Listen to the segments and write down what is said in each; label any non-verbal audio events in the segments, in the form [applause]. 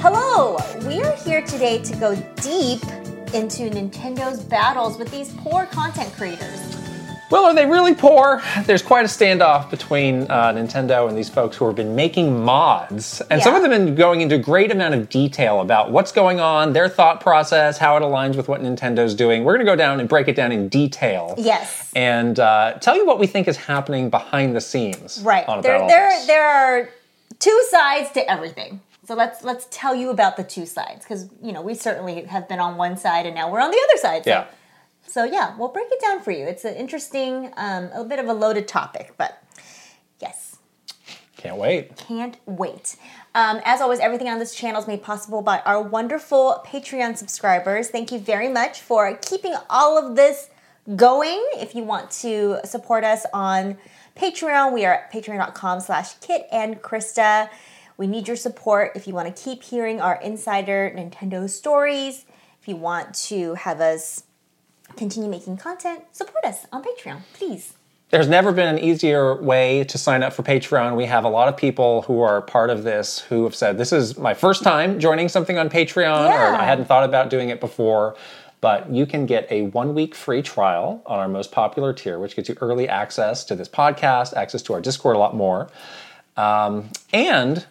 Hello! We are here today to go deep into Nintendo's battles with these poor content creators. Well, are they really poor? There's quite a standoff between uh, Nintendo and these folks who have been making mods, and some of them have been going into a great amount of detail about what's going on, their thought process, how it aligns with what Nintendo's doing. We're going to go down and break it down in detail. Yes. And uh, tell you what we think is happening behind the scenes. Right. On a There, there, there are two sides to everything. So let's let's tell you about the two sides because you know we certainly have been on one side and now we're on the other side. So, Yeah. So yeah, we'll break it down for you. It's an interesting, um, a bit of a loaded topic, but yes, Can't wait. can't wait. Um, as always, everything on this channel is made possible by our wonderful Patreon subscribers. Thank you very much for keeping all of this going. If you want to support us on Patreon, we are at patreon.com slash Kit and Krysta. We need your support if you want to keep hearing our insider Nintendo stories. If you want to have us continue making content, support us on Patreon, please. There's never been an easier way to sign up for Patreon. We have a lot of people who are part of this who have said, This is my first time joining something on Patreon, or I hadn't thought about doing it before. But you can get a one week free trial on our most popular tier, which gets you early access to this podcast, access to our Discord, a lot more. Um, and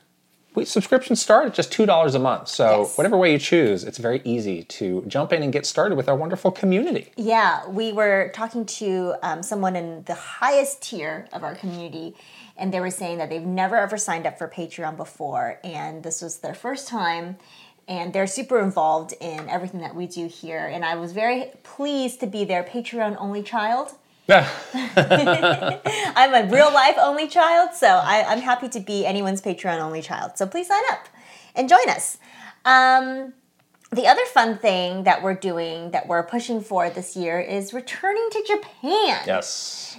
we, subscriptions start at just $2 a month. So, Yes. whatever way you choose, it's very easy to jump in and get started with our wonderful community. Yeah, we were talking to um, someone in the highest tier of our community, and they were saying that they've never ever signed up for Patreon before, and this was their first time. And they're super involved in everything that we do here. And I was very pleased to be their Patreon only child. [laughs] I'm a real life only child, so I, I'm happy to be anyone's Patreon only child. So please sign up and join us. Um, the other fun thing that we're doing, that we're pushing for this year, is returning to Japan. yes.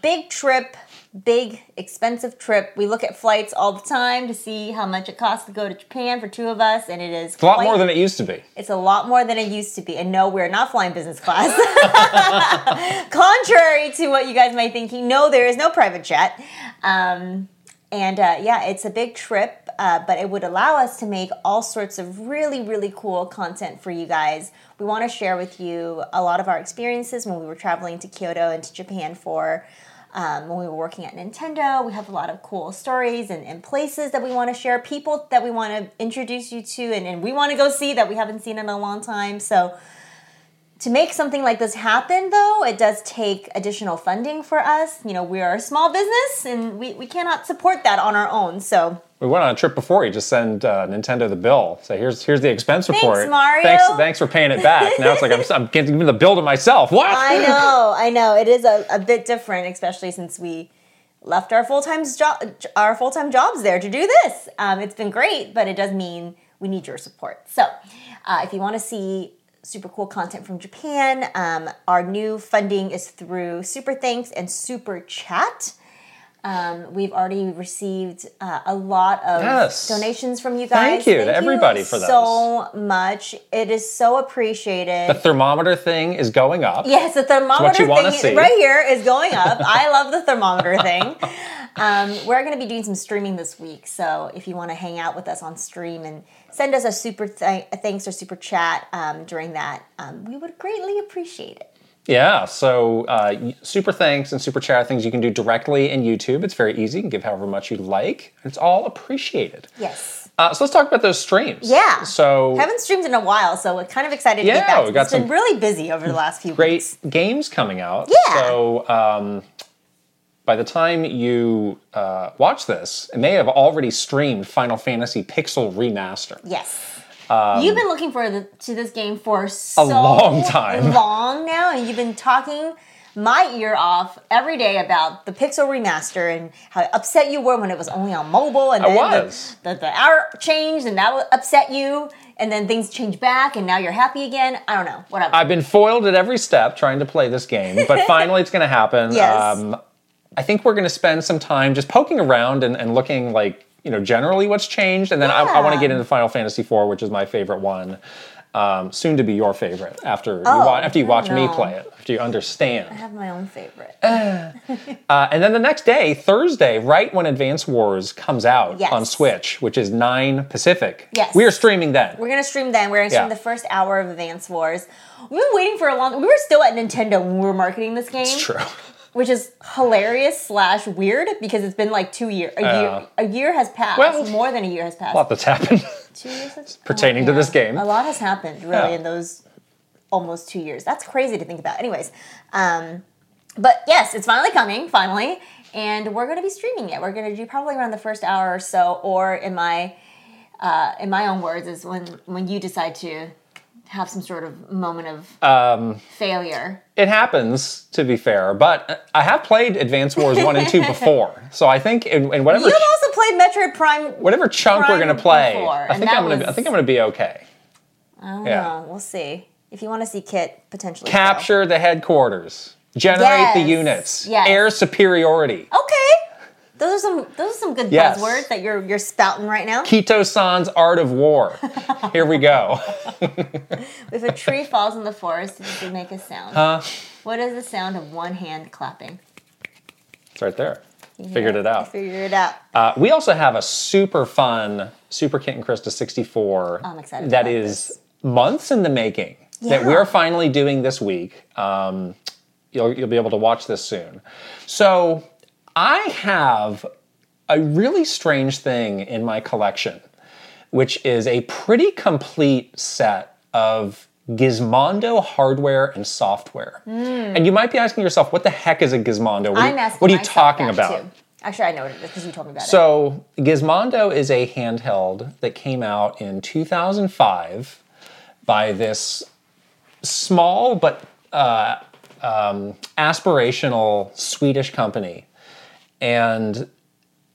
Big trip, big expensive trip. We look at flights all the time to see how much it costs to go to Japan for two of us, and it is It's a lot quite- more than it used to be. it's a lot more than it used to be. And no, we're not flying business class. [laughs] Contrary to what you guys might think, no, there is no private jet. Um, and uh, yeah, it's a big trip, uh, but it would allow us to make all sorts of really, really cool content for you guys. We want to share with you a lot of our experiences when we were traveling to Kyoto and to Japan for. Um, when we were working at Nintendo, we have a lot of cool stories and, and places that we want to share, people that we want to introduce you to, and, and we want to go see that we haven't seen in a long time. So, to make something like this happen, though, it does take additional funding for us. You know, we are a small business and we, we cannot support that on our own. So, We went on a trip before. You just send uh, Nintendo the bill. Say, here's here's the expense report. Thanks, Mario. Thanks, thanks for paying it back. now it's like I'm, I'm giving the bill to myself. What? I know, I know. It is a, a bit different, especially since we left our full time job, our full time jobs there to do this. Um, it's been great, but it does mean we need your support. So, uh, if you want to see super cool content from Japan, um, our new funding is through Super Thanks and Super Chat. Um, we've already received uh, a lot of Yes. donations from you guys. Thank you to everybody for those. so much. It is so appreciated. the thermometer thing is going up. Yes, the thermometer you thing see. right here is going up. I love the thermometer thing. [laughs] Um, we're going to be doing some streaming this week, so if you want to hang out with us on stream and send us a super th- thanks or super chat um, during that, um, we would greatly appreciate it. Yeah, so uh, super thanks and super chat are things you can do directly in YouTube. It's very easy. You can give however much you like. It's all appreciated. Yes. Uh, so let's talk about those streams. Yeah. So Haven't streamed in a while, so we're kind of excited to Yeah, get back. Yeah, we to got. It's been some really busy over the last few weeks. great weeks. games coming out. Yeah. So um, by the time you uh, watch this, it may have already streamed Final Fantasy Pixel Remaster. Yes. You've been looking forward to this game for so Um, long time. [laughs] long now, and you've been talking my ear off every day about the Pixel remaster and how upset you were when it was only on mobile, and I then the- was. The, the, hour changed, and that would upset you, and then things changed back, and now you're happy again. I don't know, whatever. I've been foiled at every step trying to play this game, but [laughs] finally it's going to happen. Yes. Um, I think we're going to spend some time just poking around and, and looking like, you know, generally what's changed. And then I, I want to get into Final Fantasy IV, which is my favorite one. um, soon to be your favorite after you Oh, wa- after you watch me play it, after you understand. I have my own favorite. [laughs] Uh, and then the next day, Thursday, right when Advance Wars comes out Yes. on Switch, which is 9 Pacific, Yes. we are streaming then. We're gonna stream then. We're gonna stream Yeah. the first hour of Advance Wars. We've been waiting for a long. We were still at Nintendo when we were marketing this game, It's true. Which is hilarious slash weird because it's been like two years. A year. Yeah. A year has passed. Well, more than a year has passed. A lot that's happened. Two years has- [laughs] pertaining oh, to this game. A lot has happened really Yeah. in those almost two years. That's crazy to think about. Anyways, um, but yes, it's finally coming. Finally, and we're gonna be streaming it. We're gonna do probably around the first hour or so, or in my uh, in my own words, is when when you decide to have some sort of moment of Um, failure. it happens, to be fair, but I have played Advance Wars 1 and 2 [laughs] before. So I think in, in whatever You've also played Metroid Prime. whatever chunk we're going to play, before, I think I'm going to was- I think I'm going to be okay. I don't Yeah. know. We'll see. If you want to see Kit potentially fail. Capture the headquarters. Generate the units. Yes. Air superiority. Okay. Those are some those are some good Yes. buzzwords that you're you're spouting right now. Kito-san's art of war. Here we go. [laughs] If a tree falls in the forest, does it make a sound? Huh? What is the sound of one hand clapping? It's right there. Figured it out. Figured it out. Uh, we also have a super fun Super Kit and Krysta 64 I'm excited that is this. months in the making Yeah. that we're finally doing this week. Um, you'll, you'll be able to watch this soon. So I have a really strange thing in my collection, which is a pretty complete set of Gizmondo hardware and software. And you might be asking yourself, what the heck is a Gizmondo? What, are you-. I'm asking what are you talking about? Too. Actually, I know what it is because you told me about it. So, Gizmondo is a handheld that came out in 2005 by this small but uh, um, aspirational Swedish company. And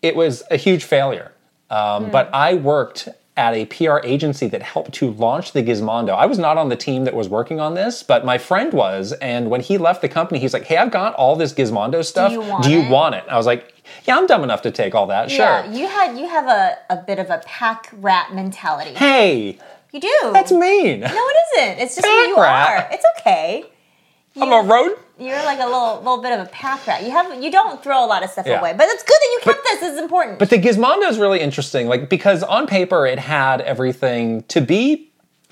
it was a huge failure. Um, But I worked at a PR agency that helped to launch the Gizmondo. I was not on the team that was working on this, but my friend was. And when he left the company, he's like, "Hey, I've got all this Gizmondo stuff. you want Do you it?" want it?" I was like, "Yeah, I'm dumb enough to take all that. Sure." Yeah, you had you have a, a bit of a pack rat mentality. Hey, You do. that's mean. No, it isn't. It's just who you rat. are. It's okay. I'm a road. You're like a little little bit of a pack rat. You have you don't throw a lot of stuff Yeah. away, but it's good that you kept this. This is important. But the Gizmondo is really interesting, like because on paper it had everything to be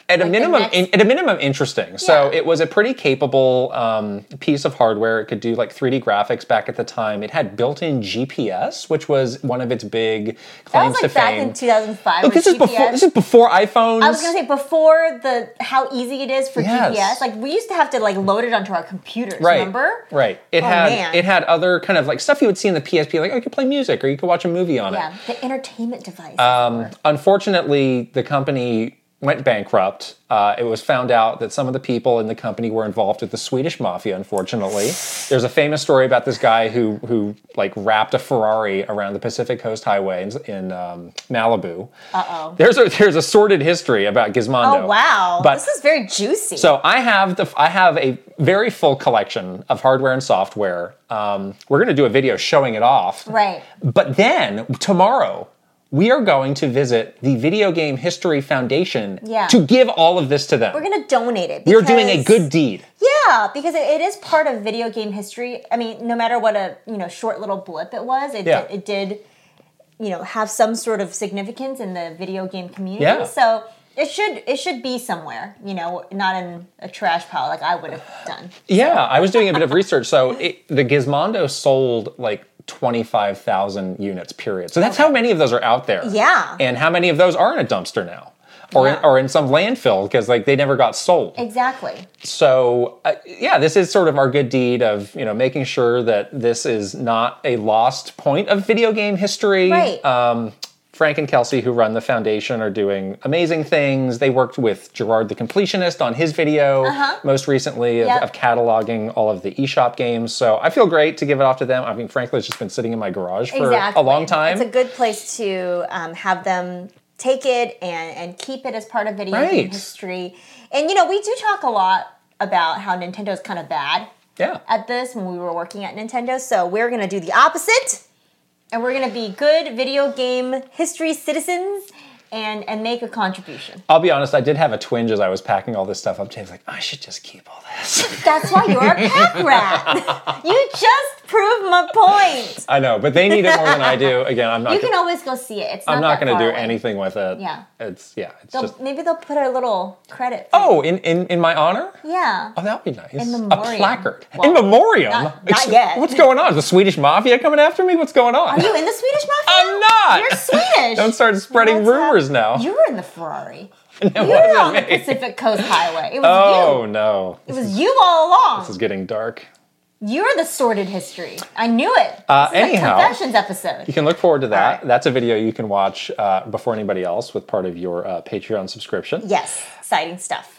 at a Like minimum next- in, at a minimum interesting. So it was a pretty capable um, piece of hardware. It could do like 3D graphics back at the time. It had built-in GPS, which was one of its big that claims was like to back fame. in 2005. Look, this is before GPS. this is before iPhones. I was gonna say before the how easy it is for Yes. GPS. Like we used to have to like load it onto our computers. Right. Remember? Right. It Oh, had man. it had other kind of like stuff you would see in the PSP, like oh, you could play music or you could watch a movie on it. Yeah. The entertainment device. Um, unfortunately, the company went bankrupt. Uh, it was found out that some of the people in the company were involved with the Swedish mafia. Unfortunately, there's a famous story about this guy who who like wrapped a Ferrari around the Pacific Coast Highway in, in um, Malibu. uh oh. There's a there's a sordid history about Gizmondo. Oh wow. But this is very juicy. so I have the I have a very full collection of hardware and software. Um, we're going to do a video showing it off. right. But then tomorrow, we are going to visit the Video Game History Foundation Yeah. to give all of this to them. We're gonna donate it. we are doing a good deed. Yeah, because it, it is part of video game history. I mean, no matter what a you know short little blip it was, it Yeah. did, it did you know have some sort of significance in the video game community. Yeah. So it should it should be somewhere. You know, not in a trash pile like I would have done. Yeah, I was doing a bit of research. So it, the Gizmondo sold like 25,000 units, period. So that's how many of those are out there. Yeah. And how many of those are in a dumpster now? Or, in, or in some landfill because like they never got sold. Exactly. so uh, yeah this is sort of our good deed of you know making sure that this is not a lost point of video game history Right. um, frank and kelsey who run the foundation are doing amazing things they worked with Jirard the completionist on his video most recently of, Uh-huh. Yep. of cataloging all of the eShop games so i feel great to give it off to them i mean frankly it's just been sitting in my garage for exactly. a long time It's a good place to um, have them take it and, and keep it as part of video game history. And you know, we do talk a lot about how Nintendo's kind of bad yeah at this when we were working at Nintendo. So we're gonna do the opposite, and we're gonna be good video game history citizens and and make a contribution. I'll be honest, I did have a twinge as I was packing all this stuff up. James like, I should just keep all this. [laughs] That's why you're a pack rat. you just proved my point. I know, but they need it more than I do. Again, I'm not. You gonna, can always go see it. It's not I'm not going to do away. anything with it. Yeah. It's yeah. It's They'll- just. maybe they'll put a little credit. Oh, in, in in my honor. Yeah. Oh, that would be nice. In A placard. Well, in memoriam. not- not yet. What's going on? Is the Swedish mafia coming after me? What's going on? Are you in the Swedish mafia? I'm not. You're Swedish. [laughs] Don't start spreading What's rumors up? now. You were in the Ferrari. [laughs] It You were on the. Pacific Coast Highway. It was [laughs] Oh you. no, It was you all along. this is getting dark. You're the sordid history. I knew it. Uh, anyhow. confessions episode. You can look forward to that. Right. That's a video you can watch uh, before anybody else with part of your uh, Patreon subscription. Yes, exciting stuff.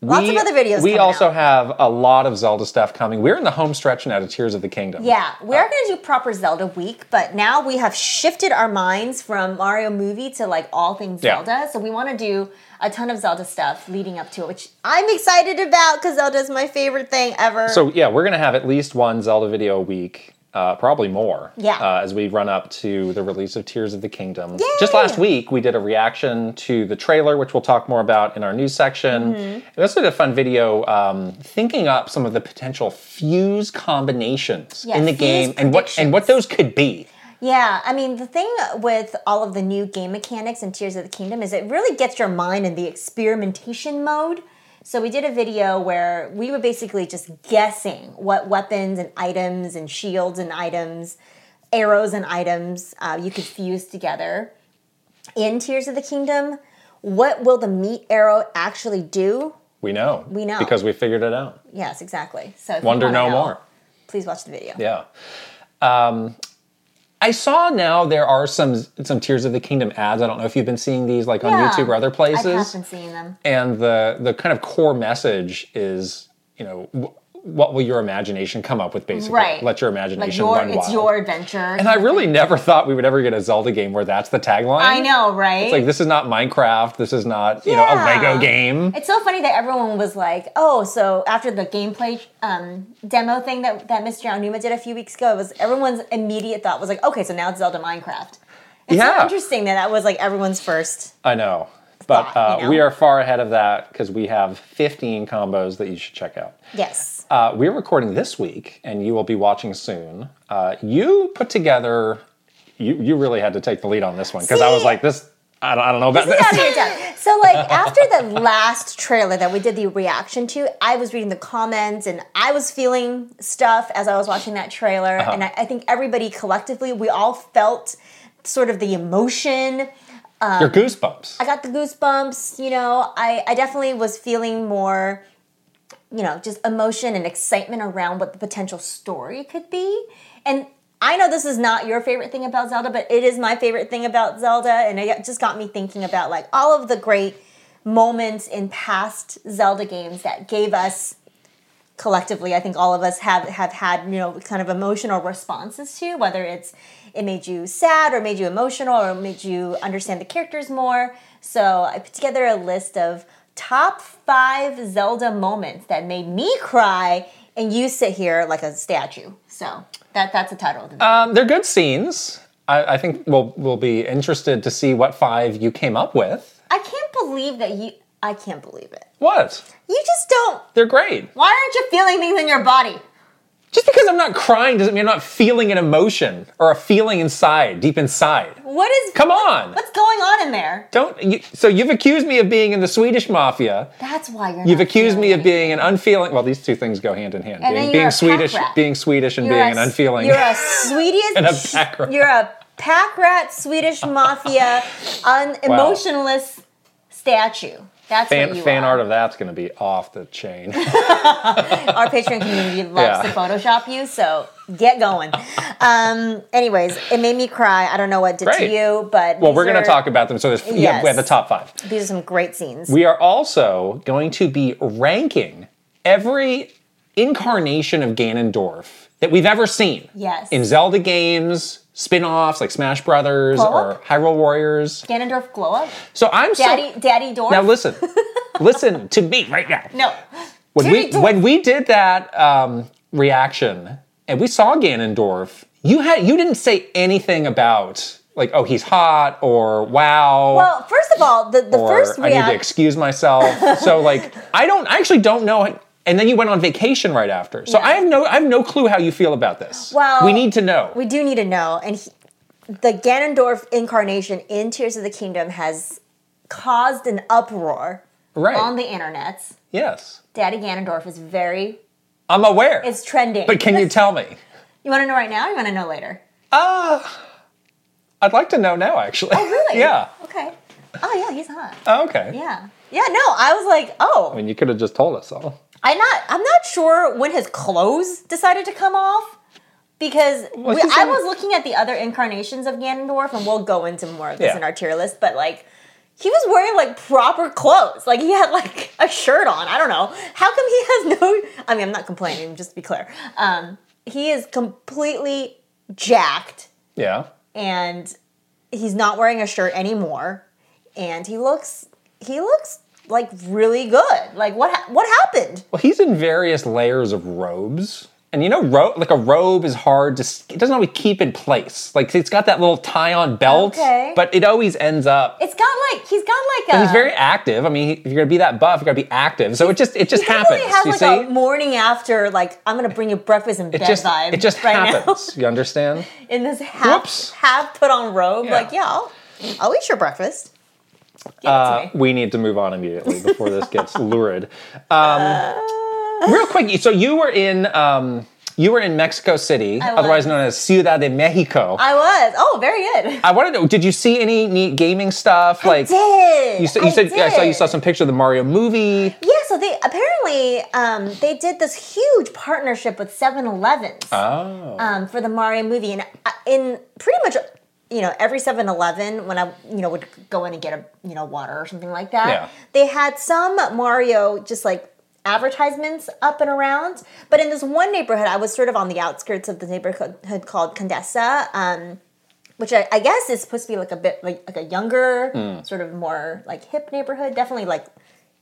Uh, Lots of other videos We also out. have a lot of Zelda stuff coming. We're in the home stretch now to Tears of the Kingdom. yeah, we are going to do proper Zelda week, but now we have shifted our minds from Mario movie to like all things Yeah. Zelda. So we want to do a ton of Zelda stuff leading up to it, which I'm excited about because Zelda is my favorite thing ever. So yeah, we're gonna have at least one Zelda video a week, uh, probably more. Yeah. Uh, as we run up to the release of Tears of the Kingdom. Yay! Just last week, we did a reaction to the trailer, which we'll talk more about in our news section. Mm-hmm. We also did a fun video um, thinking up some of the potential fuse combinations Yeah, in the game and what and what those could be. Yeah, I mean, the thing with all of the new game mechanics in Tears of the Kingdom is it really gets your mind in the experimentation mode. So we did a video where we were basically just guessing what weapons and items and shields and items, arrows and items uh, you could fuse together in Tears of the Kingdom. What will the meat arrow actually do? We know. We know. because we figured it out. Yes, exactly. So if Wonder no know, more. Please watch the video. Yeah. Um, I saw now there are some some Tears of the Kingdom ads. I don't know if you've been seeing these like on Yeah, YouTube or other places. I have been seeing them. and the the kind of core message is you know what will your imagination come up with basically Right. let your Like imagination your, run it's wild your adventure. and i really never thought we would ever get a zelda game where that's the tagline I know, right? it's like this is not minecraft this is not you know a lego game It's so funny that everyone was like, "Oh, so after the gameplay um, demo thing that, that Mr. Aonuma did a few weeks ago, it was everyone's immediate thought was like, okay, so now it's Zelda Minecraft." It's Yeah. so interesting that that was like everyone's first. i know but uh, you know? we are far ahead of that because we have 15 combos that you should check out Yes. uh, we're recording this week and you will be watching soon uh, you put together you, you really had to take the lead on this one because i was like this I don't, I don't know about This this. out of your. So, like, after the last trailer that we did the reaction to, I was reading the comments and I was feeling stuff as I was watching that trailer. Uh-huh. And I, I think everybody collectively, we all felt sort of the emotion. Um, your goosebumps. I got the goosebumps, you know. I, I definitely was feeling more, you know, just emotion and excitement around what the potential story could be. And I know this is not your favorite thing about Zelda, but it is my favorite thing about Zelda. And it just got me thinking about like all of the great moments in past Zelda games that gave us collectively i think all of us have have had you know kind of emotional responses to whether it's it made you sad or made you emotional or made you understand the characters more so i put together a list of top five zelda moments that made me cry and you sit here like a statue so that that's the title of the video. Um, they're good scenes. I, I think we'll we'll be interested to see what five you came up with. i can't believe that you i can't believe it What? you just don't They're great. why aren't you feeling things in your body Just because I'm not crying doesn't mean I'm not feeling an emotion or a feeling inside, deep inside. what is Come on. what's going on in there Don't. You, so you've accused me of being in the Swedish mafia. that's why you're You've accused me of being an unfeeling. Well, these two things go hand in hand. And being then you're a pack Swedish, rat. being Swedish, and You're being a an unfeeling. You're a [laughs] Swedish. And a pack rat. You're a pack rat Swedish mafia, [laughs] unemotionless statue. That's fan fan art of that's going to be off the chain. [laughs] Our Patreon community [laughs] loves Yeah. to Photoshop you, so get going. Um, anyways, it made me cry. I don't know what did Great. to you, but well, we're going to talk about them. So there's, yeah, we have the top five. These are some great scenes. We are also going to be ranking every incarnation of Ganondorf that we've ever seen. Yes. In Zelda games, spin-offs like Smash Brothers or? Hyrule Warriors. Ganondorf glow up. So I'm Daddy, so Daddy Dorf. now listen, [laughs] listen to me right now. no. When Daddy we Dorf. when we did that um, reaction and we saw Ganondorf, you had you didn't say anything about like, oh, he's hot, or wow. Well, first of all, the, the first I need to excuse myself. so like, [laughs] I don't, I actually don't know. And then you went on vacation right after. So Yeah. I have no, I have no clue how you feel about this. Well, we need to know. We do need to know. And he, the Ganondorf incarnation in Tears of the Kingdom has caused an uproar right. on the internet. yes. Daddy Ganondorf is very, I'm aware. it's trending. but can you [laughs] tell me? you want to know right now or you want to know later? Uh, I'd like to know now, actually. Oh, Really? [laughs] yeah. Okay. Oh, yeah, he's hot. Oh, okay. Yeah. Yeah, no, I was like, oh, I mean, you could have just told us all. I'm not. I'm not sure when his clothes decided to come off because we, I was looking at the other incarnations of Ganondorf, and we'll go into more of this Yeah. in our tier list. But like, he was wearing like proper clothes. Like he had like a shirt on. I don't know how come he has no. I mean, I'm not complaining. Just to be clear, um, he is completely jacked, Yeah. and he's not wearing a shirt anymore, and he looks he looks like really good. Like what ha- what happened? Well, he's in various layers of robes. And you know, ro- like a robe is hard to, it doesn't always keep in place. Like it's got that little tie on belt, Okay. but it always ends up. It's got like he's got like a. And he's very active. I mean, if you're gonna be that buff, you gotta be active. So it just it just happens. has you like see, a morning after like I'm gonna bring you breakfast in it bed just vibe. it just right happens. You understand? [laughs] in this half Whoops. half put on robe. Yeah. Like yeah, I'll, I'll eat your breakfast. Uh, we need to move on immediately before this gets [laughs] lurid. Um, real quick, so you were in um, you were in Mexico City, otherwise known as Ciudad de Mexico. I was. Oh, very good. I want to know, did you see any neat gaming stuff? Like did. you said, you I said I saw you saw some picture of the Mario movie. Yeah, so they apparently um, they did this huge partnership with 7-Elevens Oh, um, for the Mario movie, and uh, in pretty much you know every 7-Eleven when I you know would go in and get a you know water or something like that, Yeah. they had some Mario just like advertisements up and around. But in this one neighborhood, I was sort of on the outskirts of the neighborhood called Condesa. Um, which I, I guess is supposed to be like a bit like, like a younger, Hmm. sort of more like hip neighborhood. Definitely like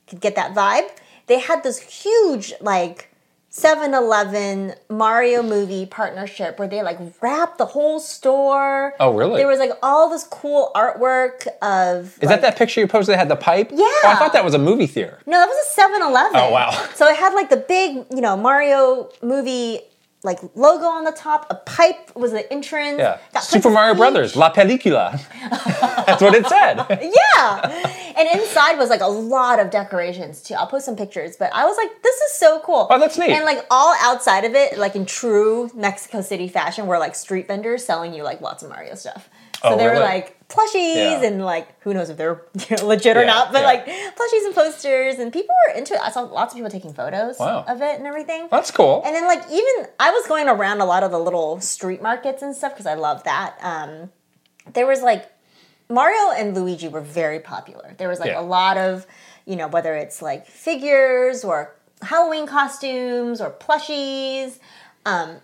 could get that vibe. They had this huge like 7-Eleven Mario movie partnership where they like wrapped the whole store. Oh, really? There was like all this cool artwork of is that that picture you posted that had the pipe? Yeah. Oh, I thought that was a movie theater. No, that was a 7-Eleven. Oh, wow. So it had like the big, you know, Mario movie like logo on the top. A pipe was the entrance. Yeah. Got Super Mario. Brothers, La Película. [laughs] That's what it said. Yeah. and inside was like a lot of decorations too. I'll post some pictures, but I was like, this is so cool. Oh, that's neat. And like all outside of it, like in true Mexico City fashion, were like street vendors selling you like lots of Mario stuff. So Oh, they were really? like plushies Yeah. and like who knows if they're [laughs] you know, legit or Yeah, not, but yeah. like plushies and posters and people were into it. I saw lots of people taking photos Wow. of it and everything. That's cool. And then like even I was going around a lot of the little street markets and stuff because I love that. Um, there was like Mario and Luigi were very popular. There was like a lot of, you know, whether it's like figures or Halloween costumes or plushies. Um,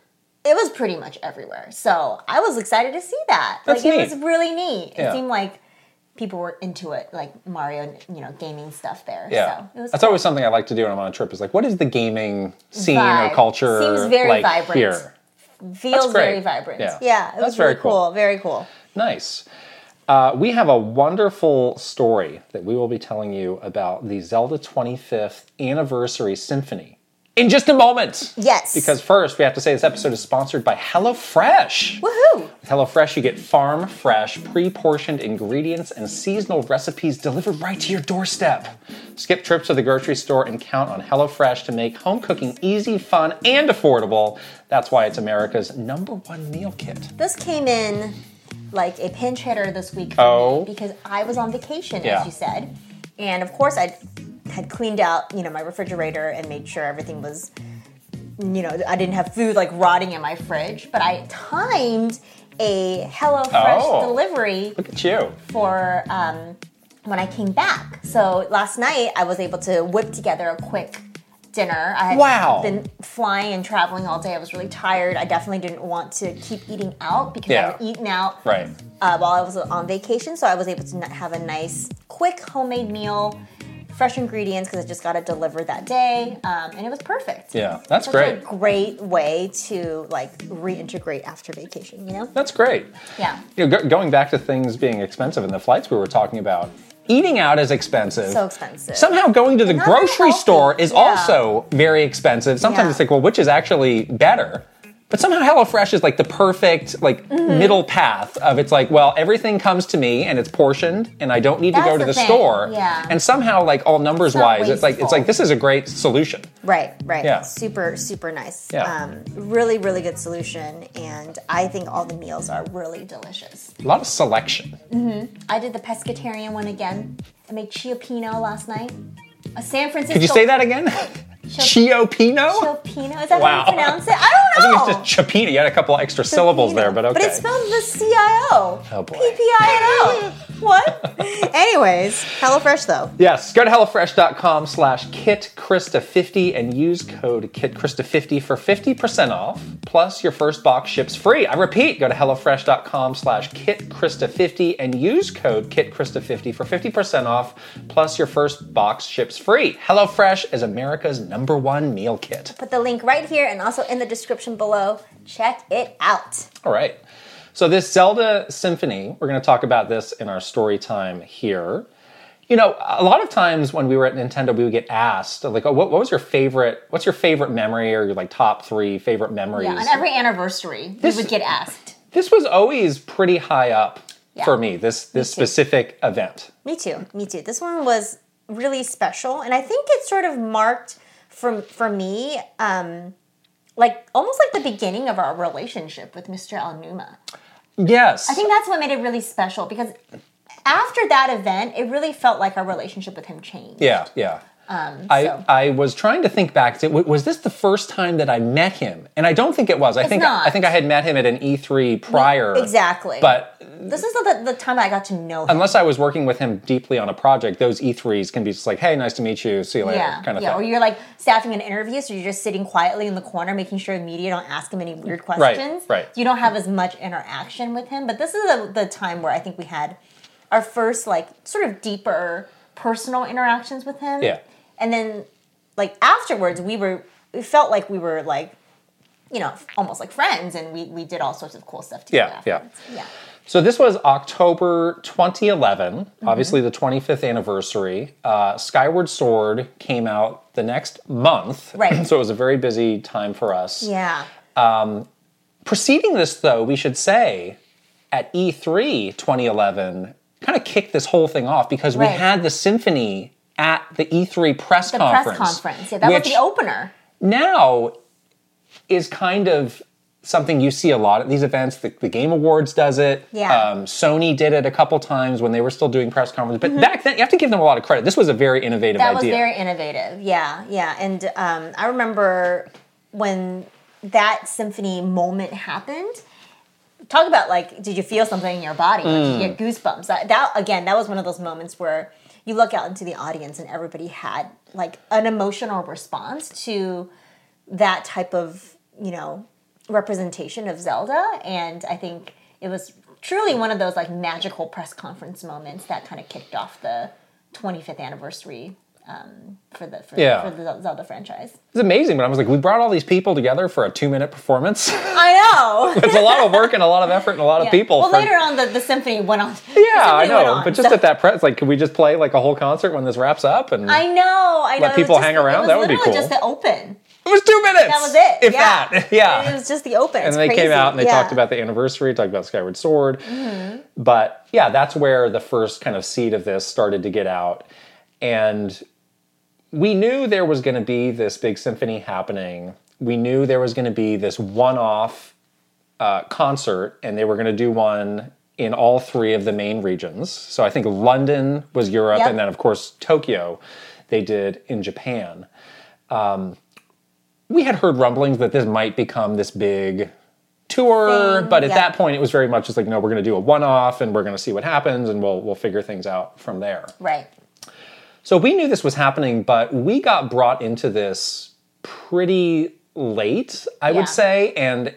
it was pretty much everywhere. So I was excited to see that. That's like it was really neat. Yeah. It seemed like people were into it, like Mario, you know, gaming stuff there. Yeah, So it was that's always something I like to do when I'm on a trip. Is like, what is the gaming scene Vibe. or culture Seems very like vibrant. here? feels very vibrant. Yeah. Yeah, it That's was very really cool. cool. Very cool. Nice. Uh, we have a wonderful story that we will be telling you about the Zelda 25th Anniversary Symphony in just a moment. Yes. Because first, we have to say this episode is sponsored by HelloFresh. Woohoo! With HelloFresh, you get farm fresh, pre portioned ingredients and seasonal recipes delivered right to your doorstep. Skip trips to the grocery store and count on HelloFresh to make home cooking easy, fun, and affordable. That's why it's America's number one meal kit. This came in like a pinch hitter this week for Oh. me because I was on vacation, Yeah. as you said, and of course I had cleaned out, you know, my refrigerator and made sure everything was, you know, I didn't have food like rotting in my fridge. But I timed a HelloFresh Oh. delivery Look at you. for um, when I came back. So last night I was able to whip together a quick dinner. I had Wow. been flying and traveling all day. I was really tired. I definitely didn't want to keep eating out because Yeah. I was eating out Right. uh, while I was on vacation. So I was able to have a nice, quick homemade meal. Fresh ingredients because I just got it delivered that day, um, and it was perfect. Yeah, that's Such great. a great way to like reintegrate after vacation. You know? That's great. Yeah. You know, go- going back to things being expensive and the flights we were talking about, eating out is expensive. So expensive. Somehow going to the grocery store is Yeah. also very expensive. Sometimes Yeah. it's like, well, which is actually better? But somehow HelloFresh is like the perfect like Mm-hmm. middle path of it's like, well, everything comes to me and it's portioned and I don't need to go to the the store. yeah. And somehow like all numbers not wise, it's like it's like this is a great solution. Right, right. Yeah. Super, super nice. Yeah. Um, really, really good solution. And I think all the meals are really delicious. A lot of selection. Mm-hmm. I did the pescatarian one again. I made Chiopino last night. A San Francisco. Could you say that again? [laughs] Chiopino? Chiopino? Is that Wow. how you pronounce it? I I don't know. I think it's just Chapina. You had a couple extra syllables there, but okay. But it's spelled the C-I-O. Oh, boy. P-P-I-N-O. [laughs] what? Anyways, HelloFresh though. Yes, go to HelloFresh.com slash KitKrysta50 and use code KitKrysta50 for 50% off, plus your first box ships free. I repeat, go to HelloFresh.com slash KitKrysta50 and use code KitKrysta50 for 50% off, plus your first box ships free. HelloFresh is America's number one meal kit. Put the link right here and also in the description below. Check it out. All right. So this Zelda Symphony, we're going to talk about this in our story time here. You know, a lot of times when we were at Nintendo, we would get asked, like, oh, what, what was your favorite, what's your favorite memory or your like top three favorite memories? Yeah, on every anniversary, This- we would get asked. this was always pretty high up Yeah. for me, this, this too. specific event. Me too. Me too. This one was really special, and I think it sort of marked for for me, um, like almost like the beginning of our relationship with Mr. Aonuma. Yes. I think that's what made it really special because after that event, it really felt like our relationship with him changed. Yeah, yeah. Um, I, so- I was trying to think back. To, was this the first time that I met him? And I don't think it was. I think not. I think I had met him at an E3 prior. exactly. But this is the, the time I got to know him. unless I was working with him deeply on a project, those E3s can be just like, hey, nice to meet you, see you later, yeah, kind of yeah. thing. Or you're like staffing an interview, so you're just sitting quietly in the corner, making sure the media don't ask him any weird questions. right. right. You don't have as much interaction with him. But this is the, the time where I think we had our first like sort of deeper personal interactions with him. Yeah. And then like afterwards, we were we felt like we were like you know almost like friends, and we we did all sorts of cool stuff together. Yeah, yeah. yeah. So this was October 2011, Mm-hmm. obviously the 25th anniversary. Uh, Skyward Sword came out the next month, [clears throat] Right. so it was a very busy time for us. Yeah. Um, preceding this, though, we should say at E E3 2011 kind of kicked this whole thing off because we had the symphony at the E3 press The conference. press conference. Yeah, that was the opener. now is kind of something you see a lot at these events. The, the Game Awards does it. Yeah. Um, Sony did it a couple times when they were still doing press conferences. But Mm-hmm. back then, you have to give them a lot of credit. This was a very innovative That was very innovative. Yeah, yeah. And um, I remember when that symphony moment happened. Talk about like, did you feel something in your body? Like Mm. you get goosebumps. That, that again, that was one of those moments where you look out into the audience and everybody had like an emotional response to that type of you know representation of Zelda, and I think it was truly one of those like magical press conference moments that kind of kicked off the 25th anniversary um, for the for, Yeah. for the Zelda franchise. It's amazing, but I was like, we brought all these people together for a two minute performance. [laughs] I know. [laughs] it's a lot of work and a lot of effort and a lot of people. Well, for- later on, the, the symphony went on. [laughs] yeah, I know. But just so, at that press, like, could we just play like a whole concert when this wraps up? And I know. I know. Let people hang around? That would be cool. Just the open. It was two minutes. That was it. If yeah. that, [laughs] yeah. It was just the open. and It's then they came out and they Yeah. talked about the anniversary, talked about Skyward Sword. Mm-hmm. But yeah, that's where the first kind of seed of this started to get out. And we knew there was going to be this big symphony happening. We knew there was going to be this one off uh, concert, and they were going to do one in all three of the main regions. So I think London was Europe, Yep. and then, of course, Tokyo they did in Japan we had heard rumblings that this might become this big tour, Thing, but at yeah. that point it was very much just like, no, we're going to do a one-off and we're going to see what happens and we'll we'll figure things out from there. Right. So we knew this was happening, but we got brought into this pretty late, I Yeah. would say, and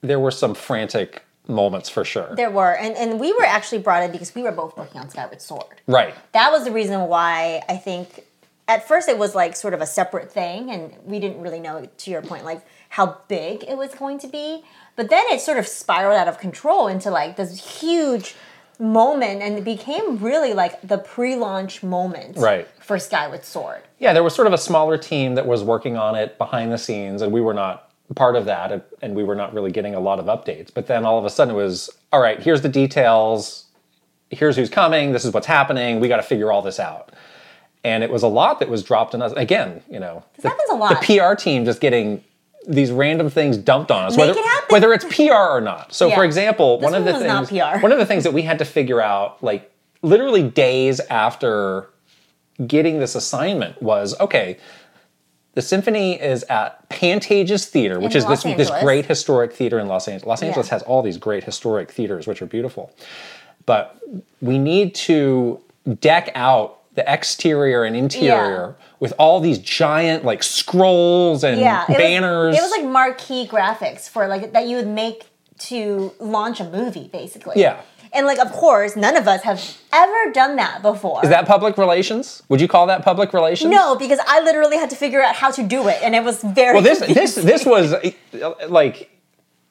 there were some frantic moments for sure. There were, and and we were actually brought in because we were both working on Skyward Sword. right. That was the reason why I think at first it was like sort of a separate thing, and we didn't really know, to your point, like how big it was going to be. But then it sort of spiraled out of control into like this huge moment, and it became really like the pre-launch moment Right. for Skyward Sword. Yeah, there was sort of a smaller team that was working on it behind the scenes, and we were not part of that, and we were not really getting a lot of updates. But then all of a sudden it was, all right, here's the details, here's who's coming, this is what's happening, we got to figure all this out. And it was a lot that was dropped on us. Again, you know, the, happens a lot. the PR team just getting these random things dumped on us, Make whether it happen. whether it's PR or not. So, for example, This one of the things one of the things that we had to figure out, like literally days after getting this assignment was okay the symphony is at pantages theater which In is this, Los this Angeles. great historic theater in los angeles los angeles Yeah. has all these great historic theaters which are beautiful but we need to deck out the exterior and interior with all these giant like scrolls and Yeah, it was- banners it was like marquee graphics for like that you would make to launch a movie, basically. Yeah. And like, of course, none of us have ever done that before. is that public relations would you call that public relations no, because I literally had to figure out how to do it, and it was very. Well, this confusing. this this was like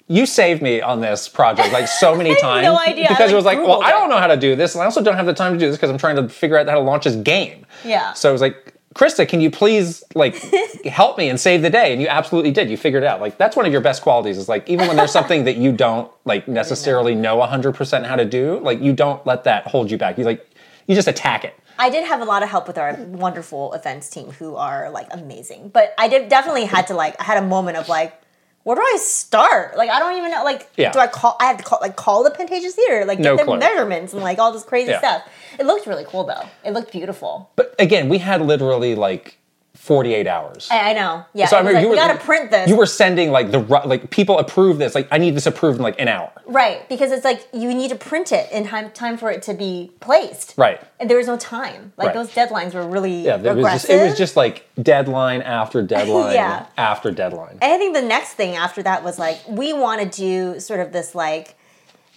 you saved me on this project like so many [laughs] times no idea. I, because it was like, well, Googled I don't know how to do this, and I also don't have the time to do this because I'm trying to figure out how to launch this game. Yeah. So it was like, Krysta, can you please like [laughs] help me and save the day? And you absolutely did. You figured it out. Like that's one of your best qualities. Is like even when there's something that you don't like [laughs] necessarily know 100% how to do, like you don't let that hold you back. You like you just attack it. I did have a lot of help with our wonderful events team, who are like amazing. But I did definitely had to like. I had a moment of like. Where do I start? Like I don't even know. Like, Yeah. do I call? I have to call like call the Pantages Theater, like No get their clue. measurements and like all this crazy Yeah. stuff. It looked really cool though. It looked beautiful. But again, we had literally like 48 hours. I, I know. Yeah. So I remember like, you were gotta print this. You were sending like the like people approve this. Like I need this approved in like an hour. right because it's like you need to print it in time time for it to be placed. Right. And there was no time. Like Right. those deadlines were really Yeah. It was just it was just like deadline after [laughs] deadline Yeah. after deadline. And I think the next thing after that was like we want to do sort of this like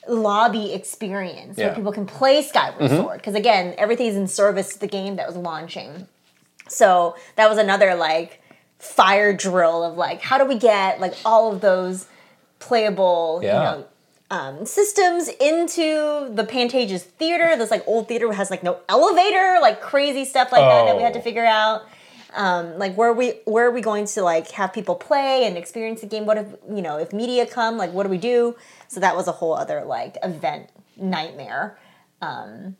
lobby experience Yeah. where people can play Skyward mm-hmm. Sword because again everything's in service to the game that was launching. So that was another like fire drill of like how do we get like all of those playable Yeah. you know um, systems into the Pantages theater. This like old theater has like no elevator, like crazy stuff like that that we had to Oh. figure out. Um, like where are we where are we going to like have people play and experience the game? What if you know if media come? Like what do we do? So that was a whole other like event nightmare um,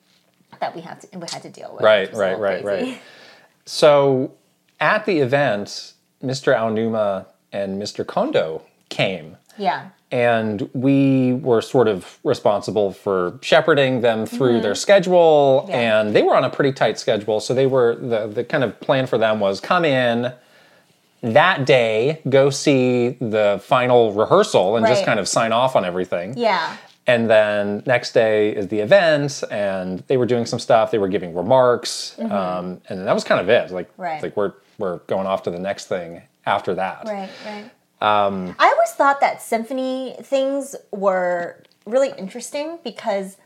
that we have to we had to deal with. Right, which was a right, right, crazy. right. [laughs] So at the event, Mr. Aonuma and Mr. Kondo came. Yeah. and we were sort of responsible for shepherding them through Mm-hmm. their schedule Yeah. and they were on a pretty tight schedule so they were the, the kind of plan for them was come in that day go see the final rehearsal and just kind of sign off on everything Yeah. And then next day is the event and they were doing some stuff they were giving remarks um, and that was kind of it like Mm-hmm. Right. like we're we're going off to the next thing after that Right, right. Um, I always thought that symphony things were really interesting because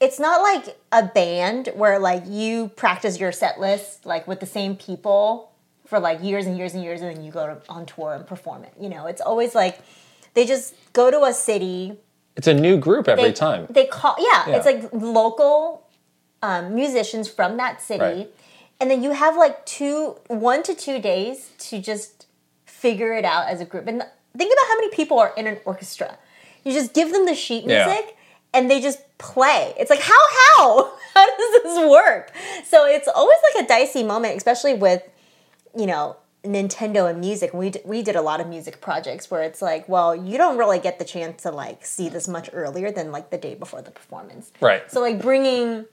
it's not like a band where like you practice your set list like with the same people for like years and years and years and then you go to, on tour and perform it. You know, it's always like they just go to a city. It's a new group every They, time They call yeah, Yeah. it's like local um, musicians from that city. Right. And then you have like two, one to two days to just figure it out as a group. And think about how many people are in an orchestra. You just give them the sheet Yeah. music and they just play. It's like, how, how? [laughs] How does this work? So it's always like a dicey moment, especially with, you know, Nintendo and music. We, d- we did a lot of music projects where it's like, well, you don't really get the chance to like see this much earlier than like the day before the performance. right So like bringing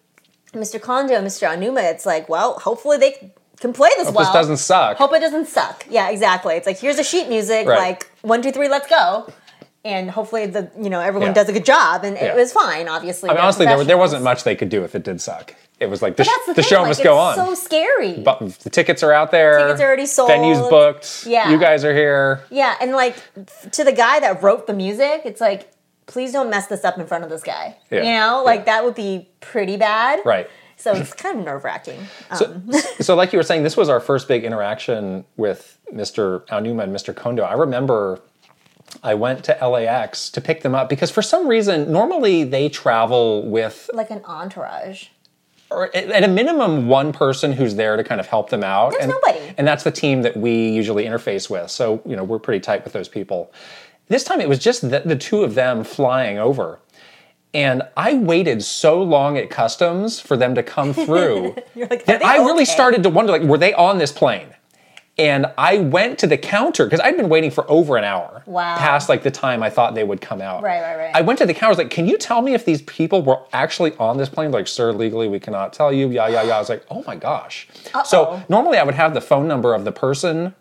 Mr. Kondo and Mr. Aonuma, it's like, well, hopefully they can play this Hope well. this doesn't suck Hope it doesn't suck. Yeah, exactly. It's like here's the sheet music, Right. like one, two, three, let's go. And hopefully the you know everyone Yeah. does a good job, and Yeah. it was fine. Obviously, I mean, honestly, there, there wasn't much they could do if it did suck. It was like the, the, the show like, must go on. So scary. but the tickets are out there. Tickets are already sold. Venues booked. Yeah. You guys are here. yeah, and like to the guy that wrote the music, it's like, please don't mess this up in front of this guy. Yeah. You know, like Yeah. that would be pretty bad. Right. So it's [clears throat] kind of nerve wracking. Um. [laughs] So, so, like you were saying, this was our first big interaction with Mr. Aonuma and Mr. Kondo. I remember I went to LAX to pick them up because for some reason, normally they travel with, like an entourage. Or at a minimum, one person who's there to kind of help them out. There's and, nobody. And that's the team that we usually interface with. So, you know, we're pretty tight with those people. This time it was just the, the two of them flying over. And I waited so long at customs for them to come through [laughs] You're like, that I really okay? started to wonder like, were they on this plane? And I went to the counter because I'd been waiting for over an hour. Wow. Past like the time I thought they would come out. Right, right, right. I went to the counter, I was like, can you tell me if these people were actually on this plane? Like, sir, legally we cannot tell you. Yeah, yeah, yeah. I was like, oh my gosh. So Uh-oh. normally I would have the phone number of the person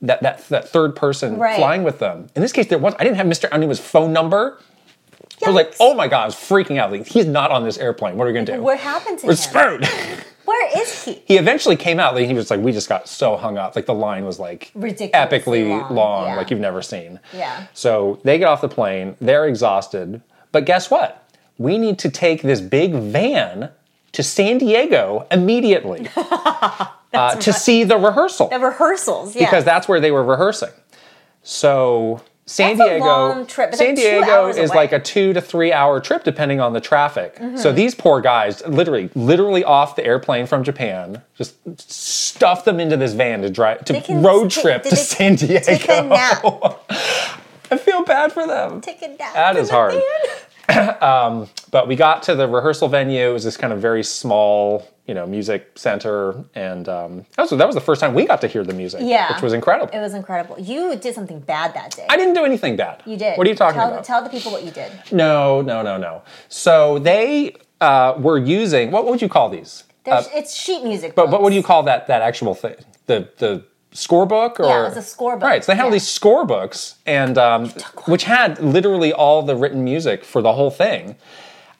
that that, that third person Right. flying with them. In this case, there was I didn't have Mr. Aonuma's phone number. I was like, oh my god, I was freaking out. Like, he's not on this airplane. What are we gonna do? What happened to We're him? screwed. [laughs] Where is he? he eventually came out. Like, he was like, we just got so hung up. Like the line was like Ridiculously epically long, long, yeah. like you've never seen. Yeah. So they get off the plane. They're exhausted. But guess what? We need to take this big van to San Diego immediately [laughs] uh, to see the rehearsal The rehearsals, yeah. because that's where they were rehearsing. So San That's Diego, trip. San Diego is away. like a two to three hour trip depending on the traffic. Mm-hmm. So these poor guys, literally, literally off the airplane from Japan, just stuff them into this van to drive to can road trip to they [laughs] San Diego. Take a nap. [laughs] I feel bad for them. Take a nap. That the hard. van. [clears throat] But we got to the rehearsal venue. It was this kind of very small, you know, music center, and um, that was that was the first time we got to hear the music, Yeah. which was incredible. It was incredible. You did something bad that day. I didn't do anything bad. you did. What are you talking tell, about? Tell the people what you did. no, no, no, no. So they uh, were using what would you call these? There's, it's sheet music. Uh, But but what do you call that that actual thing? The the scorebook or Yeah, it's a scorebook. Right. So they had all Yeah. these scorebooks and um, which had literally all the written music for the whole thing.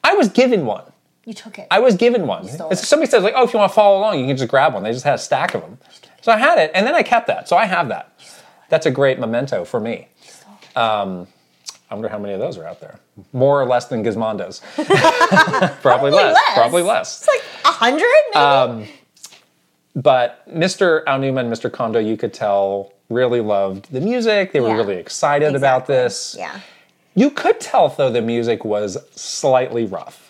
I was given one. You took it. I was given one. Somebody says like, "Oh, if you want to follow along, you can just grab one." They just had a stack of them. So I had it, and then I kept that. So I have that. That's a great memento for me. Um, I wonder how many of those are out there. More or less than Gizmondo's. [laughs] Probably, less. less. Probably less. it's like a hundred, maybe. Um, But Mr. Aonuma and Mr. Kondo, you could tell, really loved the music. They were Yeah. really excited about this. yeah. You could tell, though, the music was slightly rough.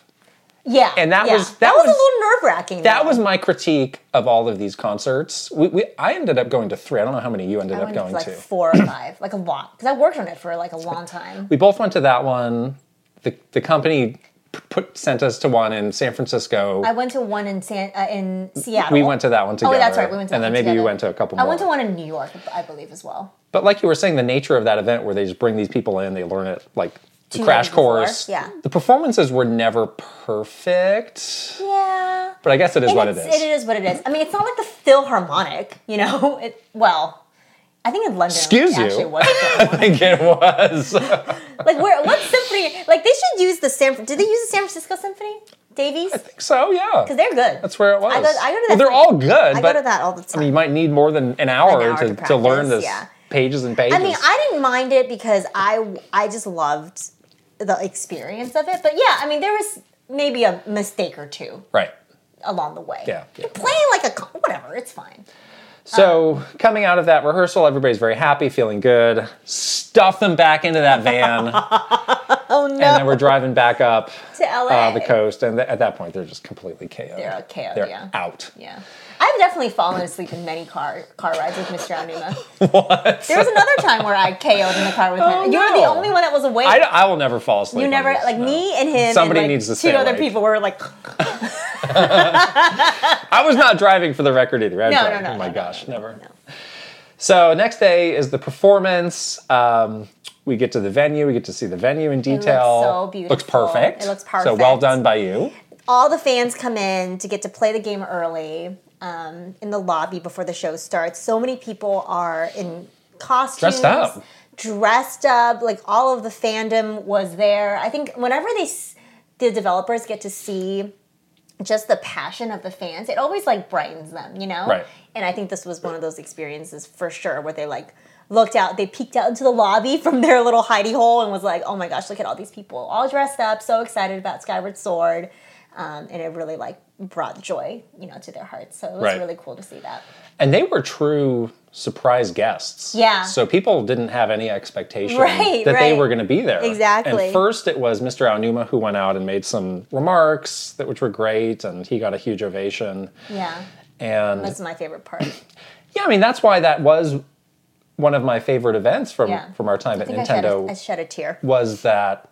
Yeah. And that yeah. was- that was, was- a little nerve wracking. That was my critique of all of these concerts. We, we, I ended up going to three. I don't know how many you ended I up went to going like to. four or five, like a lot, because I worked on it for like a long time. We both went to that one. The, the company put sent us to one in San Francisco. I went to one in San uh, in Seattle. we went to that one together. Oh, that's right. We went to and then maybe you went to a couple more. I more. went to one in New York, I believe, as well. But like you were saying, the nature of that event where they just bring these people in, they learn it like the crash before, course. yeah. The performances were never perfect, Yeah. but I guess it is And what it is. It is what it is. I mean, it's not like the Philharmonic, you know. [laughs] It, well, I think in London, Excuse it actually you. was. [laughs] I think it was. [laughs] like, where? What symphony? Like, they should use the San. Did they use the San Francisco Symphony? Davies? I think so yeah, Because they're good. that's where it was. I go, I go to well, they're all good, I but go to that all the time. I mean, you might need more than an hour, An hour to, to to learn this yeah. pages and pages. I mean, I didn't mind it because I I just loved the experience of it. But yeah, I mean, there was maybe a mistake or two right. along the way. Yeah, yeah. You're playing like a whatever. It's fine. So coming out of that rehearsal, everybody's very happy, feeling good. Stuff them back into that van, [laughs] Oh no. and then we're driving back up to LA. uh, the coast. And th- at that point, they're just completely KO. They're KO, They're yeah. out. Yeah. I've definitely fallen asleep in many car car rides with Mr. Aonuma. [laughs] What? There was another time where I KO'd in the car with him. Oh, you were the only one that was awake. I, I will never fall asleep. you never these, like no. me and him. Somebody and, like, needs to two other awake. people were like, [laughs] [laughs] I was not driving for the record either. I No, no, no, Oh my gosh, never. no. So next day is the performance. Um, we get to the venue. We get to see the venue in detail. so Looks beautiful. perfect. It looks perfect. So well done by you. all the fans come in to get to play the game early um, in the lobby before the show starts. So many people are in costumes, Dressed up. dressed up. Like all of the fandom was there. I think whenever they, the developers get to see just the passion of the fans, it always like brightens them, you know. Right. And I think this was one of those experiences for sure where they like looked out, they peeked out into the lobby from their little hidey hole and was like, "Oh my gosh, look at all these people all dressed up, so excited about Skyward Sword." Um, and it really like brought joy, you know, to their hearts. So it was Right. really cool to see that. And they were true surprise guests. Yeah. So people didn't have any expectation Right, that they were going to be there. Exactly. And first it was Mr. Aonuma who went out and made some remarks that which were great, and he got a huge ovation. Yeah, And that's my favorite part. [coughs] yeah, I mean that's why that was one of my favorite events from Yeah. from our time I at think I shed, a, I shed a tear. was that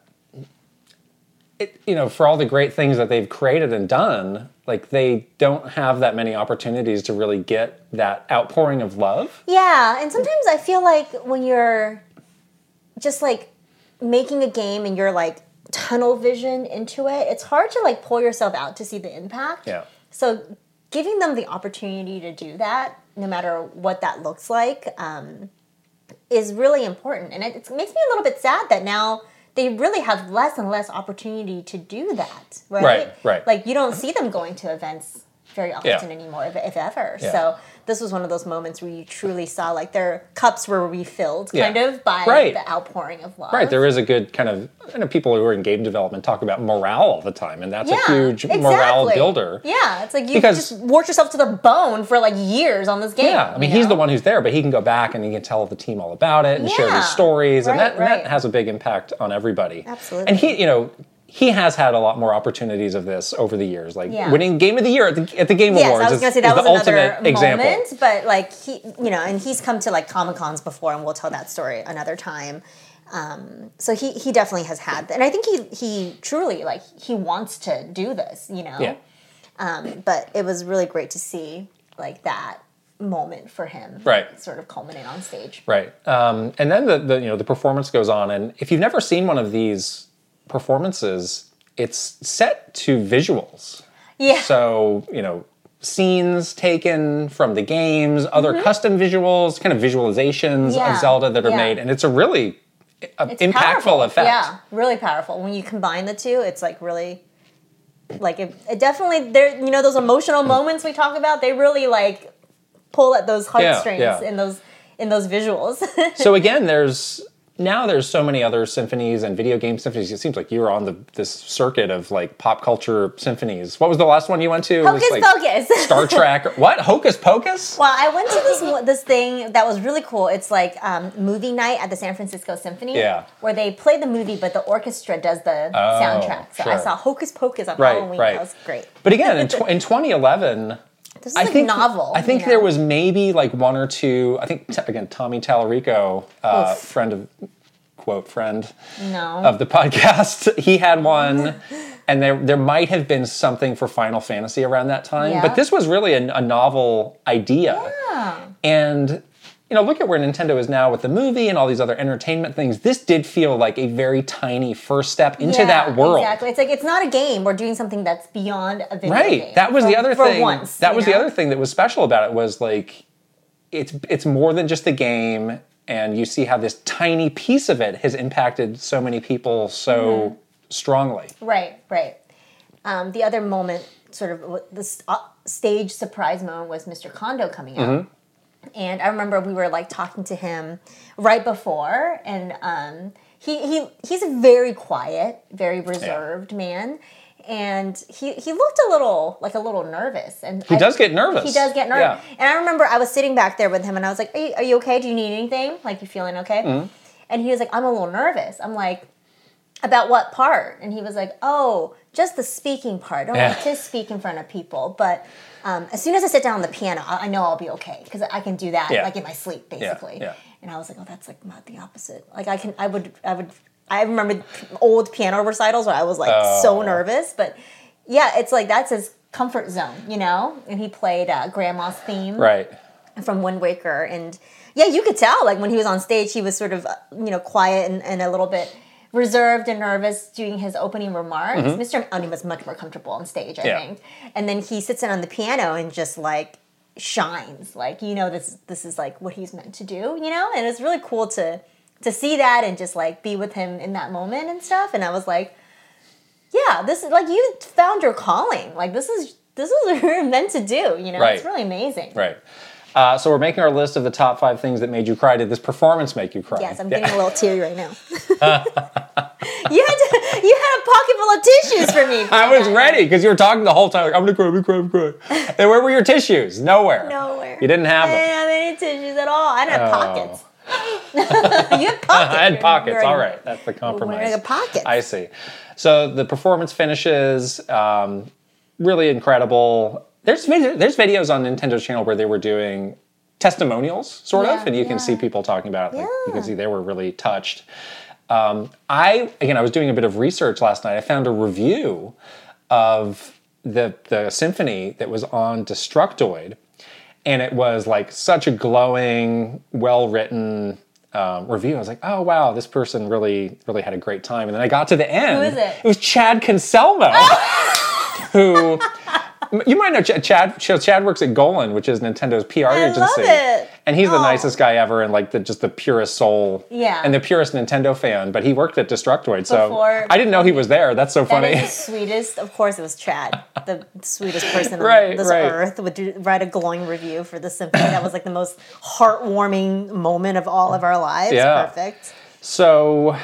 it, you know for all the great things that they've created and done like they don't have that many opportunities to really get that outpouring of love Yeah, and sometimes I feel like when you're just like making a game and you're like tunnel vision into it, it's hard to like pull yourself out to see the impact. yeah So giving them the opportunity to do that, no matter what that looks like, um, is really important. And it, it makes me a little bit sad that now they really have less and less opportunity to do that. Right. Right, right. Like you don't see them going to events very often Yeah. anymore, if, if ever. Yeah. So this was one of those moments where you truly saw like their cups were refilled, Yeah. kind of by Right. the outpouring of love. right there is a good kind of I know people who are in game development talk about morale all the time and that's yeah, a huge morale builder Yeah, it's like you Because- just worked yourself to the bone for like years on this game. yeah, I mean, you he's the one who's there, but he can go back and he can tell the team all about it and share Yeah. these stories, and, Right, that, and that has a big impact on everybody. Absolutely. And he, you know, he has had a lot more opportunities of this over the years, like Yeah. winning Game of the Year at the, at the Game Yes, Awards. I was gonna say that was the another ultimate example. moment, but like he, you know, and he's come to like comic cons before, and we'll tell that story another time. Um, so he he definitely has had, and I think he he truly like he wants to do this, you know. Yeah. Um, but it was really great to see like that moment for him, Right. Sort of culminate on stage. Right. Um, and then the, the you know the performance goes on, and if you've never seen one of these performances, it's set to visuals. Yeah. So you know scenes taken from the games, other custom visuals, kind of visualizations Mm-hmm. Yeah, of Zelda that are yeah. made, and it's a really uh, It's impactful powerful. effect. Yeah, really powerful. When you combine the two, it's like really, like it, it definitely there. You know those emotional moments we talk about. They really like pull at those heartstrings yeah. in those in those visuals. [laughs] So again, there's now there's so many other symphonies and video game symphonies. It seems like you're on the this circuit of like pop culture symphonies. What was the last one you went to? It was Hocus like Pocus. [laughs] Star Trek. What? Hocus Pocus? Well, I went to this this thing that was really cool. It's like um, movie night at the San Francisco Symphony, Yeah. where they play the movie, but the orchestra does the Oh, soundtrack. So I saw Hocus Pocus on Right, Halloween. right. That was great. But again, in, [laughs] tw- in 2011, This is I like think novel. I think you there know? was maybe like one or two. I think t- again, Tommy Tallarico, uh, friend of quote friend no. of the podcast, [laughs] he had one, and there there might have been something for Final Fantasy around that time. Yeah. But this was really a, a novel idea, Yeah. and. You know, look at where Nintendo is now with the movie and all these other entertainment things. This did feel like a very tiny first step into Yeah, that world. Exactly. It's like it's not a game. We're doing something that's beyond a video right game. Right. That was for- the other thing Once, that was know? the other thing that was special about it was like it's it's more than just a game and you see how this tiny piece of it has impacted so many people so Mm-hmm. strongly Right. Right. Um, the other moment, sort of the uh, stage surprise moment, was Mr. Kondo coming out. Mm-hmm. And I remember we were like talking to him right before, and um, he he he's a very quiet, very reserved man, and he he looked a little like a little nervous. And he does get nervous He does get nervous. Yeah. And I remember I was sitting back there with him, and I was like, "Are you, are you okay? Do you need anything? Like, you feeling okay?" Mm-hmm. And he was like, "I'm a little nervous." I'm like, "About what part?" And he was like, "Oh, just the speaking part. I don't Yeah. like to speak in front of people, but." Um, as soon as I sit down on the piano, I, I know I'll be okay because I can do that Yeah. like in my sleep, basically. yeah. And I was like, oh, that's like not the opposite. Like I can, I would, I would. I remember old piano recitals where I was like so Oh. nervous, but yeah, it's like that's his comfort zone, you know. And he played uh, Grandma's theme right from Wind Waker, and yeah, you could tell like when he was on stage, he was sort of uh, you know quiet and, and a little bit reserved and nervous doing his opening remarks. Mr. Oni was much more comfortable on stage, I Mm-hmm. Yeah. think, and then he sits in on the piano and just like shines, like you know this this is like what he's meant to do, you know, and it's really cool to to see that and just like be with him in that moment and stuff. And I was like, yeah, this is like you found your calling. Like this is this is what you're [laughs] meant to do. You know, Right. it's really amazing. right uh, so we're making our list of the top five things that made you cry did this performance make you cry Yes, I'm Yeah. getting a little teary right now. [laughs] you had to, you had a pocket full of tissues for me. I was ready because you were talking the whole time. Like, I'm gonna cry, I'm gonna cry, I'm gonna cry. [laughs] and where were your tissues? Nowhere. Nowhere. You didn't have I didn't them. have any tissues at all. I didn't have Oh. pockets. [laughs] you had pockets. I had pockets. wearing- All right, that's the compromise. Wearing a pocket. I see. So the performance finishes um, really incredible. There's vid- there's videos on Nintendo's channel where they were doing testimonials, sort Yeah, of, and you can see people talking about it. Like, You can see they were really touched. Um, I again, I was doing a bit of research last night. I found a review of the the symphony that was on Destructoid, and it was like such a glowing, well written um, review. I was like, oh wow, this person really really had a great time. And then I got to the end. Who is it? It was Chad Concelmo, who. You might know Ch- Chad. Chad Chad works at Golin, which is Nintendo's PR I agency, love it. and he's the Oh. nicest guy ever, and like the just the purest soul, Yeah. and the purest Nintendo fan. But he worked at Destructoid, so Before- I didn't know he was there. That's so That funny. is the sweetest. Of course, it was Chad, the sweetest person Right, on this right. earth, would do, write a glowing review for the symphony. That was like the most heartwarming moment of all of our lives. Yeah. Perfect. So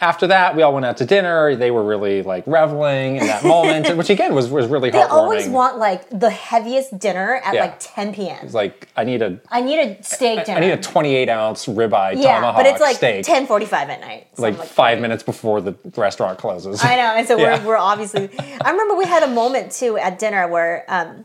after that, we all went out to dinner. They were really like reveling in that moment, and [laughs] which again was was really They heartwarming. always want like the heaviest dinner at Yeah. like 10 p.m. It's like I need a I need a steak dinner. I need a 28 ounce ribeye yeah, tomahawk but it's like steak, 10:45 at night. So like five minutes before the restaurant closes. I know, and so [laughs] Yeah. we're, we're obviously. I remember we had a moment too at dinner where um,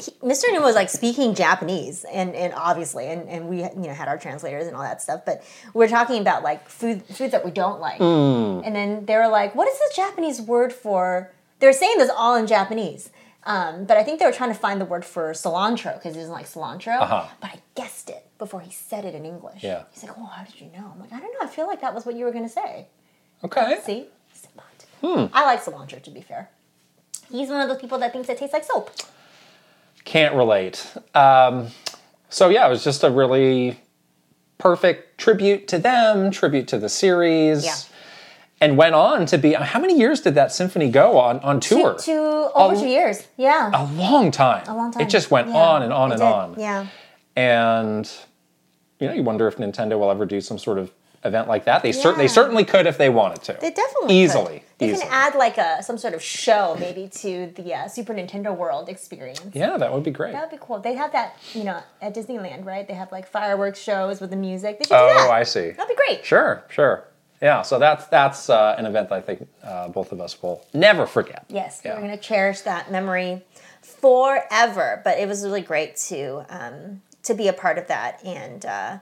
he, Mr. New was like speaking Japanese, and and obviously, and, and we you know had our translators and all that stuff, but we are talking about like food foods that we don't like, Hmm. and then they were like, "What is the Japanese word for?" They were saying this all in Japanese. Um, but I think they were trying to find the word for cilantro because he doesn't like cilantro. Uh-huh. But I guessed it before he said it in English. Yeah. He's like, "Oh, how did you know?" I'm like, "I don't know. I feel like that was what you were going to say." Okay. See? Simpot. I like cilantro, to be fair. He's one of those people that thinks it tastes like soap. Can't relate. Um, so yeah, it was just a really perfect tribute to them, tribute to the series. Yeah. And went on to be. How many years did that symphony go on on tour? Two, two over A- two years. Yeah. a long time. a long time. It just went Yeah, on and on and did. on. Yeah. And you know, you wonder if Nintendo will ever do some sort of event like that. They cer- they certainly could if they wanted to. They definitely easily could. They can add like a some sort of show maybe to the uh, Super Nintendo World experience. yeah, that would be great. That would be cool. They have that, you know, at Disneyland, right? They have like fireworks shows with the music. They should do Oh, that. I see. That'd be great. Sure, sure. Yeah, so that's that's uh, an event that I think uh, both of us will never forget. Yes, Yeah. we're going to cherish that memory forever. But it was really great to um, to be a part of that, and uh,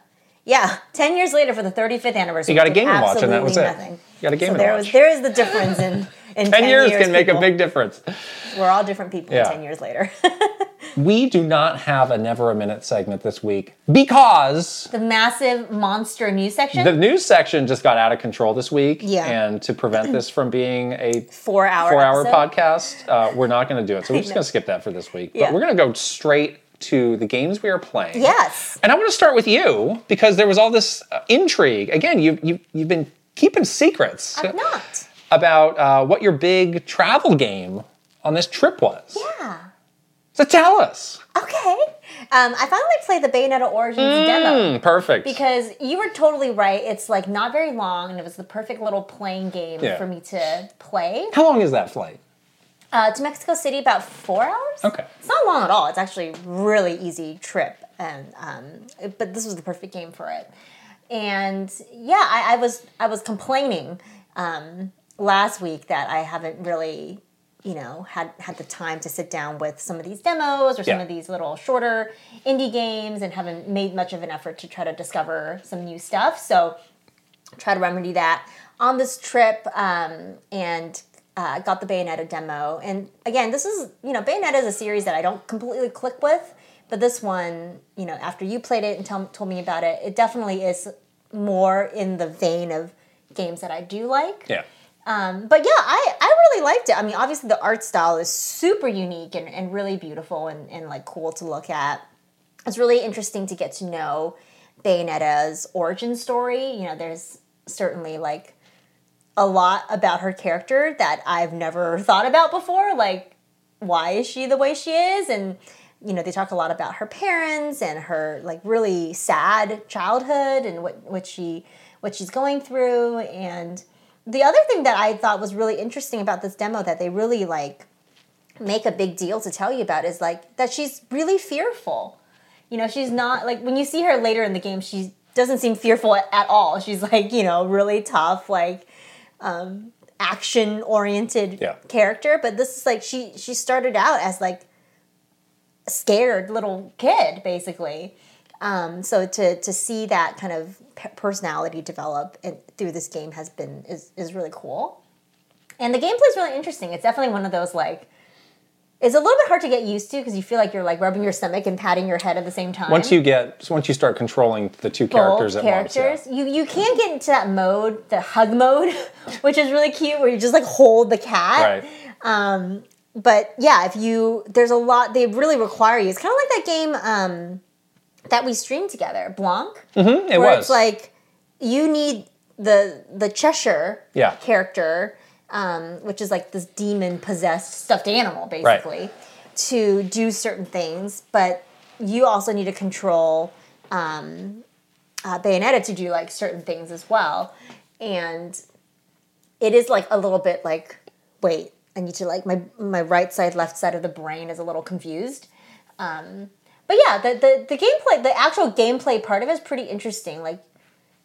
yeah, ten years later for the 35th anniversary, You got a Game Watch, and that was absolutely it. nothing. You got a Game so there Watch. Was, there is the difference in [laughs] in 10 years, can make people. a big difference. We're all different people Yeah. ten years later. [laughs] We do not have a Never a Minute segment this week because the massive monster news section, the news section just got out of control this week. Yeah. And to prevent this from being a four hour four hour episode. podcast, uh, we're not going to do it. So we're [laughs] just going to skip that for this week. Yeah. But we're going to go straight to the games we are playing. Yes. And I want to start with you because there was all this uh, intrigue. Again, you, you, you've been keeping secrets I'm not. about uh, what your big travel game on this trip was. Yeah. So tell us. Okay. Um, I finally played the Bayonetta Origins demo. Hmm, perfect. Because you were totally right. It's like not very long, and it was the perfect little playing game Yeah. for me to play. How long is that flight? Uh, to Mexico City, about four hours. Okay. It's not long at all. It's actually a really easy trip, and um, but this was the perfect game for it. And yeah, I, I was I was complaining um, last week that I haven't really you know had had the time to sit down with some of these demos or some Yeah. of these little shorter indie games and haven't made much of an effort to try to discover some new stuff. So try to remedy that on this trip um, and uh, got the Bayonetta demo. And again, this is, you know, Bayonetta is a series that I don't completely click with, but this one, you know, after you played it and tell, told me about it, it definitely is more in the vein of games that I do like. Yeah. Um, but yeah, I, I really liked it. I mean, obviously the art style is super unique and, and really beautiful and, and like cool to look at. It's really interesting to get to know Bayonetta's origin story. You know, there's certainly like a lot about her character that I've never thought about before. Like, why is she the way she is? And you know, they talk a lot about her parents and her like really sad childhood and what what she what she's going through and the other thing that I thought was really interesting about this demo that they really like make a big deal to tell you about is like that she's really fearful. You know, she's not like when you see her later in the game, she doesn't seem fearful at, all. She's like, you know, really tough, like um, action oriented Yeah. character. But this is like she she started out as like a scared little kid, basically. Um, so to to see that kind of personality develop in, through this game has been is is really cool. And the gameplay is really interesting. It's definitely one of those like it's a little bit hard to get used to because you feel like you're like rubbing your stomach and patting your head at the same time. Once you get, once you start controlling the two Both characters at characters, once, yeah. you you can get into that mode, the hug mode, [laughs] which is really cute, where you just like hold the cat. right? Um, But yeah, if you there's a lot they really require you. It's kind of like that game um, that we streamed together, Blanc. Mm, It where was it's like you need the the Cheshire Yeah. character, um, which is like this demon possessed stuffed animal, basically, to do certain things. But you also need to control um, uh, Bayonetta to do like certain things as well, and it is like a little bit like wait. I need to like my my right side, left side of the brain is a little confused. Um, but yeah, the, the the gameplay, the actual gameplay part of it is pretty interesting. Like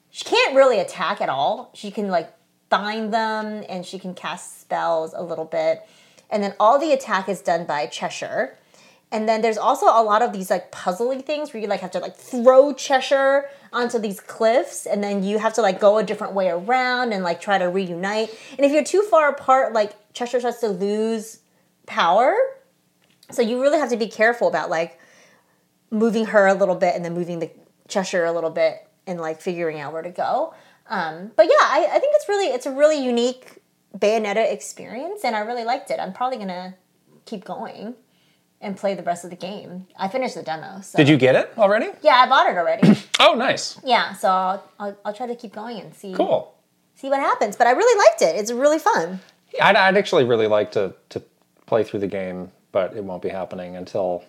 she can't really attack at all. She can like bind them and she can cast spells a little bit. And then all the attack is done by Cheshire. And then there's also a lot of these like puzzly things where you like have to like throw Cheshire onto these cliffs and then you have to like go a different way around and like try to reunite. And if you're too far apart, like Cheshire starts to lose power. So you really have to be careful about like moving her a little bit and then moving the Cheshire a little bit and like figuring out where to go. Um, but yeah, I, I think it's really it's a really unique Bayonetta experience, and I really liked it. I'm probably gonna keep going and play the rest of the game. I finished the demo. So. Did you get it already? Yeah, I bought it already. [coughs] Oh, nice. yeah, so I'll, I'll, I'll try to keep going and see Cool. see what happens. But I really liked it. It's really fun. I'd, I'd actually really like to to play through the game, but it won't be happening until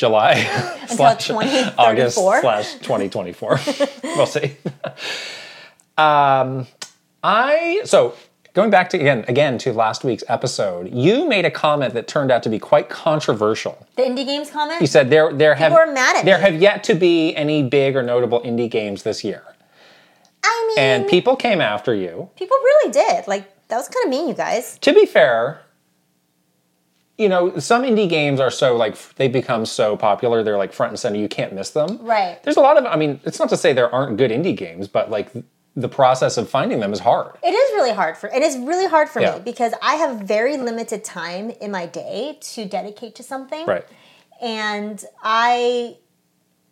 July [laughs] slash 2034? August slash 2024. [laughs] we'll see. Um, I so going back to again again to last week's episode, you made a comment that turned out to be quite controversial. The indie games comment. You said there there have were mad at there me. have yet to be any big or notable indie games this year, I mean, and people came after you. people really did. Like that was kind of mean, you guys. to be fair, you know, some indie games are so like they become so popular, they're like front and center. You can't miss them. Right. There's a lot of. I mean, it's not to say there aren't good indie games, but like the process of finding them is hard. It is really hard for it is really hard for Yeah. me because I have very limited time in my day to dedicate to something. Right. And I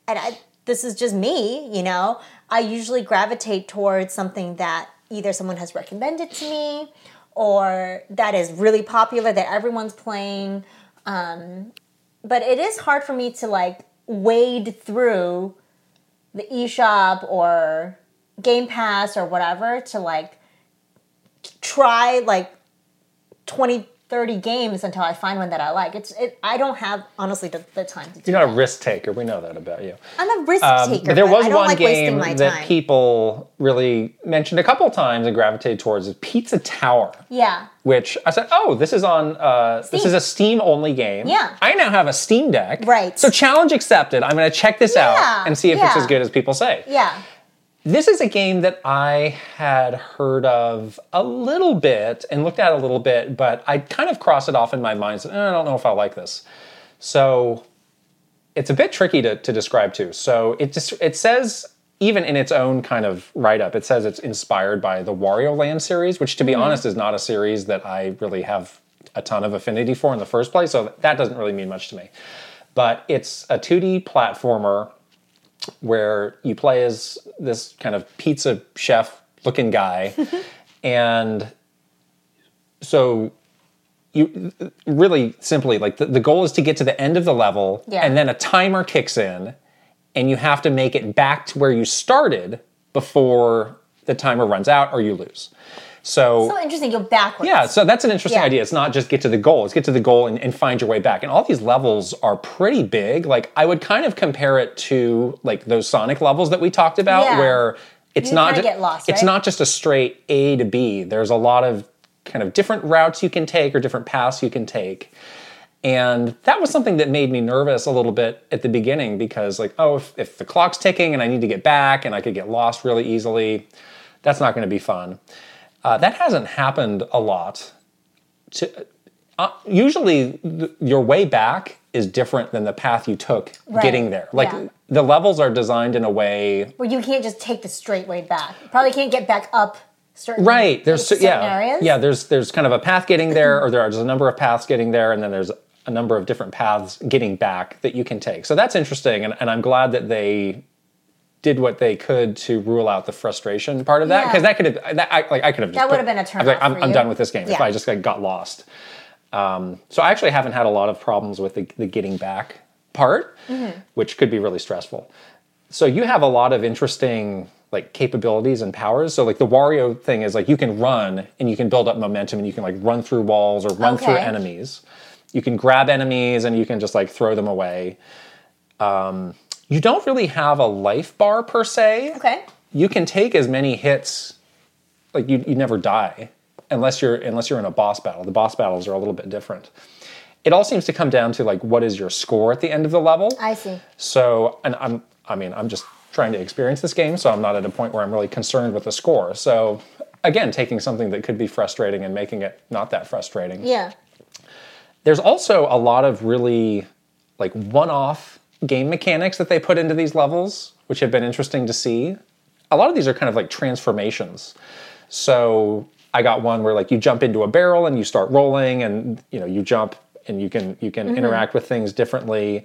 and I this is just me, you know. I usually gravitate towards something that either someone has recommended to me or that is really popular that everyone's playing. Um, but it is hard for me to like wade through the eShop or Game Pass or whatever to like try like 20 30 games until I find one that I like. It's it I don't have honestly the, the time to do You're not a risk taker. We know that about you. I'm a risk Um, taker. but there was one like game that time. people really mentioned a couple times and gravitated towards is Pizza Tower. yeah. Which I said, oh, this is on. Uh, this is a Steam only game. Yeah. I now have a Steam Deck. Right. So challenge accepted. I'm going to check this Yeah, out and see if it's as good as people say. Yeah. This is a game that I had heard of a little bit and looked at a little bit, but I kind of crossed it off in my mind. "Eh, I don't know if I like this. So it's a bit tricky to, to describe too. So it just it says even in its own kind of write up, it says it's inspired by the Wario Land series, which to be honest is not a series that I really have a ton of affinity for in the first place. So that doesn't really mean much to me. But it's a 2D platformer where you play as this kind of pizza chef looking guy [laughs] and so you really simply like the, the goal is to get to the end of the level Yeah. and then a timer kicks in and you have to make it back to where you started before the timer runs out or you lose so So interesting. Go backwards. yeah, so that's an interesting Yeah. idea. It's not just get to the goal, it's get to the goal and, and find your way back. And all these levels are pretty big. Like I would kind of compare it to like those Sonic levels that we talked about Yeah. where it's You not get lost, it's right? not just a straight A to B. There's a lot of kind of different routes you can take or different paths you can take. And that was something that made me nervous a little bit at the beginning because, like, oh, if, if the clock's ticking and I need to get back and I could get lost really easily, that's not going to be fun. Uh, that hasn't happened a lot. To, uh, usually, th- your way back is different than the path you took Right. getting there. Like, Yeah. the levels are designed in a way Where you can't just take the straight way back. You probably can't get back up certain Right. There's certain yeah. areas. Yeah, there's there's kind of a path getting there or there there's a number of paths getting there and then there's a number of different paths getting back that you can take. So that's interesting and, and I'm glad that they did what they could to rule out the frustration part of that Yeah. because that could have that I, like I could have just That would have been a turn be like, I'm, I'm done with this game if Yeah. I just like got lost. Um, so I actually haven't had a lot of problems with the, the getting back part, Mm-hmm. which could be really stressful. So you have a lot of interesting like capabilities and powers. So like the Wario thing is like you can run and you can build up momentum and you can like run through walls or run through enemies. You can grab enemies and you can just like throw them away. Um, you don't really have a life bar per se Okay. you can take as many hits like you, you never die unless you're unless you're in a boss battle the boss battles are a little bit different it all seems to come down to like what is your score at the end of the level I see. so and i'm i mean i'm just trying to experience this game so i'm not at a point where i'm really concerned with the score so again taking something that could be frustrating and making it not that frustrating Yeah. there's also a lot of really like one-off game mechanics that they put into these levels, which have been interesting to see. A lot of these are kind of like transformations. So I got one where like you jump into a barrel and you start rolling, and you know you jump and you can you can mm-hmm. interact with things differently.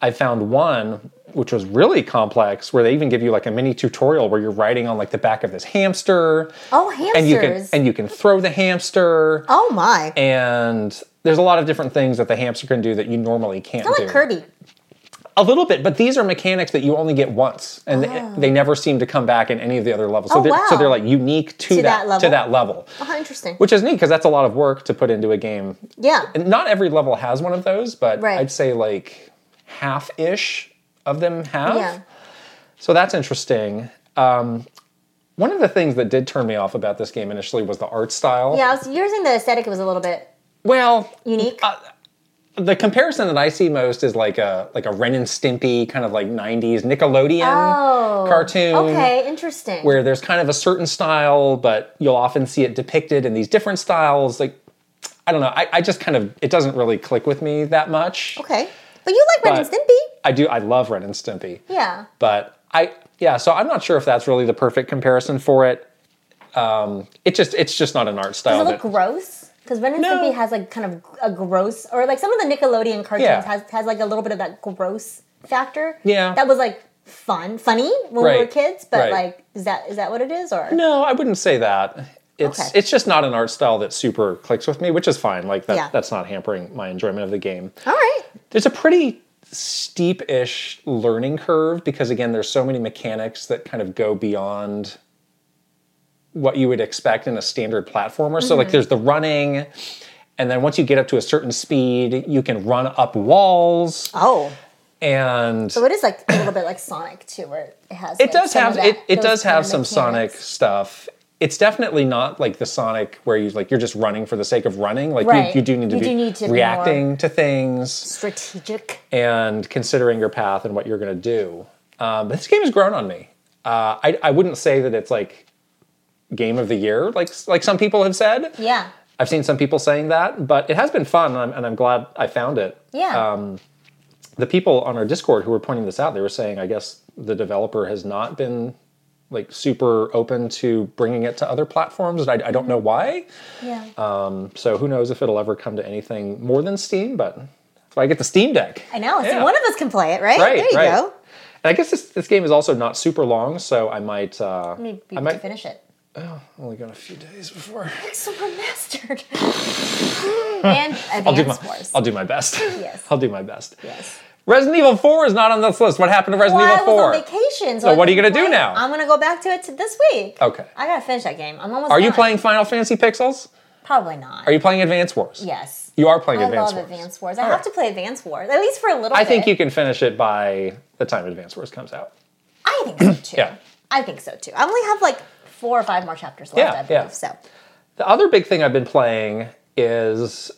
I found one which was really complex where they even give you like a mini tutorial where you're riding on like the back of this hamster. Oh, hamsters. And you can and you can throw the hamster oh my. and there's a lot of different things that the hamster can do that you normally can't do. like Kirby. A little bit, but these are mechanics that you only get once, and they, they never seem to come back in any of the other levels. So, Oh, they're, so they're like unique to, To that, that level? to that level, Oh, interesting. which is neat because that's a lot of work to put into a game. yeah. And not every level has one of those, but Right. I'd say like half ish of them have. Yeah. So that's interesting. Um, one of the things that did turn me off about this game initially was the art style. Yeah, I was using the aesthetic it was a little bit Well, unique. Uh, the comparison that I see most is like a like a Ren and Stimpy kind of like '90s Nickelodeon oh. cartoon, Okay, interesting. where there's kind of a certain style, but you'll often see it depicted in these different styles. Like I don't know, I, I just kind of it doesn't really click with me that much. okay. But you like Ren and Stimpy? I do, I love Ren and Stimpy, Yeah. but I yeah, so I'm not sure if that's really the perfect comparison for it. Um, it just it's just not an art style. Does it look that- gross? Because Ren and No. Stimpy has like kind of a gross, or like some of the Nickelodeon cartoons Yeah. has has like a little bit of that gross factor. Yeah. That was like fun, funny when we were kids, but Right. like, is that is that what it is, or No, I wouldn't say that. It's Okay. it's just not an art style that super clicks with me, which is fine. Like that Yeah. that's not hampering my enjoyment of the game. all right? There's a pretty steep-ish learning curve because again, there's so many mechanics that kind of go beyond what you would expect in a standard platformer. So Mm-hmm. like there's the running and then once you get up to a certain speed, you can run up walls Oh, and so it is like a little bit like Sonic too, where it has. it like, does have that- it, it does have some sonic stuff it's definitely not like the sonic where you like you're just running for the sake of running like Right. you, you do need to You be do need to be reacting to things strategic. and considering your path and what you're going to do um, but this game has grown on me uh, I, I wouldn't say that it's like game of the year like like some people have said Yeah, i've seen some people saying that but it has been fun and i'm, and I'm glad i found it yeah. Um, the people on our Discord who were pointing this out, they were saying, I guess the developer has not been like super open to bringing it to other platforms, and I, I don't know why. yeah. Um, so who knows if it'll ever come to anything more than Steam? But if I get the Steam Deck, I know. So yeah. one of us can play it, right? right, there you right. go. And I guess this, this game is also not super long, so I might. Uh, Maybe I to might finish it. Oh, only got a few days before. So remastered. [laughs] and I'll do my. Wars. I'll do my best. Yes. [laughs] I'll do my best. yes. Resident Evil 4 is not on this list. What happened to Resident Well, I Evil was 4? on vacation. So, So what are you gonna do now? I'm gonna go back to it to this week. Okay. I gotta finish that game. I'm almost. Are you playing Final Fantasy Pixels? Probably not. Are you playing Advance Wars? Yes. You are playing I Advance love Wars. Advance Wars. I All have right. to play Advance Wars at least for a little. I bit. think you can finish it by the time Advance Wars comes out. I think so [clears throat] too. Yeah. I think so too. I only have like four or five more chapters left, Yeah, I believe. yeah. So The other big thing I've been playing is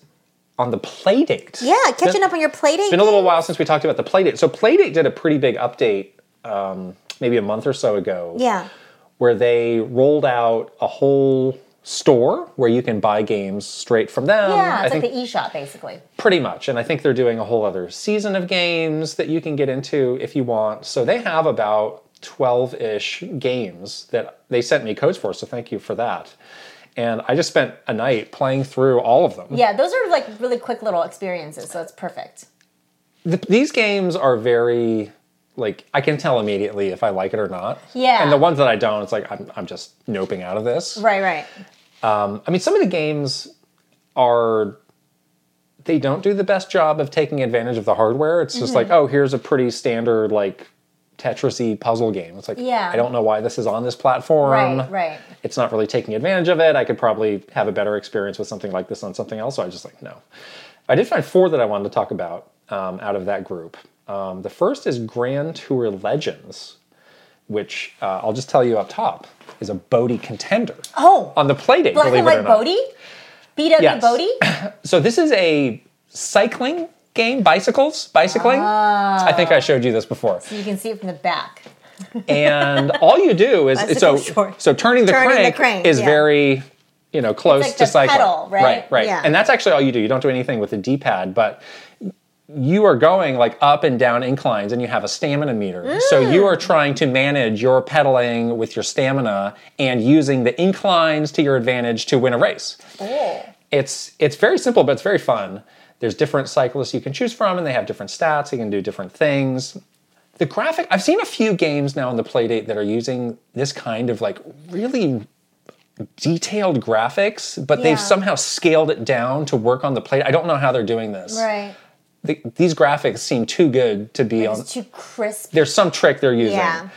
on the Playdate. yeah, catching up on your play date. Been a little while since we talked about the Playdate. So Playdate did a pretty big update um, maybe a month or so ago. Yeah. Where they rolled out a whole store where you can buy games straight from them. Yeah, I it's think like the eShop basically. pretty much. And I think they're doing a whole other season of games that you can get into if you want. So they have about 12 ish games that they sent me codes for. So thank you for that. And I just spent a night playing through all of them. Yeah, those are like really quick little experiences, so it's perfect. Th- these games are very like I can tell immediately if I like it or not. Yeah. And the ones that I don't, it's like I'm I'm just noping out of this. Right, right. I mean, some of the games are they don't do the best job of taking advantage of the hardware. It's just Mm-hmm. like, oh, here's a pretty standard like Tetrisy puzzle game. It's like, Yeah. I don't know why this is on this platform. Right, right. It's not really taking advantage of it. I could probably have a better experience with something like this on something else. So I just like no. I did find four that I wanted to talk about um, out of that group. Um, the first is Grand Tour Legends, which uh, I'll just tell you up top is a Bodhi contender Oh, on the Playdate. believe it or not. Bodhi? BW Yes. Bodhi? [laughs] So this is a cycling game, bicycles, bicycling. I think I showed you this before. You can see it from the back. And all you do is Bicycle so short. so turning the Turning the crank, crank, is yeah. very you know close like to cycling. pedal, right? Right, right. Yeah. And that's actually all you do. You don't do anything with the D-pad, but you are going like up and down inclines and you have a stamina meter. So you Mm. are trying to manage your pedaling with your stamina and using the inclines to your advantage to win a race. Oh. it's it's very simple, but it's very fun. There's different cyclists you can choose from, and they have different stats. You can do different things. The graphic, I've seen a few games now in the Playdate that are using this kind of like really detailed graphics, but Yeah. they've somehow scaled it down to work on the plate. I don't know how they're doing this. Right. The- these graphics seem too good to be on. It's too crisp. There's some trick they're using. Yeah.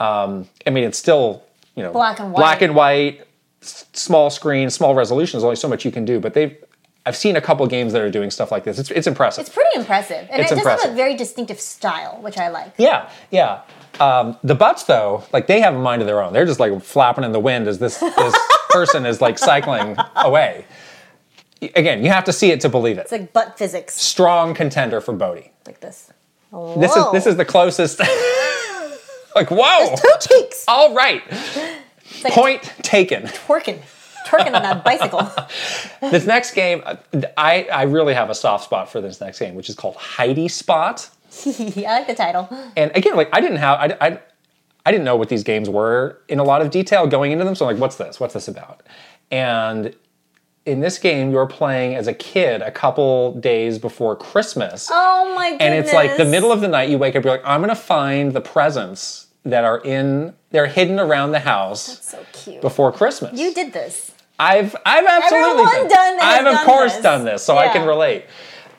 Um, I mean, it's still you know Black and white. black and white, s- small screen, small resolution. There's only so much you can do, but they've. I've seen a couple games that are doing stuff like this. It's it's impressive. It's pretty impressive. And It's it does have a very distinctive style, which I like. yeah, yeah. Um, the butts though, like they have a mind of their own. They're just like flapping in the wind as this this [laughs] person is like cycling away. Again, you have to see it to believe it. It's like butt physics, Strong contender for Bodhi. like this. This is this is the closest. [laughs] like whoa! Two cheeks. All right, like point taken. twerking, twerking on that bicycle. [laughs] This next game, I, I really have a soft spot for this next game, which is called Heidi Spot. [laughs] I like the title. And again, like I didn't have, I, I, I didn't know what these games were in a lot of detail going into them. So I'm like, what's this? What's this about? And in this game, you're playing as a kid a couple days before Christmas. Oh my goodness. and it's like the middle of the night, you wake up, you're like, I'm gonna find the presents that are in, they're hidden around the house That's So cute. before Christmas. You did this. I've I've absolutely Everyone done, done- has I've of done course this. done this, so I can relate.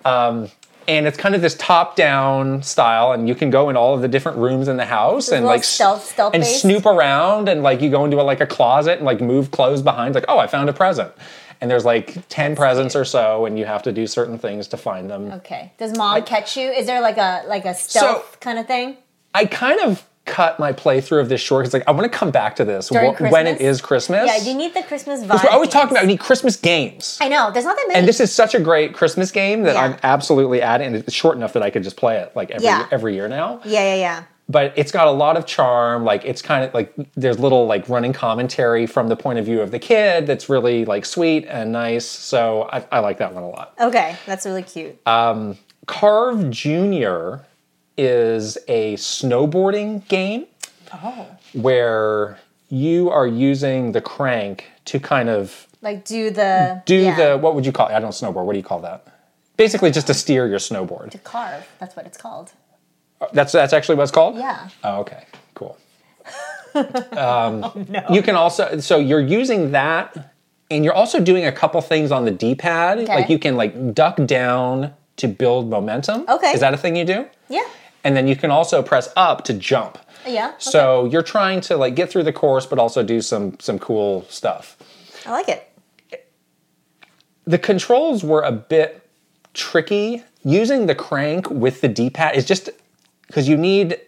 Um, and it's kind of this top-down style, and you can go in all of the different rooms in the house and like stealth- stealth and based. snoop around, and like you go into a, like a closet and like move clothes behind, like oh I found a present, and there's like ten presents or so, and you have to do certain things to find them. Okay. Does mom catch you? Is there like a like a stealth kind of thing? I kind of cut my playthrough of this short because like I want to come back to this wh- when it is Christmas? Yeah, you need the Christmas vibe. We're always talking about we need Christmas games. I know. There's not that many. And this is such a great Christmas game that Yeah. I'm absolutely adding. And it's short enough that I could just play it like every Yeah. every year now. yeah, yeah, yeah. But it's got a lot of charm. Like it's kind of like there's little like running commentary from the point of view of the kid that's really like sweet and nice. So I, I like that one a lot. Okay, that's really cute. Uh, Carve Junior is a snowboarding game oh. where you are using the crank to kind of Like do the do yeah, the what would you call it? I don't snowboard. What do you call that? Basically, just to steer your snowboard. To carve. That's what it's called. That's that's actually what it's called. Yeah. Oh, okay. Cool. [laughs] um, You can also so you're using that, and you're also doing a couple things on the D-pad. Okay. Like you can like duck down to build momentum. Okay. Is that a thing you do? Yeah. And then you can also press up to jump. Yeah. So you're trying to like get through the course, but also do some some cool stuff. I like it. the controls were a bit tricky. Using the crank with the D-pad is just because you need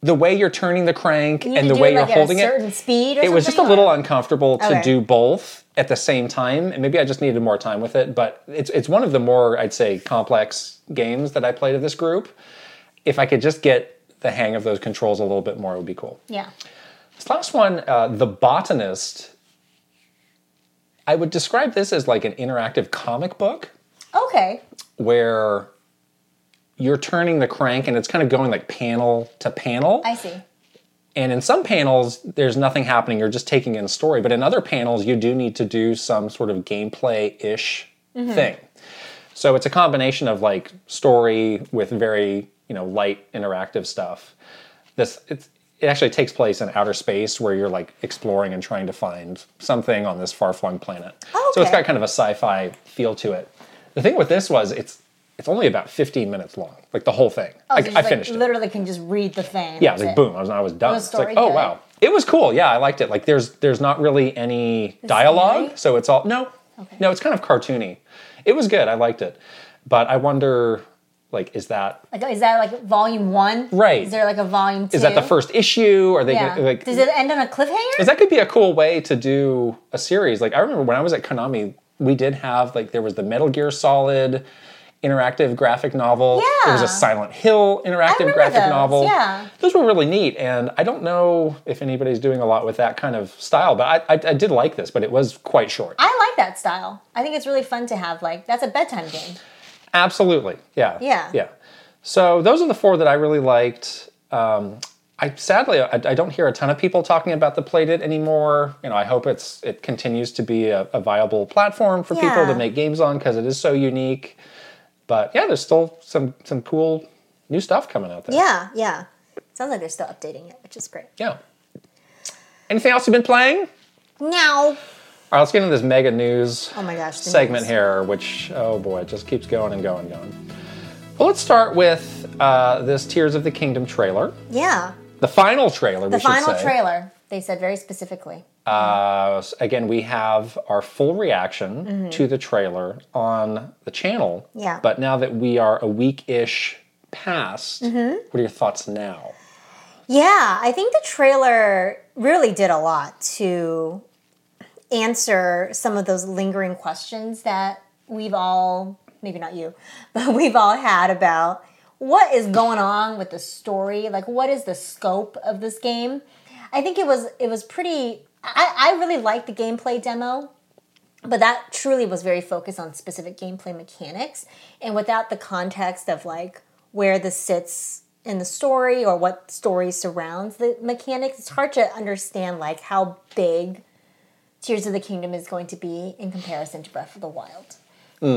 the way you're turning the crank You and the way it, you're like, holding at a it, certain speed. Or it was just a little or- uncomfortable to Okay. do both at the same time and maybe i just needed more time with it but it's, it's one of the more i'd say complex games that i played of this group if i could just get the hang of those controls a little bit more it would be cool Yeah. this last one uh, the botanist i would describe this as like an interactive comic book Okay. where you're turning the crank and it's kind of going like panel to panel I see. and in some panels, there's nothing happening. You're just taking in story. But in other panels, you do need to do some sort of gameplay ish mm-hmm. thing. So it's a combination of like story with very you know light interactive stuff. This it's, it actually takes place in outer space where you're like exploring and trying to find something on this far flung planet. Oh, So it's got kind of a sci-fi feel to it. The thing with this was it's it's only about 15 minutes long, like the whole thing. Oh, I, so I just, finished like, it. Literally can just read the thing. Yeah, like it. boom, I was I was done. Was It's like, story oh wow. It was cool. Yeah, I liked it. Like there's there's not really any dialogue, story? so it's all no. Okay. No, it's kind of cartoony. It was good. I liked it. But I wonder like is that Like, is that like volume one? Right. Is there like a volume two? is that the first issue? Are they Yeah. gonna, like Does it end on a cliffhanger? Because that could be a cool way to do a series. Like I remember when I was at Konami, we did have like there was the Metal Gear Solid interactive graphic novel. Yeah. There was a Silent Hill interactive graphic those, novel. yeah. Those were really neat, and I don't know if anybody's doing a lot with that kind of style, but I, I, I did like this, but it was quite short. I like that style. I think it's really fun to have like that's a bedtime game. Absolutely, yeah, Yeah. yeah. So those are the four that I really liked. Um, I sadly I, I don't hear a ton of people talking about the Playdate anymore. You know, I hope it's it continues to be a, a viable platform for people to make games on because it is so unique. But yeah, there's still some some cool new stuff coming out there. Yeah, yeah. Sounds like they're still updating it, which is great. Yeah. Anything else you've been playing? No. All right, let's get into this mega news oh my gosh, segment news. here, which oh boy, it just keeps going and going and going. Well, let's start with uh, this Tears of the Kingdom trailer, Yeah, the final trailer. the we should final trailer. They said very specifically. Uh, again, we have our full reaction to the trailer on the channel. Mm-hmm. Yeah. But now that we are a week-ish past, Mm-hmm. what are your thoughts now? Yeah, I think the trailer really did a lot to answer some of those lingering questions that we've all, maybe not you, [laughs] but we've all had about what is going on with the story, like what is the scope of this game. I think it was it was pretty I, I really liked the gameplay demo but that truly was very focused on specific gameplay mechanics and without the context of like where this sits in the story or what story surrounds the mechanics. It's hard to understand like how big tears of the kingdom is going to be in comparison to breath of the wild.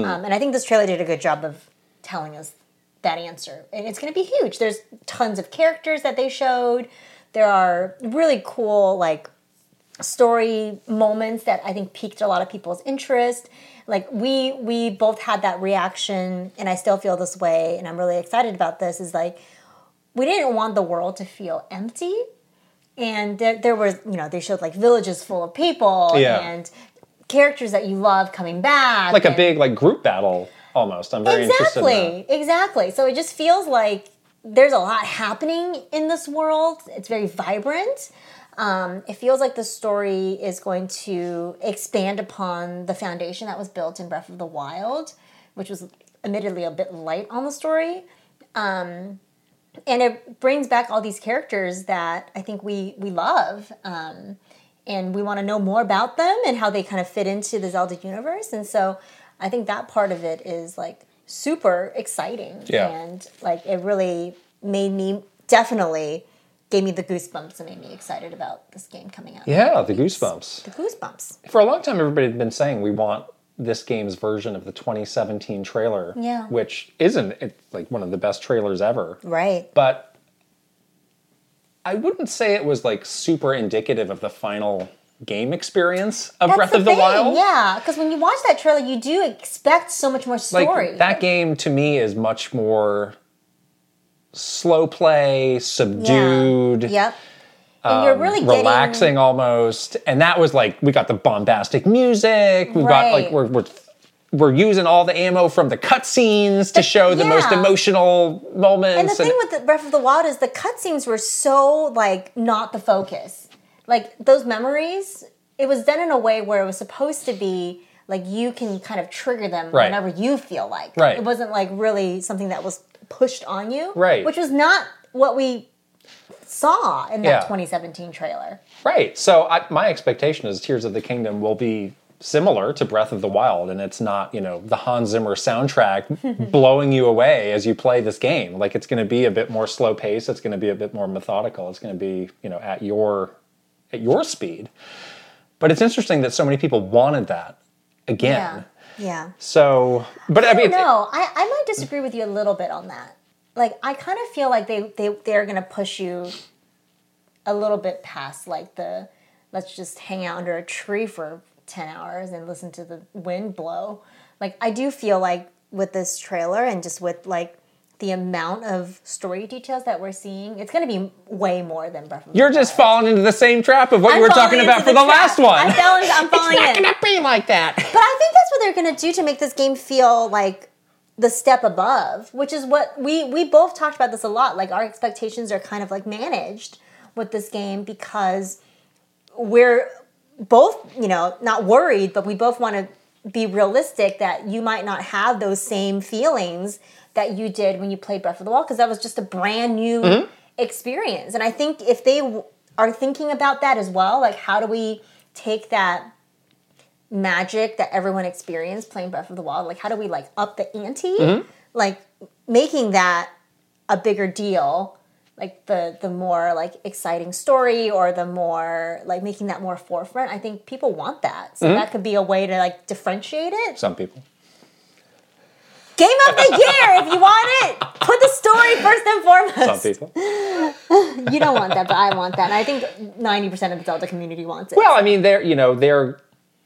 Um, and i think this trailer did a good job of telling us that answer. And it's going to be huge. There's tons of characters that they showed. There are really cool like story moments that I think piqued a lot of people's interest. Like we we both had that reaction and I still feel this way and I'm really excited about this is like we didn't want the world to feel empty. And there, there was, you know, they showed like villages full of people Yeah. and characters that you love coming back. Like a big like group battle almost. I'm very interested in. Exactly, exactly. So it just feels like there's a lot happening in this world. It's very vibrant. Um, it feels like the story is going to expand upon the foundation that was built in Breath of the Wild, which was admittedly a bit light on the story. Um, and it brings back all these characters that I think we we love. Um, and we want to know more about them and how they kind of fit into the Zelda universe. And so I think that part of it is like super exciting. Yeah. And like it really made me definitely gave me the goosebumps and made me excited about this game coming out. Yeah, the goosebumps. The goosebumps. For a long time, everybody had been saying we want this game's version of the 2017 trailer, Yeah. which isn't like one of the best trailers ever. Right. But I wouldn't say it was like super indicative of the final game experience of That's Breath the of the thing, Wild. Yeah, because when you watch that trailer, you do expect so much more Like story. that game to me is much more slow play, subdued. Yep. And you're really getting Um, relaxing almost and that was like we got the bombastic music we've got like we're, we're we're using all the ammo from the cutscenes to show the most emotional moments. And the thing with the Breath of the Wild is the cutscenes were so like not the focus. Like those memories, it was done in a way where it was supposed to be like you can kind of trigger them Right. whenever you feel like. Right. It wasn't like really something that was pushed on you. Right. Which was not what we saw in that Yeah. 2017 trailer. Right. So I, my expectation is Tears of the Kingdom will be similar to Breath of the Wild, and it's not you know the Hans Zimmer soundtrack [laughs] blowing you away as you play this game. Like it's going to be a bit more slow pace. It's going to be a bit more methodical. It's going to be you know at your at your speed. But it's interesting that so many people wanted that again. Yeah. Yeah. So, but I, I mean, don't. I, I might disagree with you a little bit on that. Like I kind of feel like they they they're gonna push you a little bit past like the let's just hang out under a tree for ten hours and listen to the wind blow. Like I do feel like with this trailer and just with like the amount of story details that we're seeing, it's gonna be way more than Breath of the you're Wild. just falling into the same trap of what I'm you were talking into about for the, last one. I'm falling, I'm [laughs] falling it's not in. going to be like that. But I think that's what they're going to do to make this game feel like the step above, which is what we we both talked about this a lot. Like our expectations are kind of like managed with this game because we're both, you know, not worried, but we both want to be realistic that you might not have those same feelings that you did when you played Breath of the Wild because that was just a brand new mm-hmm. experience. And I think if they w- are thinking about that as well, like how do we take that magic that everyone experienced playing Breath of the Wild, like how do we like up the ante? Mm-hmm. Like making that a bigger deal, like the the more like exciting story or the more like making that more forefront. I think people want that. So mm-hmm. that could be a way to like differentiate it. Some people. Game of the year if you want it. Put the story first and foremost. Some people. You don't want that, but I want that. And I think 90% of the Zelda community wants it. Well, I mean, they're you know they're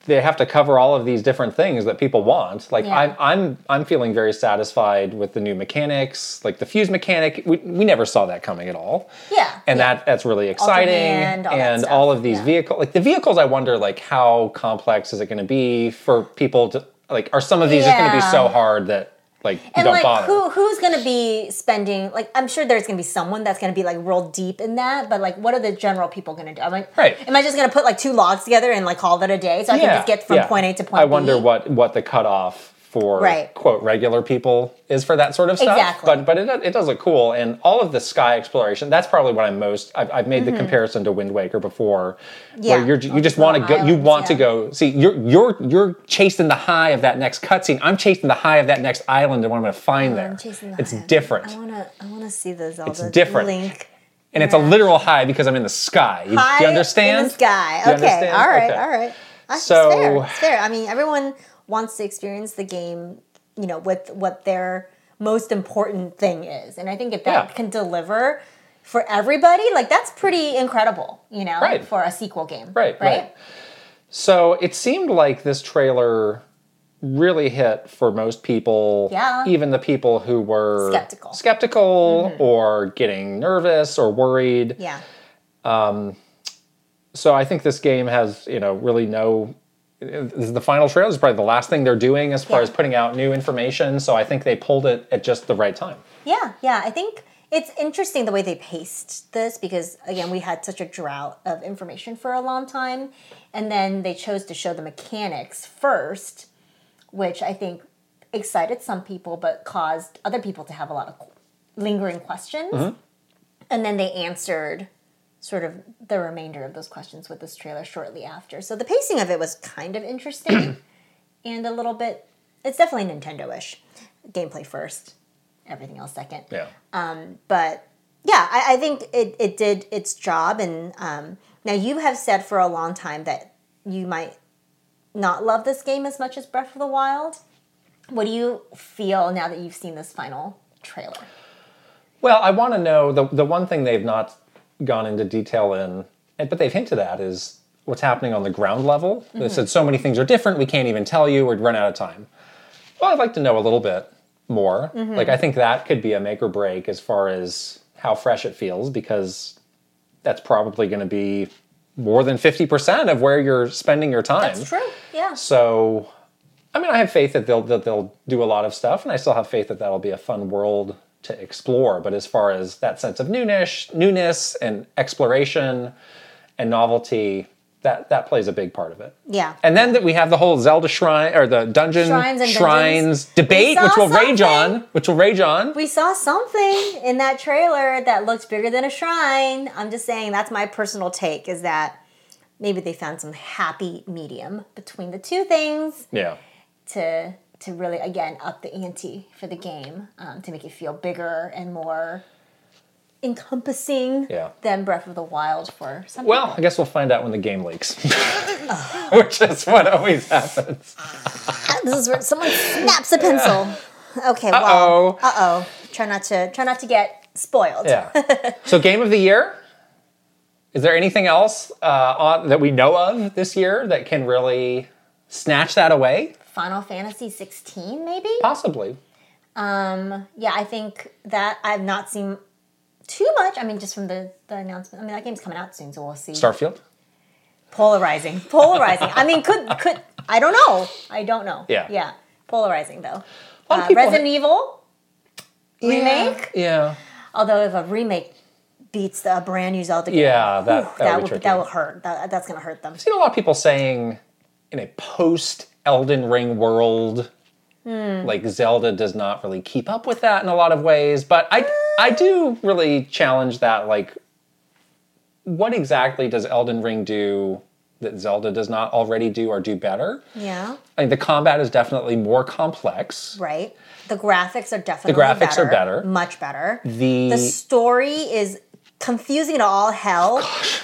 they have to cover all of these different things that people want. Like Yeah. I'm I'm I'm feeling very satisfied with the new mechanics, like the fuse mechanic. We, we never saw that coming at all. yeah. And yeah. that that's really exciting. hand, all and all of these yeah. vehicles, like the vehicles, I wonder like how complex is it going to be for people to like? Are some of these just going to be so hard that like and like bother? who who's gonna be spending like I'm sure there's gonna be someone that's gonna be like real deep in that, but like what are the general people gonna do? I'm like, Right. Am I just gonna put like two logs together and like call that a day so I can just get from yeah. point A to point I B? wonder what what the cutoff for Right. quote regular people is for that sort of stuff. Exactly. But but it, it does look cool, and all of the sky exploration. That's probably what I'm most. I've, I've made the comparison to Wind Waker before, Mm-hmm. Yeah. where you're you just want to go. You want to go. See, you're you're you're chasing the high of that next cutscene. I'm chasing the high of that next island and what I'm going to find there. I'm chasing the It's different, I wanna I wanna see the Zelda different. link. and it's a literal high because I'm in the sky. You, High do you understand? in the sky. Okay, all right, Okay. all right. That's So- fair. It's fair. I mean, everyone wants to experience the game, you know, with what their most important thing is, and I think if that Yeah. can deliver for everybody, like that's pretty incredible, you know, Right. for a sequel game. Right, right. So it seemed like this trailer really hit for most people. Yeah. Even the people who were Skeptical. Mm-hmm. skeptical or getting nervous or worried. Yeah. Um, So I think this game has, you know, really no. This is the final trailer is probably the last thing they're doing as far Yeah. as putting out new information. So I think they pulled it at just the right time. Yeah, yeah. I think it's interesting the way they paced this because again, we had such a drought of information for a long time, and then they chose to show the mechanics first, which I think excited some people but caused other people to have a lot of lingering questions. Mm-hmm. And then they answered sort of the remainder of those questions with this trailer shortly after. So the pacing of it was kind of interesting [clears throat] and a little bit it's definitely Nintendo-ish. Gameplay first, everything else second Yeah. Um, but yeah, I, I think it, it did its job. And um, now you have said for a long time that you might not love this game as much as Breath of the Wild. What do you feel now that you've seen this final trailer? Well, I want to know the the one thing they've not gone into detail in, but they've hinted at is what's happening on the ground level. Mm-hmm. They said so many things are different, we can't even tell you, we'd run out of time. Well, I'd like to know a little bit more. Mm-hmm. Like I think that could be a make or break as far as how fresh it feels, because that's probably going to be more than fifty percent of where you're spending your time. That's true. Yeah. So I mean, I have faith that they'll that they'll do a lot of stuff, and I still have faith that that'll be a fun world to explore. But as far as that sense of newness, newness, and exploration and novelty, that that plays a big part of it. Yeah. And then that we have the whole Zelda shrine or the dungeon Shrines shrines debate, We which will rage on, which will rage on. We saw something in that trailer that looked bigger than a shrine. I'm just saying that's my personal take is that maybe they found some happy medium between the two things yeah. to to really again up the ante for the game um, to make it feel bigger and more encompassing Yeah. than Breath of the Wild for some Well, I guess we'll find out when the game leaks, [laughs] [laughs] which is what always happens. this is where someone snaps a pencil. Okay, Uh-oh. well, uh oh. Try not to try not to get spoiled. Yeah. so, game of the year. Is there anything else uh, on, that we know of this year that can really snatch that away? Final Fantasy 16, maybe. Possibly. Um, yeah, I think that I've not seen too much. I mean, just from the, the announcement. I mean, that game's coming out soon, so we'll see. Starfield. Polarizing, polarizing. I mean, could could I don't know. I don't know. Yeah. yeah, polarizing though. A lot of Uh, Resident Evil remake. Yeah. Although if a remake beats the, a brand new Zelda game, Yeah, that- whew, that would would that would hurt. That, that's gonna hurt them. I've seen a lot of people saying in a post Elden Ring world, Hmm. like Zelda does not really keep up with that in a lot of ways. But I, I do really challenge that. Like, what exactly does Elden Ring do that Zelda does not already do or do better? Yeah, I mean, the combat is definitely more complex. right. The graphics are definitely the graphics are better. much better. The, the story is confusing to all hell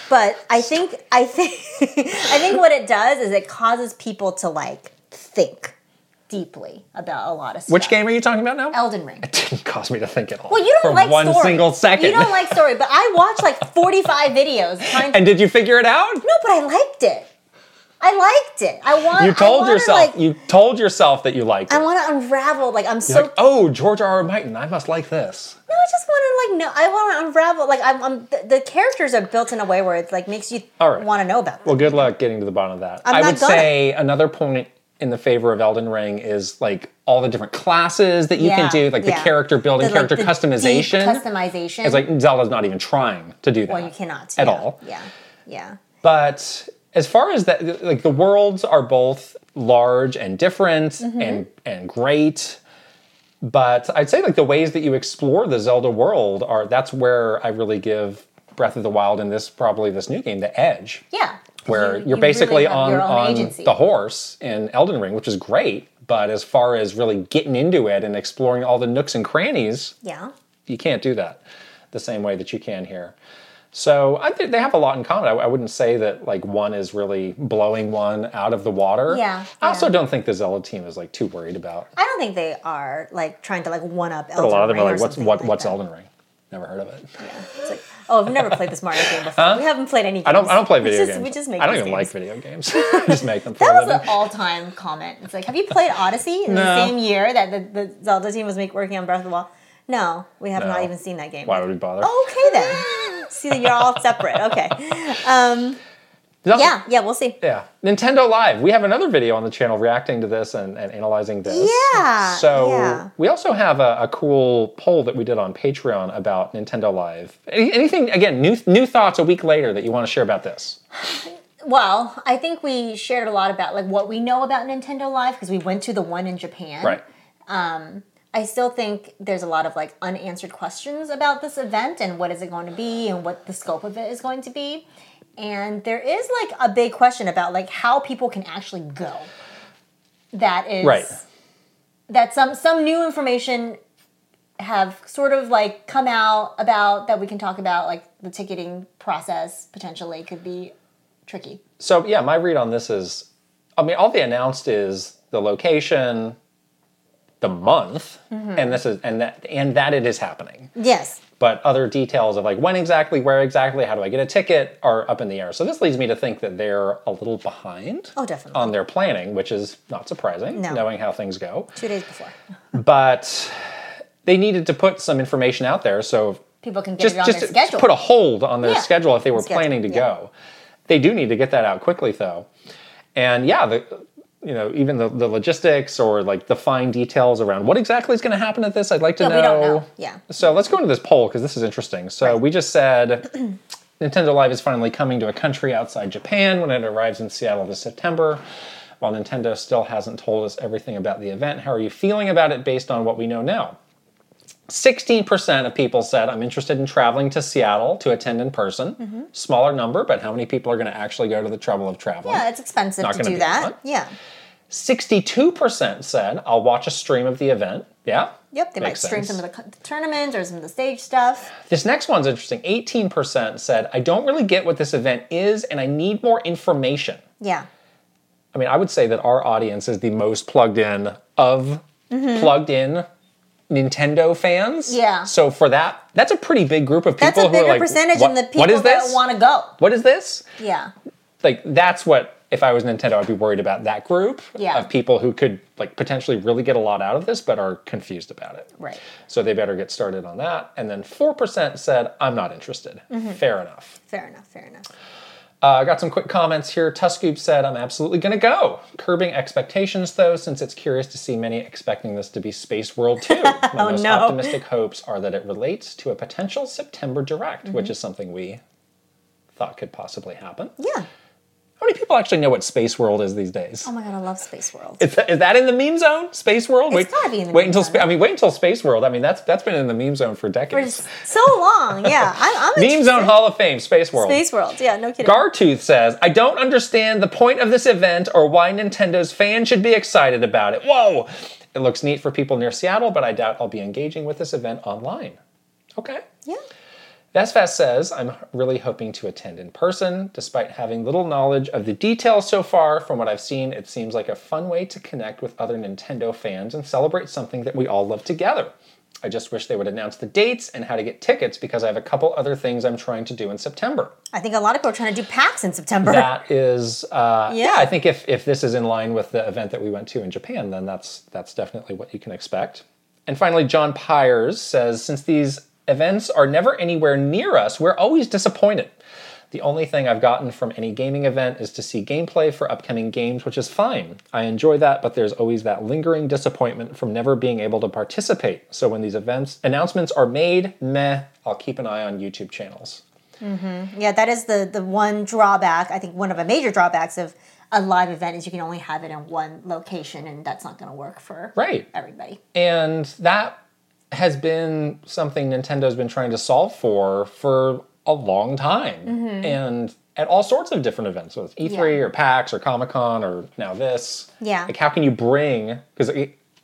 but i think i think [laughs] i think what it does is it causes people to like think deeply about a lot of stuff which game are you talking about now? elden ring It didn't cause me to think at all. well you don't for like one story single second. you don't like story but i watched like 45 videos [laughs] trying to and did you figure it out? no but i liked it i liked it i want You told wanna, yourself. like, you told yourself that you liked it. i want to unravel like i'm so like, oh, George R. R. Martin, I must like this. No, I just want to like no. I want to unravel. Like I'm, I'm the, the characters are built in a way where it like makes you right. want to know about them. Well, good luck getting to the bottom of that. I'm I would gonna. say another point in the favor of Elden Ring is like all the different classes that you Yeah, can do, like yeah. the character building, The, like, character the customization. customization. it's like Zelda's not even trying to do that. well, you cannot at yeah, all. Yeah, yeah. But as far as that, like the worlds are both large and different Mm-hmm. and and great. But I'd say like the ways that you explore the Zelda world are that's where I really give Breath of the Wild and this probably this new game the edge. Yeah. Where You- you're you basically really on, on agency. the horse in Elden Ring, which is great. But as far as really getting into it and exploring all the nooks and crannies, Yeah. you can't do that the same way that you can here. So I think they have a lot in common. I, I wouldn't say that like one is really blowing one out of the water. Yeah, I also don't think the Zelda team is like too worried about. I don't think they are like trying to like one up. But a lot of them are like, what's what, what's Elden? Elden Ring? Never heard of it. It's like, oh, I've never played this Mario game before. We haven't played any. Games. I don't. I don't play video just, games. We just make. I don't even games. like video games. [laughs] I just make them [laughs] That was an all-time comment. It's like, have you played Odyssey in the same year that the, the Zelda team was make, working on Breath of the Wild? No, we have not even seen that game. Why would we bother? Oh, okay then. [laughs] See that you're all separate. Okay. Um, yeah, yeah, we'll see. Yeah, Nintendo Live. We have another video on the channel reacting to this and, and analyzing this. Yeah, So yeah. we also have a, a cool poll that we did on Patreon about Nintendo Live. Any, anything again? New new thoughts a week later that you want to share about this? Well, I think we shared a lot about like what we know about Nintendo Live because we went to the one in Japan. Right. I still think there's a lot of like unanswered questions about this event and what is it going to be and what the scope of it is going to be. And there is like a big question about like how people can actually go. That is Right. that some some new information have sort of like come out about that we can talk about like the ticketing process potentially could be tricky. So yeah, my read on this is, I mean, all they announced is the location, the month, Mm-hmm. and this is and that and that it is happening. Yes. But other details of like when exactly, where exactly, how do I get a ticket are up in the air. So this leads me to think that they're a little behind Oh, definitely. on their planning, which is not surprising, No. knowing how things go. Two days before. But they needed to put some information out there so People can get just it on just their to schedule. put a hold on their Yeah. schedule if they were Schedule, planning to yeah. go. They do need to get that out quickly though. And yeah, the you know, even the, the logistics or like the fine details around what exactly is going to happen at this, I'd like to know. we don't know. Yeah. So let's go into this poll because this is interesting. So we just said [clears throat] Nintendo Live is finally coming to a country outside Japan when it arrives in Seattle this September. While Nintendo still hasn't told us everything about the event, how are you feeling about it based on what we know now? 16% of people said, I'm interested in traveling to Seattle to attend in person. Mm-hmm. Smaller number, but how many people are going to actually go to the trouble of traveling? Yeah, it's expensive Not to do that. fun. Yeah. 62% said, I'll watch a stream of the event. Yeah? Yep. They might stream sense. some of the tournaments or some of the stage stuff. This next one's interesting. 18% said, I don't really get what this event is and I need more information. Yeah. I mean, I would say that our audience is the most plugged in of plugged in Nintendo fans. Yeah. So for that, that's a pretty big group of people That's a bigger like, percentage than the people what is that want to go. What is this? Yeah. Like that's what if I was Nintendo, I'd be worried about that group Yeah. of people who could like potentially really get a lot out of this, but are confused about it. Right. So they better get started on that. And then four percent said, "I'm not interested." Mm-hmm. Fair enough. Fair enough. Fair enough. Uh, I got some quick comments here. Tuscoop said, I'm absolutely going to go. Curbing expectations, though, since it's curious to see many expecting this to be Space World 2. [laughs] My most Oh, no. optimistic hopes are that it relates to a potential September Direct, which Mm-hmm. is something we thought could possibly happen. Yeah. How many people actually know what Space World is these days? Oh my god, I love Space World. Is that, is that in the meme zone? Space World? It's gotta be in the wait meme until zone. I mean, wait until Space World. I mean, that's that's been in the meme zone for For decades. just so long. Yeah. [laughs] I'm, I'm Meme. Zone Hall of Fame, Space World. Space World. Yeah. No kidding. Gartooth says, I don't understand the point of this event or why Nintendo's fans should be excited about it. Whoa! It looks neat for people near Seattle, but I doubt I'll be engaging with this event online. Okay. yeah. Vesfast says, I'm really hoping to attend in person. Despite having little knowledge of the details so far, from what I've seen, it seems like a fun way to connect with other Nintendo fans and celebrate something that we all love together. I just wish they would announce the dates and how to get tickets because I have a couple other things I'm trying to do in September. I think a lot of people are trying to do PAX in September. that is uh, yeah. Yeah. I think if if this is in line with the event that we went to in Japan, then that's that's definitely what you can expect. And finally, John Pyers says, since these events are never anywhere near us, we're always disappointed. The only thing I've gotten from any gaming event is to see gameplay for upcoming games, which is fine. I enjoy that, but there's always that lingering disappointment from never being able to participate. So when these events announcements are made, meh, I'll keep an eye on YouTube channels. Mm-hmm. Yeah, that is the the one drawback. I think one of the major drawbacks of a live event is you can only have it in one location, and that's not going to work for Right. everybody. And that has been something Nintendo's been trying to solve for for a long time. Mm-hmm. And at all sorts of different events, whether it's E3 Yeah. or PAX or Comic Con or now this. Yeah. Like, how can you bring, because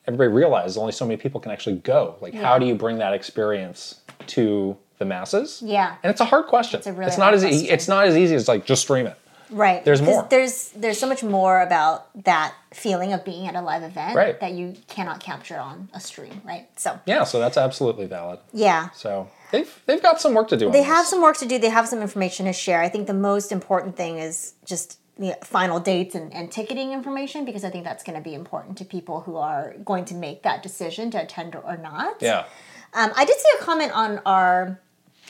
everybody realizes only so many people can actually go. Like, how do you bring that experience to the masses? Yeah. And it's a hard question. It's a really not hard as e- it's not as easy as like just stream it. Right. There's more. There's there's so much more about that feeling of being at a live event Right. that you cannot capture on a stream, right? So Yeah, so that's absolutely valid. yeah. So they've they've got some work to do. on They this. have some work to do. They have some information to share. I think the most important thing is just the final dates and, and ticketing information because I think that's going to be important to people who are going to make that decision to attend or not. Yeah. Um, I did see a comment on our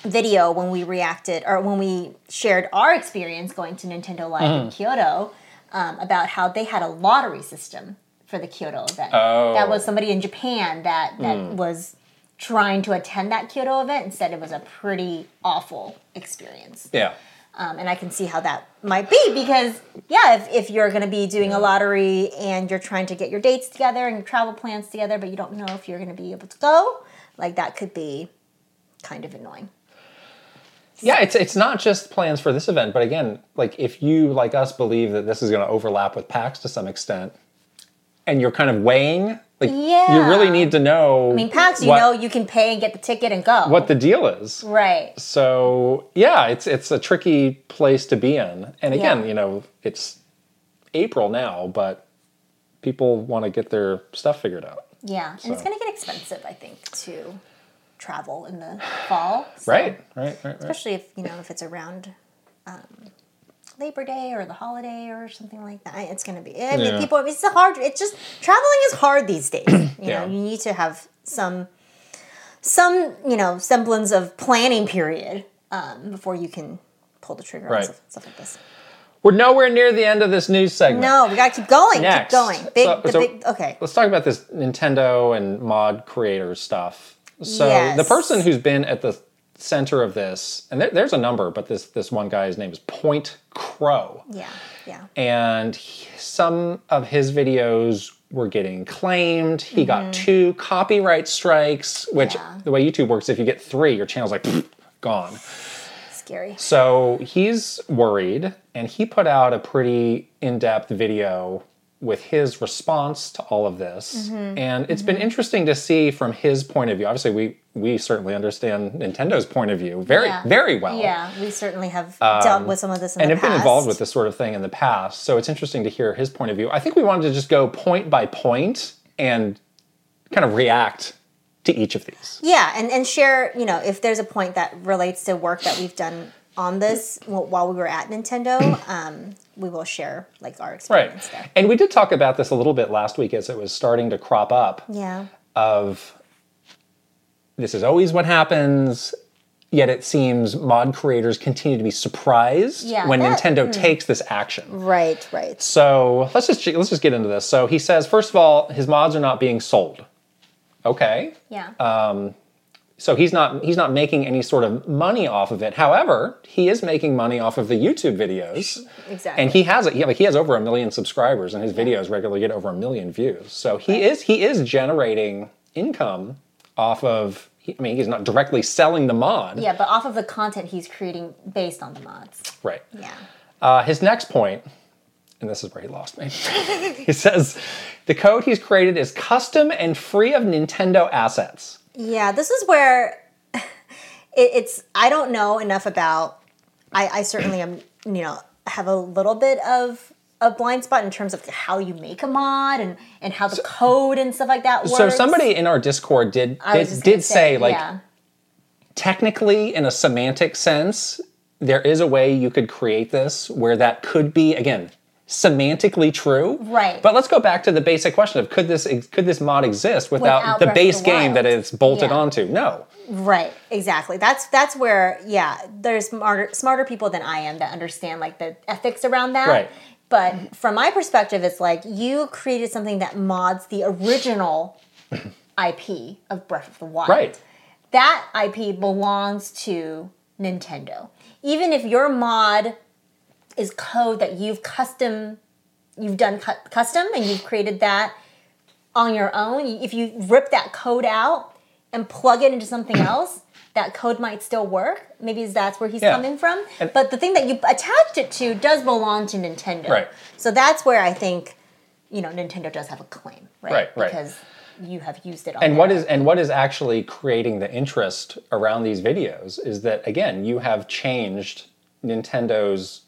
video when we reacted or when we shared our experience going to Nintendo Live Mm-hmm. in Kyoto um, about how they had a lottery system for the Kyoto event. Oh. That was somebody in Japan that that Hmm. was trying to attend that Kyoto event and said it was a pretty awful experience. Yeah. Um, and I can see how that might be because, yeah, if, if you're going to be doing a lottery and you're trying to get your dates together and your travel plans together, but you don't know if you're going to be able to go, like that could be kind of annoying. Yeah, it's it's not just plans for this event, but again, like if you like us believe that this is going to overlap with PAX to some extent, and you're kind of weighing, like you really need to know. I mean, PAX, you what, know, you can pay and get the ticket and go. what the deal is. Right. So yeah, it's it's a tricky place to be in, and again, Yeah. you know, it's April now, but people want to get their stuff figured out, Yeah. And it's going to get expensive, I think, to travel in the fall. [sighs] So- right? Right? Right? Right. Especially if, you know, if it's around um, Labor Day or the holiday or something like that. It's going to be, I mean, Yeah. people, it's a hard, it's just, traveling is hard these days. [clears throat] You Yeah. know, you need to have some, some, you know, semblance of planning period um, before you can pull the trigger Right. on stuff, stuff like this. We're nowhere near the end of this news segment. No, we gotta keep going. Next. Keep going. Big, So- the so- big. Okay. Let's talk about this Nintendo and mod creator stuff. So Yes. the person who's been at the center of this, and there, there's a number, but this this one guy's name is Point Crow, Yeah. Yeah. and he- some of his videos were getting claimed. He got two copyright strikes, which Mm-hmm. Yeah. the way YouTube works, if you get three, your channel's like gone. Scary. So he's worried, and he put out a pretty in depth video with his response to all of this. Mm-hmm. And it's been interesting to see from his point of view. Obviously, we, we certainly understand Nintendo's point of view very, Yeah. very well. Yeah, we certainly have dealt with some of this in Um, And have been involved with this sort of thing in the past. So it's interesting to hear his point of view. I think we wanted to just go point by point and kind of react to each of these. Yeah, and, and share, you know, if there's a point that relates to work that we've done on this while we were at Nintendo, [clears throat] um, we will share like our Right. experience there. And we did talk about this a little bit last week as it was starting to crop up. Yeah. of this is always what happens yet it seems mod creators continue to be surprised Yeah, when that-. Nintendo takes this action. Right, right. So let's just let's just get into this. So he says first of all his mods are not being sold. Okay. Yeah. Uh, So he's not he's not making any sort of money off of it. However, he is making money off of the YouTube videos. [laughs] exactly. And he has it. He, like he has over a million subscribers, and his videos regularly get over a million views. So he is he is generating income off of. I mean, he's not directly selling the mod, yeah, but off of the content he's creating based on the mods. right? Yeah. Uh, his next point, and this is where he lost me. [laughs] he says the code he's created is custom and free of Nintendo assets. Yeah, this is where [laughs] it, it's. I don't know enough about. I, I certainly am. You know, have a little bit of a blind spot in terms of how you make a mod and and how the code and stuff like that works. So somebody in our Discord did was did, just say like yeah. technically in a semantic sense there is a way you could create this where that could be again semantically true Right. but let's go back to the basic question of could this could this mod exist without, Without the base the game that it's bolted Yeah. onto no Right, exactly. That's that's where yeah, there's smarter smarter people than I am that understand like the ethics around that. Right. But from my perspective, it's like you created something that mods the original [laughs] IP of Breath of the Wild. right That IP belongs to Nintendo. Even if your mod is code that you've custom, you've done cu- custom and you've created that on your own. If you rip that code out and plug it into something [clears throat] else, that code might still work. Maybe that's where he's Yeah. coming from. And- but the thing that you attached it to does belong to Nintendo. Right. So that's where I think, you know, Nintendo does have a claim, right? Right, right. Because you have used it on and what is and what is actually creating the interest around these videos is that again you have changed Nintendo's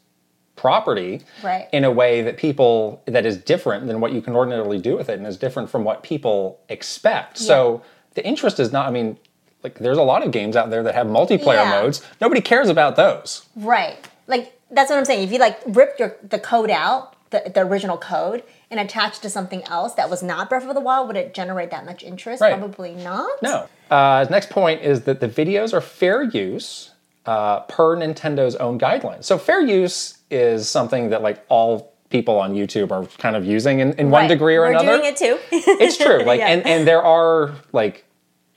property Right. in a way that people that is different than what you can ordinarily do with it and is different from what people expect. So the interest is not I mean like there's a lot of games out there that have multiplayer Yeah. modes. Nobody cares about those. Right. Like that's what I'm saying. If you like rip your the code out, the, the original code, and attach to something else that was not Breath of the Wild, would it generate that much interest? Right. Probably not. No. Uh, next point is that the videos are fair use uh, per Nintendo's own guidelines. So fair use is something that like all people on YouTube are kind of using in, in one degree or We're another. doing it too. [laughs] it's true. Like [laughs] Yeah. and, and there are like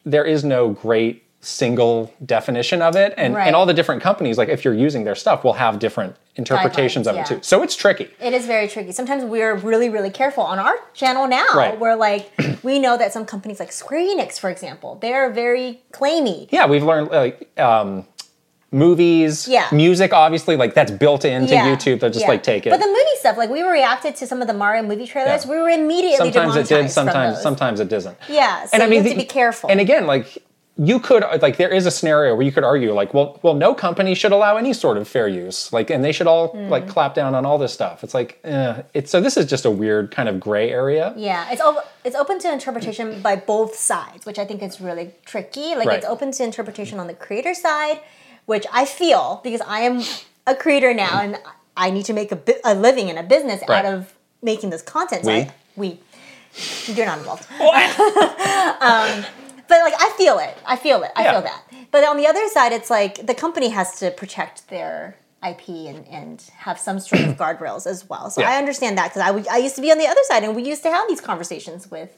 there is no great single definition of it. And Right. and all the different companies, like if you're using their stuff, will have different interpretations of it too. So it's tricky. It is very tricky. Sometimes we're really, really careful on our channel now. Right. We're like, [clears throat] we know that some companies like Square Enix, for example, they're very claimy. Yeah, we've learned like um, movies, Yeah. music, obviously, like that's built into Yeah. YouTube. They'll just Yeah. like take it. But the movie stuff, like we were reacted to some of the Mario movie trailers, Yeah. we were immediately sometimes it did, sometimes sometimes it doesn't. Yeah, so and I mean, you have the- to be careful. And again, like you could like there is a scenario where you could argue like, well, well, no company should allow any sort of fair use, like, and they should all Hmm. like clap down on all this stuff. It's like, eh. it's so this is just a weird kind of gray area. Yeah, it's op- it's open to interpretation by both sides, which I think is really tricky. Like Right. it's open to interpretation on the creator side, which I feel because I am a creator now and I need to make a, bi- a living and a business Right. out of making this content. So We? I, we, you're not involved. [laughs] [laughs] um, but like I feel it. I feel it. I Yeah. feel that. But on the other side, it's like the company has to protect their IP and, and have some sort of [clears throat] guardrails as well. So Yeah. I understand that because I, would- I used to be on the other side and we used to have these conversations with,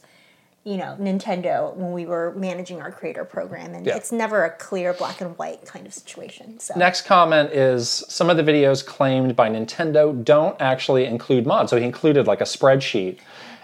you know, Nintendo when we were managing our creator program. And Yeah. it's never a clear black and white kind of situation. So Next comment is some of the videos claimed by Nintendo don't actually include mods. So he included like a spreadsheet.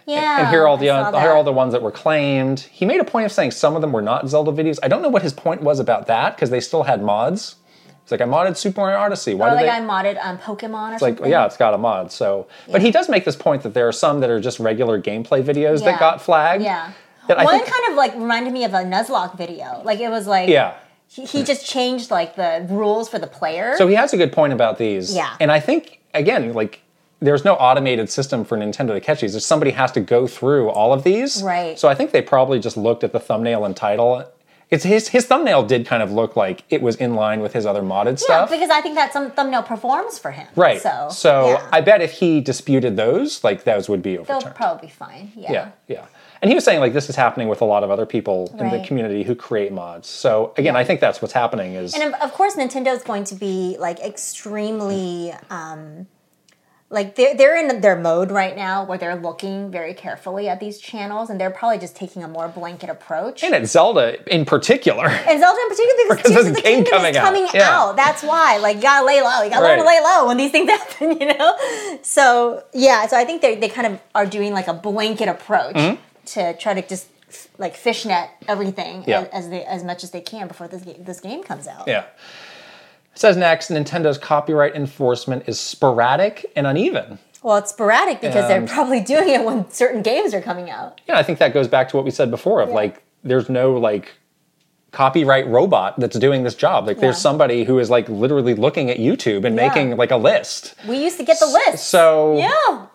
yeah. and here are all the saw here are all the ones that were claimed. He made a point of saying some of them were not Zelda videos. I don't know what his point was about that because they still had mods. It's like I modded Super Mario Odyssey. Why Or did like they? I modded um, Pokemon or Like, something. yeah, it's got a mod. So, but he does make this point that there are some that are just regular gameplay videos Yeah. that got flagged. Yeah. That One think- kind of like reminded me of a Nuzlocke video. Like it was like Yeah. he, he just changed like the rules for the player. So he has a good point about these. Yeah. And I think again, like there's no automated system for Nintendo to catch these. There's somebody has to go through all of these. Right. So I think they probably just looked at the thumbnail and title. It's his his thumbnail did kind of look like it was in line with his other modded stuff. yeah, stuff. because I think that some thumbnail performs for him. Right. So so yeah. I bet if he disputed those, like those would be they'll overturned. probably be fine. Yeah. Yeah, yeah. And he was saying like this is happening with a lot of other people in the community who create mods. So again, I think that's what's happening is And of- of course, Nintendo's going to be like extremely, um, like they're they're in their mode right now where they're looking very carefully at these channels, and they're probably just taking a more blanket approach. and at Zelda in particular. And Zelda in particular [laughs] because Because Tears there's of a the game Kingdom coming is out. coming Yeah. out. That's why. Like you gotta lay low. You gotta learn to lay low when these things [laughs] happen, you know? So yeah, so I think they they kind of are doing like a blanket approach to try to just like fishnet everything Mm-hmm. Yeah. as, as they as much as they can before this this game comes out. Yeah. It says next, Nintendo's copyright enforcement is sporadic and uneven. Well, it's sporadic because they're probably doing it when certain games are coming out. Yeah, I think that goes back to what we said before of like there's no like copyright robot that's doing this job. Like there's somebody who is like literally looking at YouTube and Yeah. making like a list. We used to get the list. So yeah.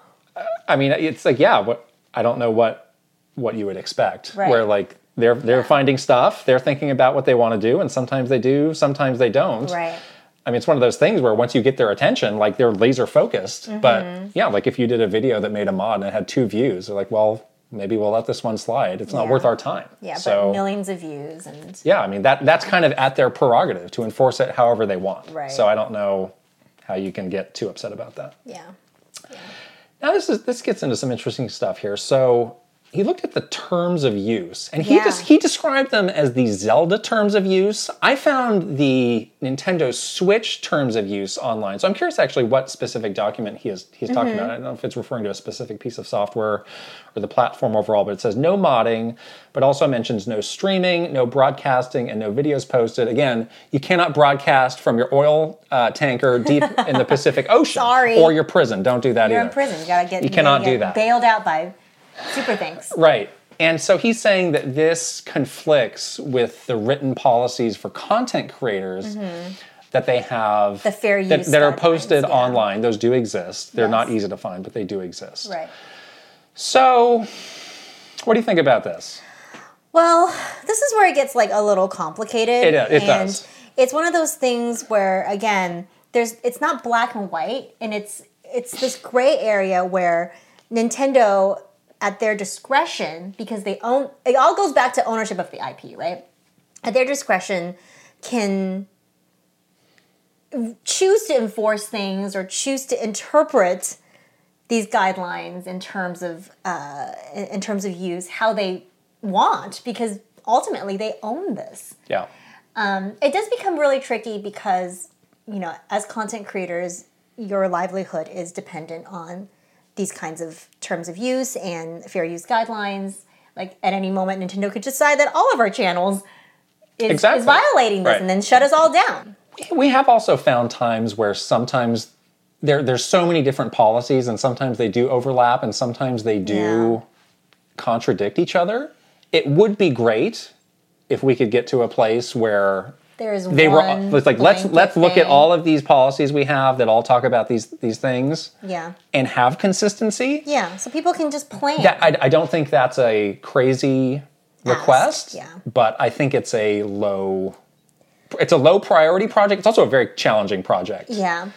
I mean, it's like yeah, what I don't know what what you would expect. Right. Where like they're they're finding stuff, they're thinking about what they want to do, and sometimes they do, sometimes they don't. Right. I mean, it's one of those things where once you get their attention, like they're laser focused. Mm-hmm. But yeah, like if you did a video that made a mod and it had two views, they're like, well, maybe we'll let this one slide. It's not Yeah. worth our time. Yeah, So but millions of views and yeah, I mean that that's kind of at their prerogative to enforce it however they want. Right. So I don't know how you can get too upset about that. yeah. Now this is this gets into some interesting stuff here. So he looked at the terms of use, and he Yeah. just he described them as the Zelda terms of use. I found the Nintendo Switch terms of use online, so I'm curious actually what specific document he is he's talking Mm-hmm. about. I don't know if it's referring to a specific piece of software or the platform overall, but it says no modding, but also mentions no streaming, no broadcasting, and no videos posted. Again, you cannot broadcast from your oil uh, tanker deep in the [laughs] Pacific Ocean Sorry. or your prison. Don't do that You're either. in prison. You gotta get You cannot do that. Bailed out by super things. Right. And so he's saying that this conflicts with the written policies for content creators that they have Mm-hmm. The fair that, use that are posted yeah. online. Those do exist. They're not easy to find, but they do exist. Right. So, what do you think about this? Well, this is where it gets like a little complicated. It- it and does. It's one of those things where again, there's it's not black and white, and it's it's this gray area where Nintendo, at their discretion, because they own it all goes back to ownership of the IP, right? At their discretion, can choose to enforce things or choose to interpret these guidelines in terms of uh, in in terms of use how they want because ultimately they own this Yeah. it does become really tricky because you know as content creators your livelihood is dependent on these kinds of terms of use and fair use guidelines like at any moment nintendo could decide that all of our channels is, Exactly. is violating this Right. and then shut us all down We have also found times where sometimes there there's so many different policies and sometimes they do overlap and sometimes they do Yeah. contradict each other. It would be great if we could get to a place where there's they were uh, it's like let's let's look at all of these policies we have that all talk about these these things yeah and have consistency. yeah so people can just plan That I, I don't think that's a crazy request, yeah. but I think it's a low it's a low priority project. It's also a very challenging project. Yeah.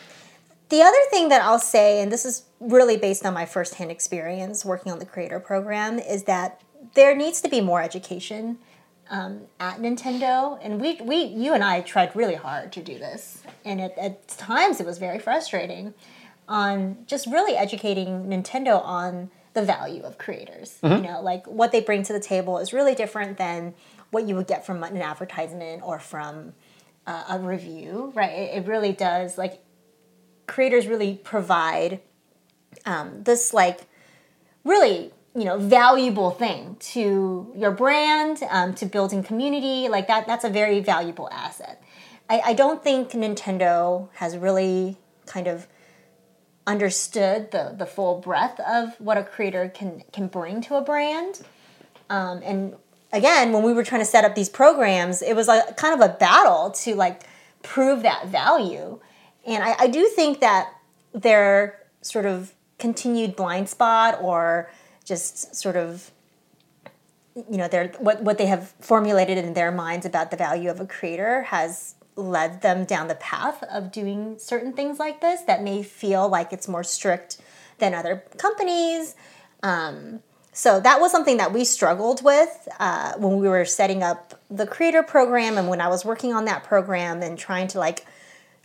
The other thing that I'll say, and this is really based on my firsthand experience working on the creator program, is that there needs to be more education um, at Nintendo, and we we you and I tried really hard to do this, and at, at times it was very frustrating on just really educating Nintendo on the value of creators. You know, like what they bring to the table is really different than what you would get from an advertisement or from uh, a review, right? It, it really does like creators really provide um, this like really you know valuable thing to your brand um, to building community like that that's a very valuable asset. I, I don't think nintendo has really kind of understood the, the full breadth of what a creator can can bring to a brand. Um, and again when we were trying to set up these programs it was like kind of a battle to like prove that value. And i, I do think that their sort of continued blind spot or just sort of you know their what, what they have formulated in their minds about the value of a creator has led them down the path of doing certain things like this that may feel like it's more strict than other companies. Um, so that was something that we struggled with uh, when we were setting up the creator program and when i was working on that program and trying to like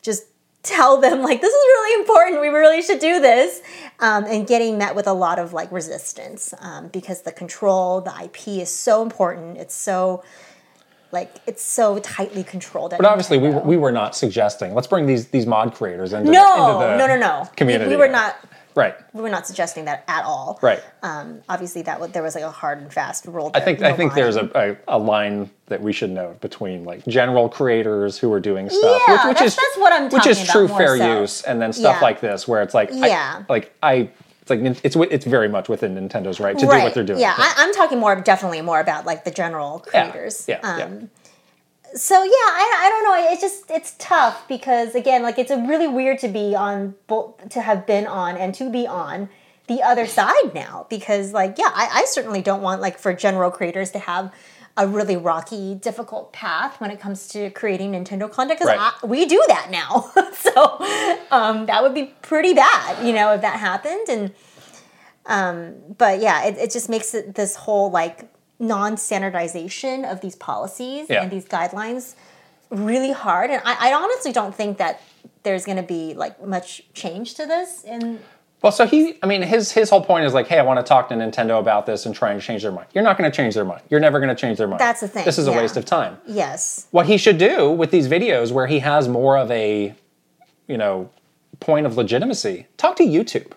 just tell them like this is really important we really should do this um, and getting met with a lot of like resistance um, because the control the ip is so important it's so like it's so tightly controlled But obviously, we, Nintendo. we were not suggesting let's bring these these mod creators into, the, no into the no no no community. we were not right, we were not suggesting that at all right. um, obviously that would, there was like a hard and fast rule I think I think line. there's a, a, a line that we should note between like general creators who are doing stuff, Yeah, which, which that's- is that's what I'm which is true fair so. use, and then stuff Yeah. like this where it's like I- Yeah. like I it's like it's it's very much within Nintendo's right to do what they're doing. Yeah, I, I'm talking more definitely more about like the general creators. yeah, yeah. Um, So yeah, I, I don't know. It's just it's tough because again, like it's a really weird to be on both to have been on and to be on the other side now because like yeah, I, I certainly don't want like for general creators to have a really rocky, difficult path when it comes to creating Nintendo content because Right. we do that now. [laughs] so um, that would be pretty bad, you know, if that happened and um, but yeah, it, it just makes it this whole like non-standardization of these policies Yeah. and these guidelines really hard. And I, I honestly don't think that there's going to be like much change to this. And Well, so he, I mean, his his whole point is like, hey, I want to talk to Nintendo about this and try and change their mind. You're not going to change their mind. You're never going to change their mind. That's the thing, This is a waste of time. yes, What he should do with these videos, where he has more of a, you know, point of legitimacy, talk to YouTube.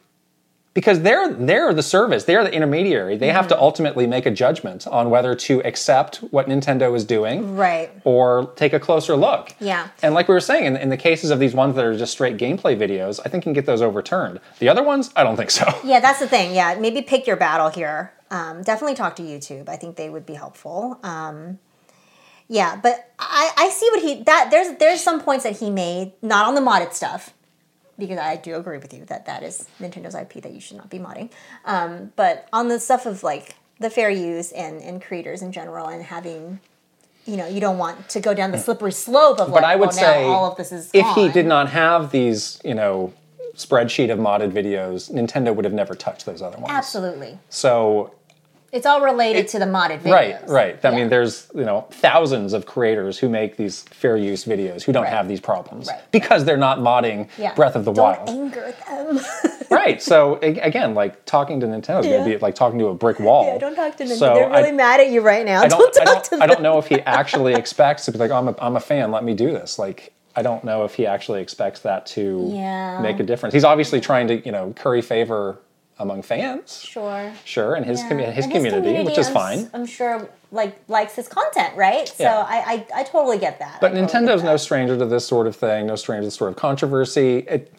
Because they're they're the service, they're the intermediary. They have Mm-hmm. to ultimately make a judgment on whether to accept what Nintendo is doing, right. or take a closer look. Yeah. And like we were saying, in, in the cases of these ones that are just straight gameplay videos, I think you can get those overturned. The other ones, I don't think so. [laughs] Yeah, that's the thing. Yeah, maybe pick your battle here. Um, definitely talk to YouTube. I think they would be helpful. Um, yeah, but I, I see what he that there's there's some points that he made not on the modded stuff because I do agree with you that that is Nintendo's IP that you should not be modding. Um, but on the stuff of like the fair use and and creators in general and having. You know, you don't want to go down the slippery slope of like, But I would well, say all of this is if he did not have these, you know, spreadsheet of modded videos, Nintendo would have never touched those other ones. absolutely, So it's all related to the modded videos. right, right. I Yeah. mean, there's you know thousands of creators who make these fair use videos who don't Right. have these problems Right. because they're not modding Yeah. Breath of the Don't Wild. anger them. [laughs] right. So again, like talking to Nintendo is Yeah. going to be like talking to a brick wall. Yeah, don't talk to them. So They're really I, mad at you right now. I don't, don't, I talk don't, to them. I don't know if he [laughs] actually expects to be like, oh, I'm a, I'm a fan. Let me do this. Like, I don't know if he actually expects that to Yeah. make a difference. He's obviously trying to, you know, curry favor among fans, Sure. sure, and his Yeah. commu- his, And community, which is I'm, fine. s- I'm sure like likes his content, right? So Yeah. I, I I totally get that. But I totally Nintendo's get no stranger to this sort of thing, no stranger to this sort of controversy. It,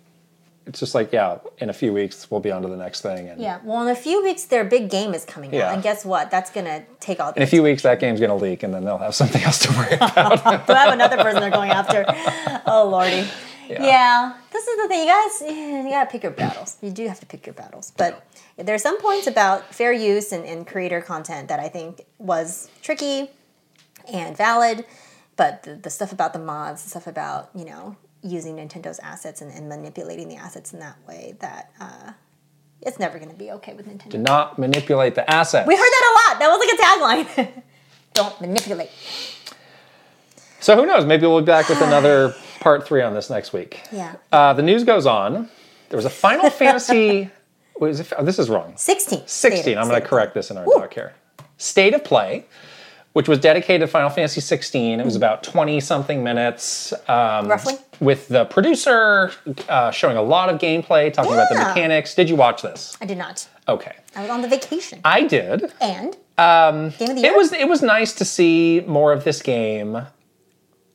it's just like, yeah, in a few weeks we'll be on to the next thing, and Yeah. Well, in a few weeks, their big game is coming Yeah. out, and guess what? That's gonna take all. in a few weeks that game's going to leak, and then they'll have [laughs] something else to worry about. [laughs] They'll have another person they're going after. [laughs] Oh lordy. Yeah. This is the thing, you guys. [sighs] You gotta pick your battles. You do have to pick your battles, but. There are some points about fair use and, and creator content that I think was tricky and valid, but the, the stuff about the mods, the stuff about you know using Nintendo's assets and, and manipulating the assets in that way, that uh, it's never going to be okay with Nintendo. Do not manipulate the assets. We heard that a lot. That was like a tagline. [laughs] don't manipulate. So who knows? Maybe we'll be back with [sighs] another part three on this next week. Yeah. Uh, the news goes on. There was a Final [laughs] Fantasy. What is it? Oh, this is wrong. 16. 16. I'm going to correct this in our doc here. State of Play, which was dedicated to Final Fantasy 16. It was about 20 something minutes. Um, Roughly? With the producer uh, showing a lot of gameplay, talking about the mechanics. Did you watch this? I did not. Okay. I was on the vacation. I did. and? Um, Game of the Year? It was it was nice to see more of this game.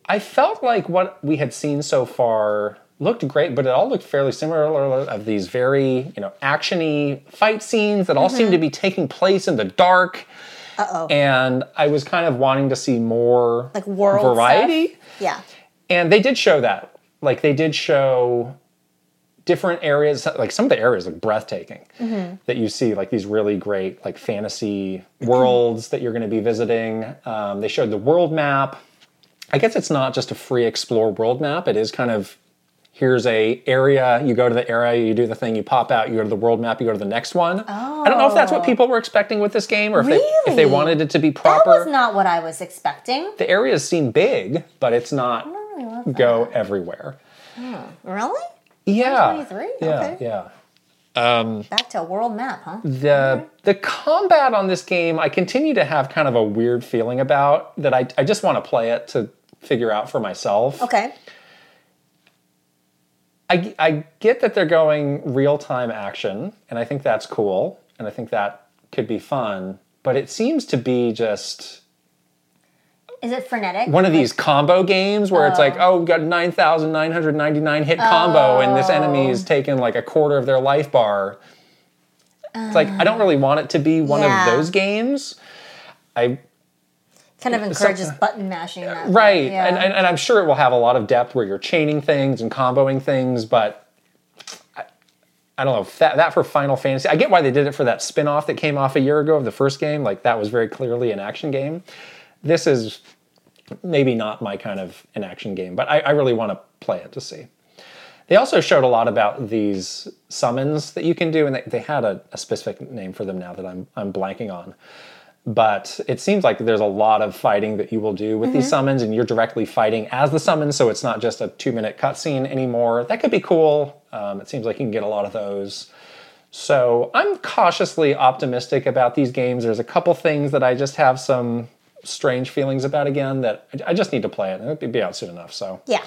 I felt like what we had seen so far looked great, but it all looked fairly similar of these very, you know, actiony fight scenes that all seemed to be taking place in the dark. Uh-oh. And I was kind of wanting to see more Like world variety. stuff? Yeah. And they did show that. Like they did show different areas like some of the areas look breathtaking that you see like these really great like fantasy worlds that you're going to be visiting um, they showed the world map i guess it's not just a free explore world map it is kind of here's a area you go to the area you do the thing you pop out you go to the world map you go to the next one Oh. i don't know if that's what oh. people were expecting with this game or if, they, if they wanted it to be proper That was not what I was expecting. the areas seem big but it's not really go everywhere hmm. Really? yeah 23? yeah Okay. yeah um, um, Back to a world map, huh? the mm-hmm. the combat on this game I continue to have kind of a weird feeling about that I, I just want to play it to figure out for myself. Okay. I, I get that they're going real time action and I think that's cool and I think that could be fun, but it seems to be just Is it frenetic? one of these combo games where it's like, oh, oh we got 9,999 hit combo and this oh. enemy is taking like a quarter of their life bar. It's like, I don't um, really want it to be one Yeah. of those games. I kind of encourages button mashing. That. Right, Yeah. and, and and I'm sure it will have a lot of depth where you're chaining things and comboing things, but I, I don't know that that for Final Fantasy. I get why they did it for that spin-off that came off a year ago of the first game. Like that was very clearly an action game. This is maybe not my kind of an action game, but I, I really want to play it to see. They also showed a lot about these summons that you can do, and they, they had a, a specific name for them now that I'm I'm blanking on but it seems like there's a lot of fighting that you will do with these summons and you're directly fighting as the summons so it's not just a two minute cutscene anymore that could be cool um, it seems like you can get a lot of those so i'm cautiously optimistic about these games there's a couple things that i just have some strange feelings about again that I- just need to play it and it'll be out soon enough so yeah.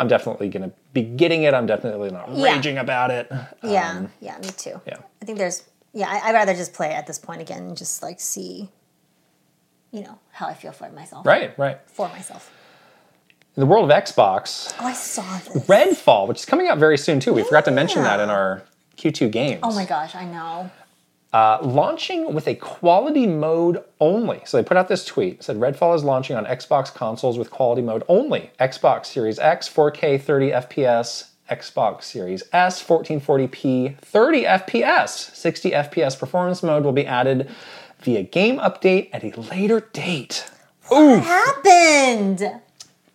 i'm definitely going to be getting it i'm definitely not Yeah. raging about it Yeah. yeah. Me too. yeah I think there's. Yeah. I, I'd rather just play at this point again and just like see. You know how I feel for myself. right right For myself. in the world of xbox Oh, I saw this. Redfall, which is coming out very soon too. We forgot to mention that in our Q2 games. Oh my gosh! I know. Uh, launching with a quality mode only. So they put out this tweet said Redfall is launching on Xbox consoles with quality mode only. Xbox Series X 4K 30 FPS, Xbox Series S 1440p 30 FPS, 60 FPS performance mode will be added via game update at a later date. What happened?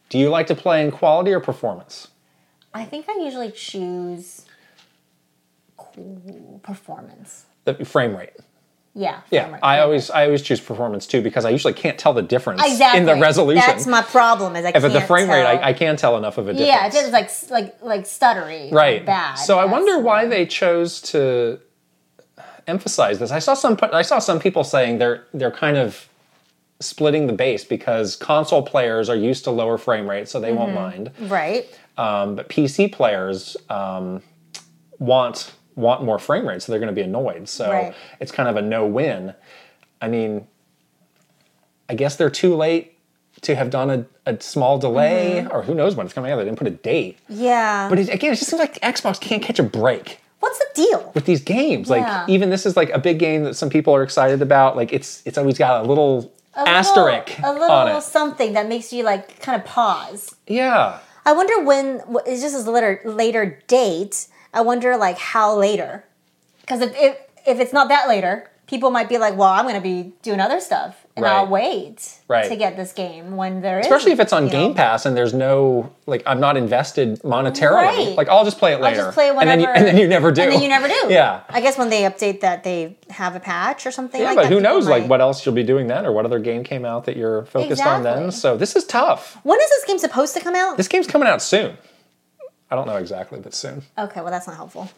Do you like to play in quality or performance? I think I usually choose performance. The frame rate. Yeah. Yeah, I always I always choose performance too because I usually can't tell the difference exactly in the resolution. That's my problem. Is I if the frame rate. I, I can tell enough of a difference. yeah, if it's like like like stuttery, right. Bad. So I wonder why they chose to emphasize this. I saw some I saw some people saying they're they're kind of splitting the base because console players are used to lower frame rates, so they won't mind. Right. Um, but PC players um, want want more frame rate, so they're going to be annoyed. So Right. it's kind of a no win. I mean, I guess they're too late to have done a, a small delay, mm-hmm. or who knows when it's coming out. They didn't put a date. Yeah. But it, again, it just seems like Xbox can't catch a break What's the deal? with these games. Like Yeah. even this is like a big game that some people are excited about. Like it's it's always got a little A little- asterisk a little on it. something that makes you like kind of pause. Yeah. I wonder when it's just a later later date. I wonder like how later, because if, if if it's not that later, people might be like, well, I'm going to be doing other stuff and I'll wait Right. to get this game when there is. Especially if it's on Game know, Pass and there's no like I'm not invested monetarily. Right. Like I'll just play it later. I'll just play it and whenever. then you, and then you never do. And then you never do. Yeah. I guess when they update that, they have a patch or something Yeah, like but that. who knows like what else you'll be doing then or what other game came out that you're focused on then. So this is tough. When is this game supposed to come out? This game's coming out soon. I don't know exactly, but soon. okay, well, that's not helpful.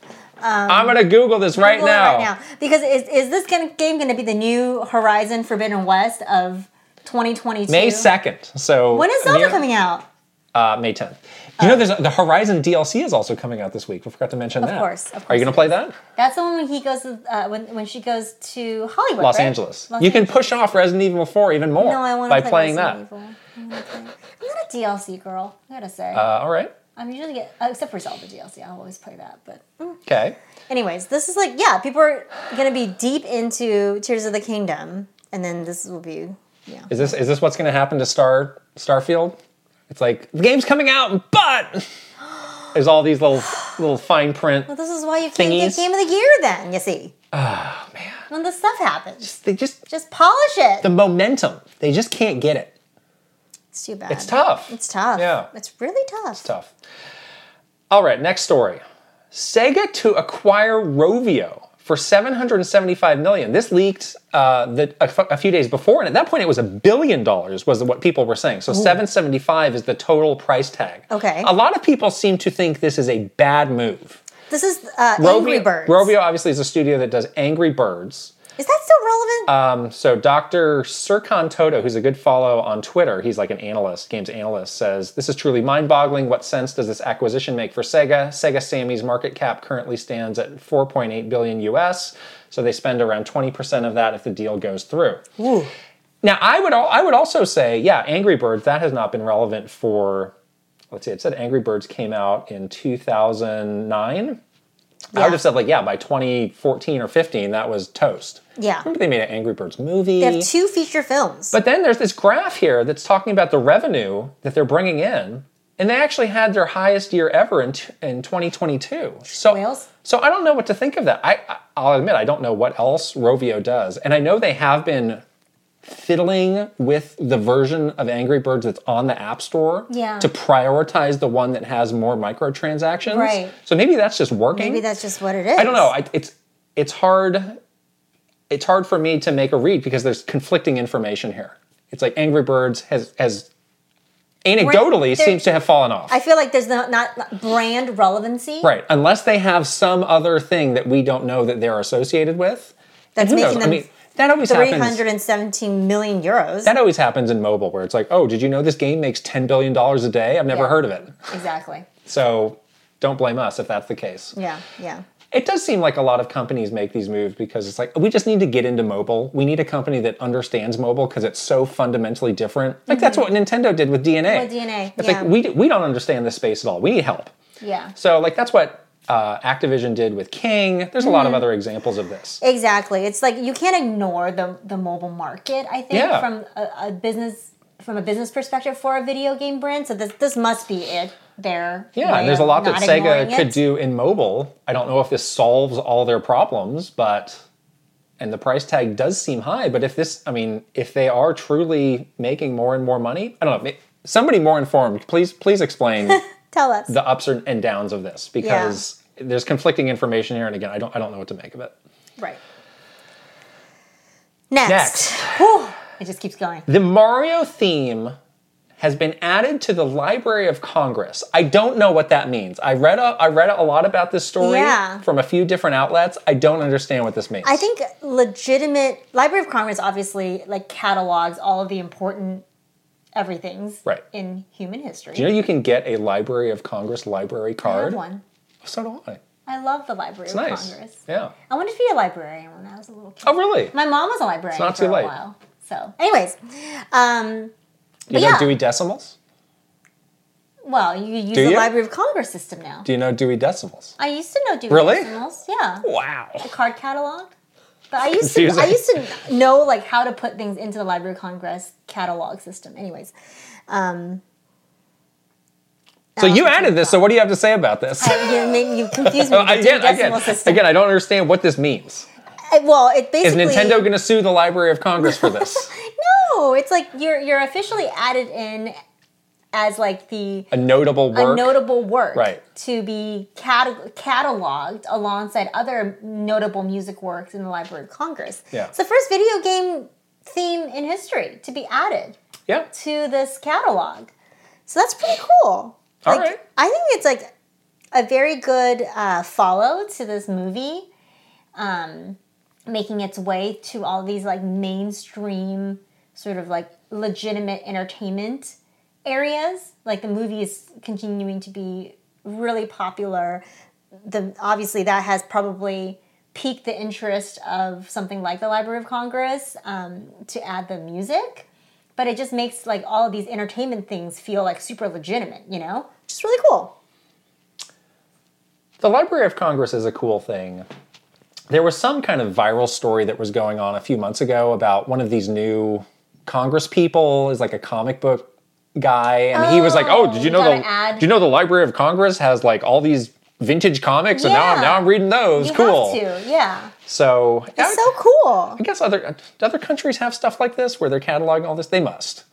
I'm gonna Google this right Google now. right now. Because is, is this gonna, game going to be the new Horizon Forbidden West of 2022? May 2nd. So When is Zelda near- coming out? Uh, May 10th. You know, there's the Horizon DLC is also coming out this week. We forgot to mention that. Of course, of Are you to play that? That's the one when he goes, to, uh, when, when she goes to Hollywood. Los right? Angeles. Los you can Angeles. push off Resident Evil 4 even more No, I want by to play playing Resident that. Evil. I wanna play- I'm not a DLC girl, I gotta say. Uh, all right. I'm usually get, uh, except for Zelda DLC, I'll always play that. But. Okay. anyways, this is like, yeah, people are gonna be deep into Tears of the Kingdom, and then this will be, yeah. Is this is this what's to happen to Star Starfield? It's like the game's coming out, but there's all these little little fine print. Well, this is why you can't get Game of the Year then, you see. Oh man, When the stuff happens, they just just polish it. the momentum. They just can't get it. It's too bad. It's tough. It's tough. Yeah. It's really tough. It's tough. All right, next story. Sega to acquire Rovio for 775 million. This leaked uh, the, a, f- a few days before, and at that point it was a billion dollars was what people were saying. So 775 is the total price tag. Okay. A lot of people seem to think this is a bad move. This is uh, Angry Birds. Rovio obviously is a studio that does Angry Birds. Is that still relevant? Um, so Dr. Serkan Toto, who's a good follow on Twitter, he's like an analyst, games analyst, says this is truly mind-boggling. What sense does this acquisition make for Sega? Sega Sammy's market cap currently stands at 4.8 billion US, so they spend around 20% of that if the deal goes through. Now, I would al- I would also say, yeah, Angry Birds that has not been relevant for. Let's see, it said Angry Birds came out in 2009. I would have said like, yeah, by 2014 or 15, that was toast. Yeah. Remember they made an Angry Birds movie. they have two feature films. But then there's this graph here that's talking about the revenue that they're bringing in, and they actually had their highest year ever in t- in 2022. So Whales? so I don't know what to think of that. I I- I'll admit I don't know what else Rovio does, and I know they have been fiddling with the version of Angry Birds that's on the App Store Yeah. to prioritize the one that has more microtransactions. Right. So maybe that's just working. Maybe that's just what it is. I don't know. I, it's it's hard. It's hard for me to make a read because there's conflicting information here. It's like Angry Birds has has anecdotally seems to have fallen off. I feel like there's not, not brand relevancy right, unless they have some other thing that we don't know that they're associated with. that's Who knows? making I them mean, that always happens. 317 million euros. That always happens in mobile, where it's like, oh, did you know this game makes ten billion dollars a day? I've never Yeah. heard of it. exactly. So don't blame us if that's the case. Yeah, yeah. It does seem like a lot of companies make these moves because it's like we just need to get into mobile. We need a company that understands mobile because it's so fundamentally different. Like that's mm-hmm. what Nintendo did with DeNA. With DeNA, It's yeah. like we we don't understand this space at all. We need help. Yeah. So like that's what uh, Activision did with King. There's a lot of Mm-hmm. other examples of this. Exactly. It's like you can't ignore the the mobile market. I think Yeah. from a, a business from a business perspective for a video game brand. So this this must be it. Their Yeah, and there's a lot that Sega could do in mobile. I don't know if this solves all their problems, but and the price tag does seem high. But if this, I mean, if they are truly making more and more money, I don't know. may- Somebody more informed, please, please explain [laughs] Tell us. the ups and downs of this because there's conflicting information here. And again, I don't, I don't know what to make of it. right. Next. Next. Whew, it just keeps going. The Mario theme has been added to the Library of Congress. I don't know what that means. I read a, I read a lot about this story Yeah. from a few different outlets. I don't understand what this means. I think legitimate Library of Congress obviously like catalogs all of the important everything's Right. in human history. Do you know you can get a Library of Congress library card? I have one. So do I. I love the Library It's of nice. Congress. Yeah. I wanted to be a librarian when I was a little kid. Oh, really? My mom was a librarian it's not for too a late. while. So, anyways, um, Do you know yeah. Dewey Decimals? well, you use Do the you? Library of Congress system now. Do you know Dewey Decimals? I used to know Dewey Really? Decimals. Yeah, Wow. the card catalog. But I [laughs] used to I used to know like how to put things into the Library of Congress catalog system. Anyways, um, So you added this. So what do you have to say about this? you, made- you confused [laughs] me with I- the Dewey again, again, system. again, I don't understand what this means. Well, it Is basically is Nintendo going to sue the Library of Congress for this? [laughs] No, it's like you're you're officially added in as like the a notable a work. notable work Right. to be cata- cataloged alongside other notable music works in the Library of Congress. Yeah. It's the first video game theme in history to be added yeah. to this catalog. So that's pretty cool. All Like, right. I think it's like a very good uh, follow to this movie, um, making its way to all these like mainstream, sort of like legitimate entertainment areas. Like the movie is continuing to be really popular. The obviously that has probably piqued the interest of something like the Library of Congress um, to add the music but it just makes like all of these entertainment things feel like super legitimate, you know? Which is really cool. The Library of Congress is a cool thing. There was some kind of viral story that was going on a few months ago about one of these new Congress people is like a comic book guy, and he was like, "Oh, did you oh, know the did you know the Library of Congress has like all these vintage comics, and now I'm, now I'm reading those. You cool. have to, yeah. So It's I, so cool. I guess other do other countries have stuff like this where they're cataloging all this. They must.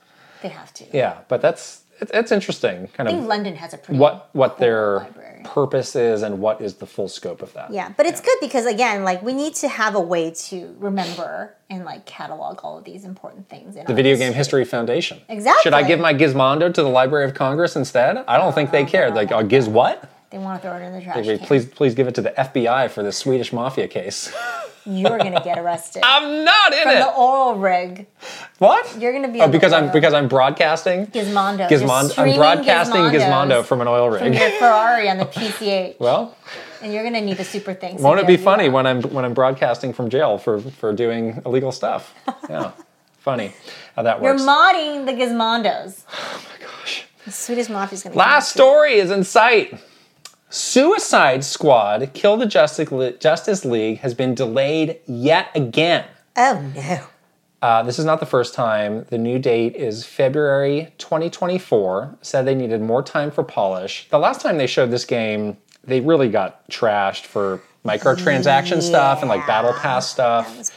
They have to. Yeah, but that's it, it's interesting, kind I of London has a pretty what what their library. purpose is and what is the full scope of that. Yeah, but it's good because again, like we need to have a way to remember and like catalog all of these important things. In The Video Game History Foundation. Exactly. Should I give my Gizmondo to the Library of Congress instead? I don't think they oh, care. Like, oh, Giz what? They want to throw it in the trash can. Please, please give it to the FBI for the Swedish mafia case. [laughs] You're gonna get arrested [laughs] I'm not in from it. the oil rig. What? You're gonna be Oh, because I'm because I'm broadcasting. Gizmondo. Gizmondo. Just I'm streaming broadcasting Gizmondo from an oil rig. from rig. your Ferrari on the [laughs] PCH, well, and you're gonna need a super things. to won't it be be able to do funny that. when I'm when I'm broadcasting from jail for for doing illegal stuff? [laughs] Yeah, funny how that works. You're modding the Gizmondos. [sighs] Oh my gosh. The Swedish Mafia's gonna. Last story is in sight. Suicide Squad Kill the Justice, League has been delayed yet again. Oh no. Uh, this is not the first time. The new date is February 2024. Said they needed more time for polish. The last time they showed this game, they really got trashed for microtransaction stuff and like battle pass stuff.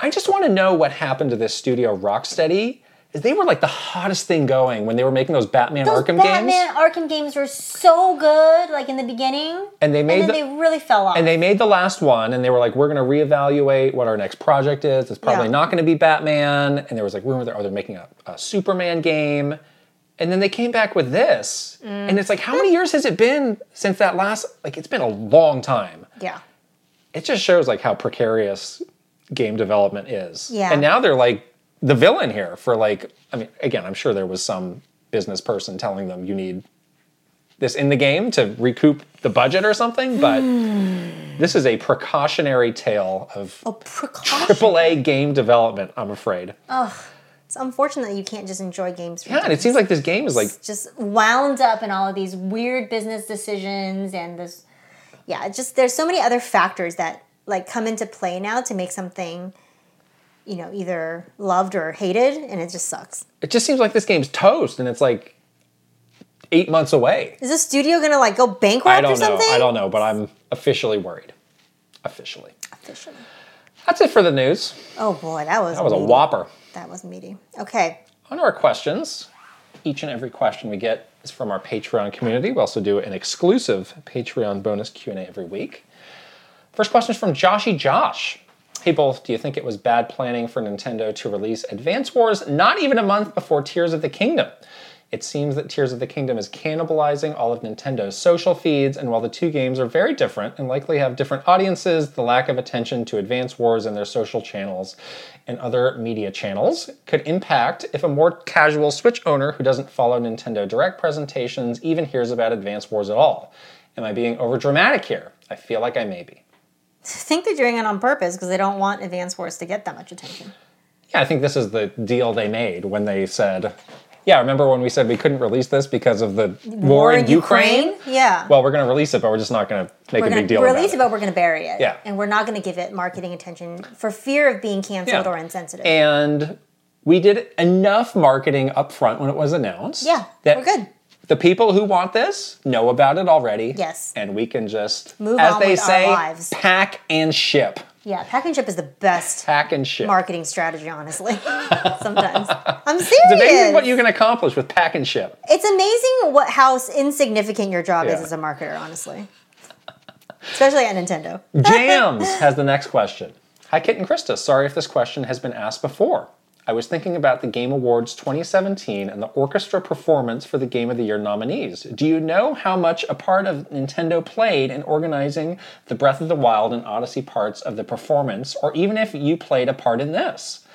I just want to know what happened to this studio Rocksteady. Is they were like the hottest thing going when they were making those Batman Those Arkham Batman games. Batman Arkham games were so good, like in the beginning, And they made and then the- they really fell off. And they made the last one, and they were like, "We're going to reevaluate what our next project is. It's probably Yeah. not going to be Batman." And there was like rumor that oh, they're making a, a Superman game, and then they came back with this, Mm. and it's like, how many years has it been since that last? Like, it's been a long time. yeah. It just shows like how precarious game development is. Yeah. And now they're like the villain here for like, I mean, again, I'm sure there was some business person telling them you need this in the game to recoup the budget or something, but this is a precautionary tale of Oh, precaution. AAA game development, I'm afraid. It's unfortunate that you can't just enjoy games. for yeah, and it seems like this game is like just wound up in all of these weird business decisions and this yeah it's just there's so many other factors that like come into play now to make something you know either loved or hated and it just sucks it just seems like this game's toast and it's like eight months away. is this studio gonna like go bankrupt I or don't know. something I don't know, but I'm officially worried. Officially. Officially. That's it for the news. oh boy that was That was a whopper. that was meaty okay On our questions. Each and every question we get is from our Patreon community. We also do an exclusive Patreon bonus Q&A every week. First question is from Joshy Josh. Hey both, do you think it was bad planning for Nintendo to release Advance Wars not even a month before Tears of the Kingdom? It seems that Tears of the Kingdom is cannibalizing all of Nintendo's social feeds, and while the two games are very different and likely have different audiences, the lack of attention to Advance Wars and their social channels and other media channels could impact if a more casual Switch owner who doesn't follow Nintendo Direct presentations even hears about Advance Wars at all. Am I being overdramatic here? I feel like I may be. I think they're doing it on purpose because they don't want advance wars to get that much attention Yeah, I think this is the deal they made when they said, yeah, remember when we said we couldn't release this because of the war, in Ukraine? yeah Well, we're going to release it, but we're just not going to make we're a going big to deal release it, but we're going to bury it. Yeah. And we're not going to give it marketing attention for fear of being canceled Yeah. or insensitive. And we did enough marketing up front when it was announced. Yeah, that we're good. The people who want this know about it already. Yes. And we can just, Move as on they with our say, lives. pack and ship. Yeah, pack and ship is the best Pack and ship. marketing strategy, honestly. [laughs] Sometimes. I'm serious. It's amazing what you can accomplish with pack and ship. It's amazing what how insignificant your job is Yeah. as a marketer, honestly. Especially at Nintendo. [laughs] [laughs] Jams has the next question. Hi, Kit and Krysta. Sorry if this question has been asked before. I was thinking about the Game Awards 2017 and the orchestra performance for the Game of the Year nominees. Do you know how much a part of Nintendo played in organizing the Breath of the Wild and Odyssey parts of the performance, or even if you played a part in this?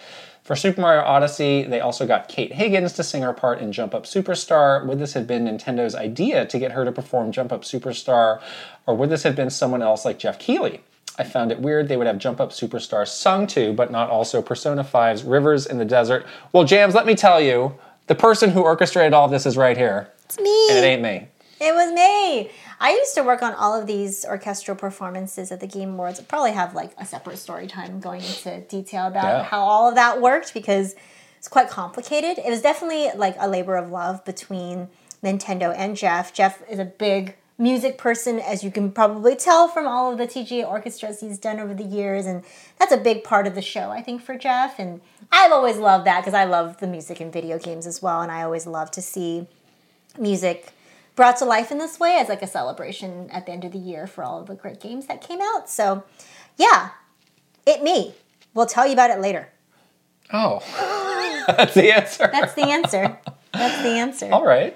For Super Mario Odyssey, they also got Kate Higgins to sing her part in Jump Up Superstar. Would this have been Nintendo's idea to get her to perform Jump Up Superstar, or would this have been someone else like Geoff Keighley? I found it weird they would have Jump Up Superstar sung to, but not also Persona 5's Rivers in the Desert. Well, Jams, let me tell you, the person who orchestrated all of this is right here, It's me. and it ain't me. It was me. I used to work on all of these orchestral performances at the Game Awards. I'd probably have like a separate story time going into detail about Yeah. how all of that worked because it's quite complicated. It was definitely like a labor of love between Nintendo and Geoff. Geoff is a big music person, as you can probably tell from all of the TGA orchestras he's done over the years, and that's a big part of the show, I think, for Geoff. And I've always loved that because I love the music in video games as well, and I always love to see music brought to life in this way as like a celebration at the end of the year for all of the great games that came out. So, yeah, it me. We'll tell you about it later. Oh, [laughs] that's the answer. That's the answer. That's the answer. all right,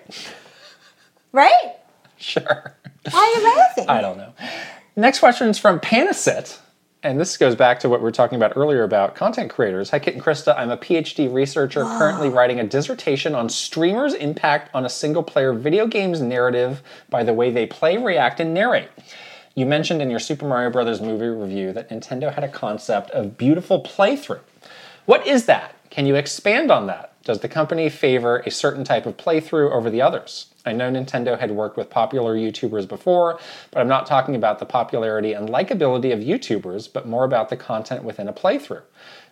Right? [laughs] sure. Why are you laughing? I don't know. Next question is from Panasit. And this goes back to what we were talking about earlier about content creators. Hi, Kit and Krysta. I'm a PhD researcher [gasps] currently writing a dissertation on streamers' impact on a single player video game's narrative by the way they play, react, and narrate. You mentioned in your Super Mario Brothers movie review that Nintendo had a concept of beautiful playthrough. What is that? Can you expand on that? Does the company favor a certain type of playthrough over the others? I know Nintendo had worked with popular YouTubers before, but I'm not talking about the popularity and likability of YouTubers, but more about the content within a playthrough.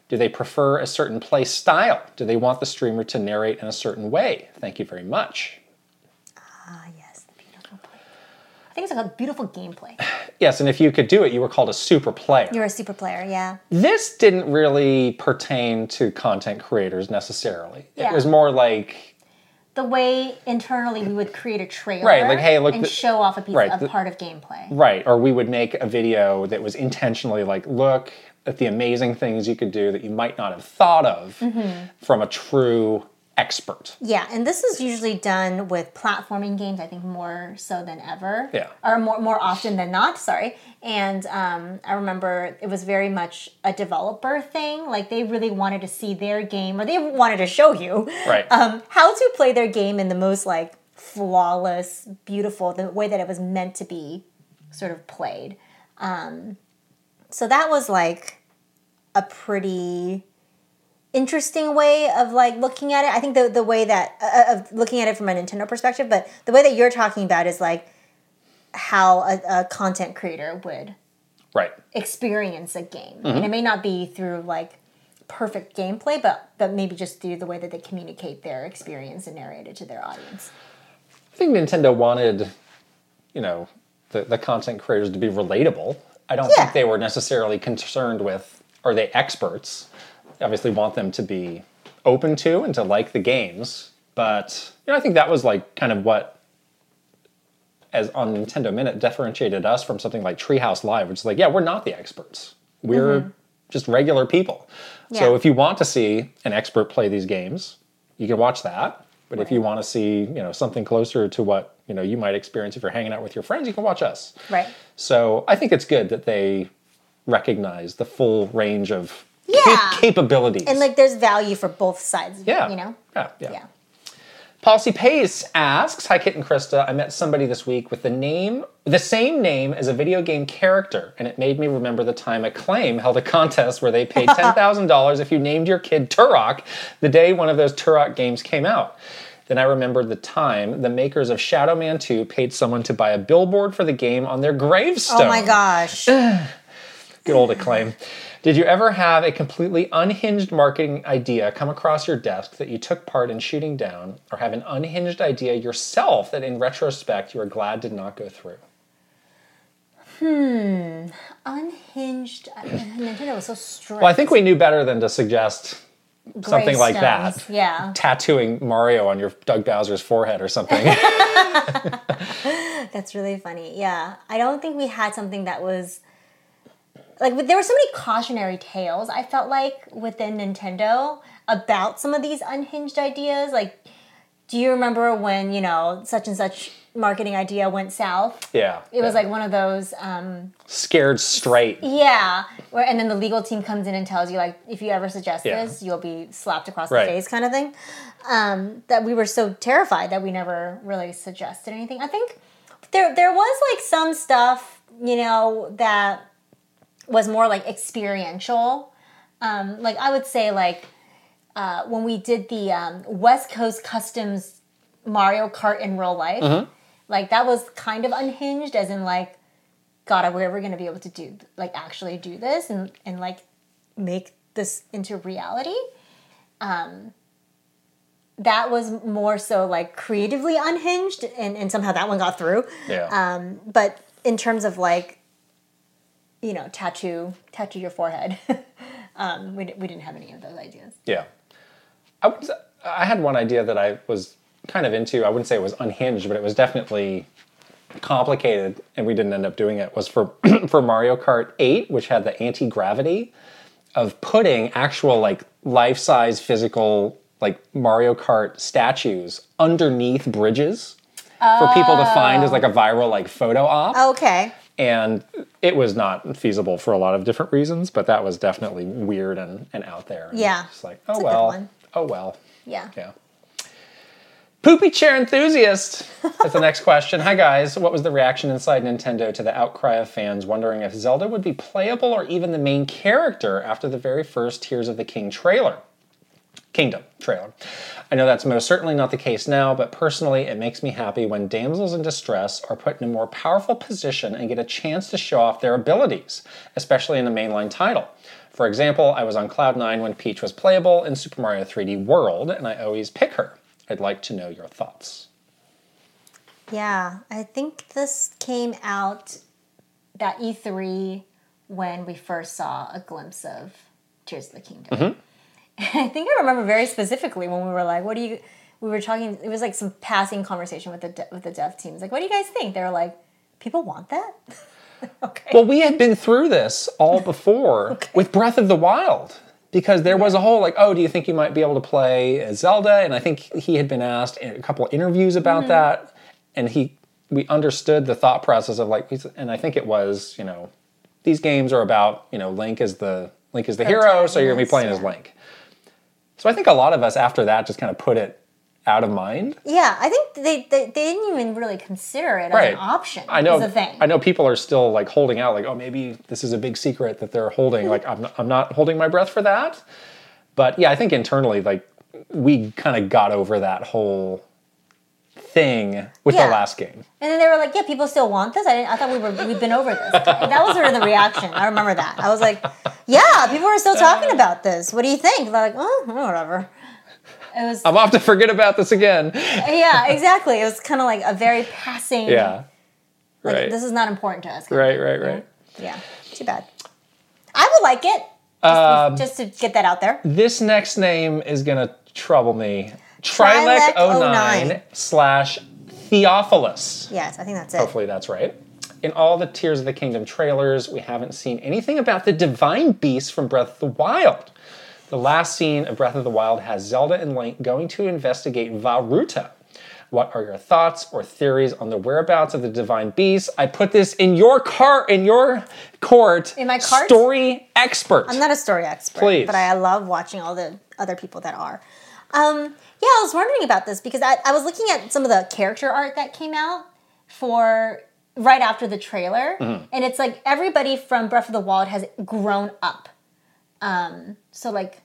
Do they prefer a certain play style? Do they want the streamer to narrate in a certain way? Thank you very much. Ah, yes, the beautiful play. I think it's like a beautiful gameplay. [sighs] Yes, and if you could do it, you were called a super player. You're a super player, yeah. this didn't really pertain to content creators necessarily. Yeah. It was more like The way internally we would create a trailer, Right, like, hey, look, and the- show off a piece right, of the- part of gameplay. Right, or we would make a video that was intentionally like, look at the amazing things you could do that you might not have thought of Mm-hmm. from a true expert. Yeah, and this is usually done with platforming games. I think more so than ever. Yeah. Or more more often than not. Sorry. And um, I remember it was very much a developer thing. Like they really wanted to see their game, or they wanted to show you, Right. [laughs] um, how to play their game in the most like flawless, beautiful, the way that it was meant to be, sort of played. Um, so that was like a pretty interesting way of like looking at it. I think the the way that uh, of looking at it from a Nintendo perspective, but the way that you're talking about is like how a, a content creator would Right. experience a game, Mm-hmm. and it may not be through like perfect gameplay, but but maybe just through the way that they communicate their experience and narrate it to their audience. I think Nintendo wanted, you know, the, the content creators to be relatable. I don't Yeah. think they were necessarily concerned with are they experts. Obviously, want them to be open to and to like the games. But you know, I think that was like kind of what, as on Nintendo Minute, differentiated us from something like Treehouse Live, which is like, yeah, we're not the experts. We're mm-hmm. just regular people. So if you want to see an expert play these games, you can watch that. But if you want to see, you know, something closer to what you know you might experience if you're hanging out with your friends, you can watch us. Right. So I think it's good that they recognize the full range of Yeah. cap- capabilities. And like there's value for both sides. yeah, You know? yeah, yeah. Yeah. Policy Pace asks, "Hi Kit and Krysta, I met somebody this week with the name, the same name as a video game character, and it made me remember the time Acclaim held a contest where they paid [laughs] ten thousand dollars if you named your kid Turok the day one of those Turok games came out." Then I remembered the time the makers of Shadow Man 2 paid someone to buy a billboard for the game on their gravestone. Oh my gosh. [sighs] [sighs] [sighs] Good old acclaim. Did you ever have a completely unhinged marketing idea come across your desk that you took part in shooting down, or have an unhinged idea yourself that in retrospect you are glad did not go through? Hmm, unhinged. uh, Nintendo was so strict. Well, I think we knew better than to suggest something like that. Yeah. Tattooing Mario on your Doug Bowser's forehead or something. [laughs] That's really funny. Yeah. I don't think we had something that was like but there were so many cautionary tales I felt like within Nintendo about some of these unhinged ideas. Like do you remember when, you know, such and such marketing idea went south? yeah. It was yeah. like one of those um scared straight. yeah, where and then the legal team comes in and tells you like if you ever suggest Yeah. this, you'll be slapped across Right. the face kind of thing. Um, that we were so terrified that we never really suggested anything. I think there there was like some stuff, you know, that was more like experiential. Um, like I would say like uh, when we did the um, West Coast Customs Mario Kart in real life, Mm-hmm. like that was kind of unhinged, as in like, God, are we ever going to be able to do like actually do this and and like make this into reality? Um, that was more so like creatively unhinged, and, and somehow that one got through. Yeah. Um, but in terms of like, you know, tattoo tattoo your forehead, [laughs] um, we, we didn't have any of those ideas. Yeah. I, was, I had one idea that I was kind of into. I wouldn't say it was unhinged, but it was definitely complicated, and we didn't end up doing it. Was for [clears throat] for Mario Kart 8, which had the anti gravity of putting actual like life size physical like Mario Kart statues underneath bridges for people to find as like a viral like photo op Okay. And it was not feasible for a lot of different reasons but that was definitely weird and, and out there. And Yeah. it's like oh good well. oh well. Yeah. yeah. Poopy chair enthusiast that's the next question. Hi guys. What was the reaction inside nintendo to the outcry of fans wondering if zelda would be playable or even the main character after the very first tears of the king trailer Kingdom trailer. I know that's most certainly not the case now, but personally, it makes me happy when damsels in distress are put in a more powerful position and get a chance to show off their abilities, especially in a mainline title. For example, I was on Cloud 9 when Peach was playable in Super Mario 3D World, and I always pick her. I'd like to know your thoughts. Yeah. I think this came out that E3 when we first saw a glimpse of Tears of the Kingdom. Mm-hmm. [laughs] I think I remember very specifically when we were like, "What do you?" We were talking. It was like some passing conversation with the de- with the dev teams. Like, what do you guys think? They were like, "People want that." [laughs] okay. Well, we had been through this all [laughs] before with Breath of the Wild because there was a whole like, oh, do you think you might be able to play Zelda? And I think he had been asked in a couple of interviews about mm-hmm. that, and he we understood the thought process of like, and I think it was you know, these games are about you know Link is the Link is the hero, so you're gonna be playing as. Link. So I think a lot of us after that just kind of put it out of mind. yeah, I think they, they they didn't even really consider it as an option. I know. The thing. I know people are still like holding out, like, oh, maybe this is a big secret that they're holding. Mm-hmm. like, I'm not, I'm not holding my breath for that. But yeah, I think internally, like, we kind of got over that whole thing with Yeah. the last game. And then they were like, "Yeah, people still want this." I didn't, I thought we were we've been over this. that was sort of the reaction. I remember that. I was like, "Yeah, people are still talking about this. What do you think?" They're like, "Oh, whatever." It was I'm off to forget about this again. yeah, exactly. It was kind of like a very passing. Yeah. like, Right. This is not important to us. Right. Right. Right. Yeah. Too bad. I would like it. Just, Um, just to get that out there. This next name is gonna trouble me. Trilec Trilec09 slash Theophilus. Yes, I think that's it. Hopefully that's right. In all the Tears of the Kingdom trailers, we haven't seen anything about the divine beast from Breath of the Wild. The last scene of Breath of the Wild has Zelda and Link going to investigate Vah Ruta. What are your thoughts or theories on the whereabouts of the divine beast? I put this in your cart, in your court. In my cart? Story expert. I'm not a story expert, Please. but I love watching all the other people that are. Um, yeah, I was wondering about this because I, I was looking at some of the character art that came out for right after the trailer, Mm-hmm. and it's like everybody from Breath of the Wild has grown up. Um, so like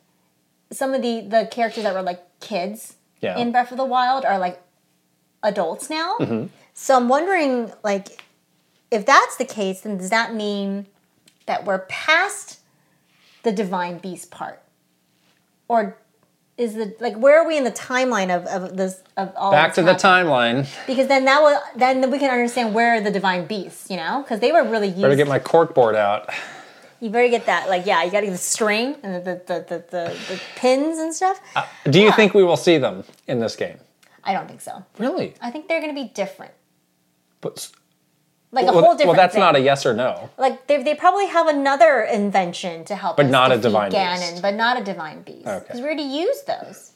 some of the the characters that were like kids Yeah. in Breath of the Wild are like adults now. Mm-hmm. So I'm wondering like if that's the case, then does that mean that we're past the divine beast part? Or is the like where are we in the timeline of, of this of all Back to the timeline. because then that will then we can understand where are the divine beasts you know because they were really used Better get my cork board out. you better get that like yeah you gotta get the string and the the, the, the, the, the pins and stuff uh, Do you think we will see them in this game? i don't think so Really? i think they're gonna be different But, like a whole different well, that's thing. not a yes or no. like they, they probably have another invention to help But not a divine Ganon, beast. but not a divine beast Okay. because we already used those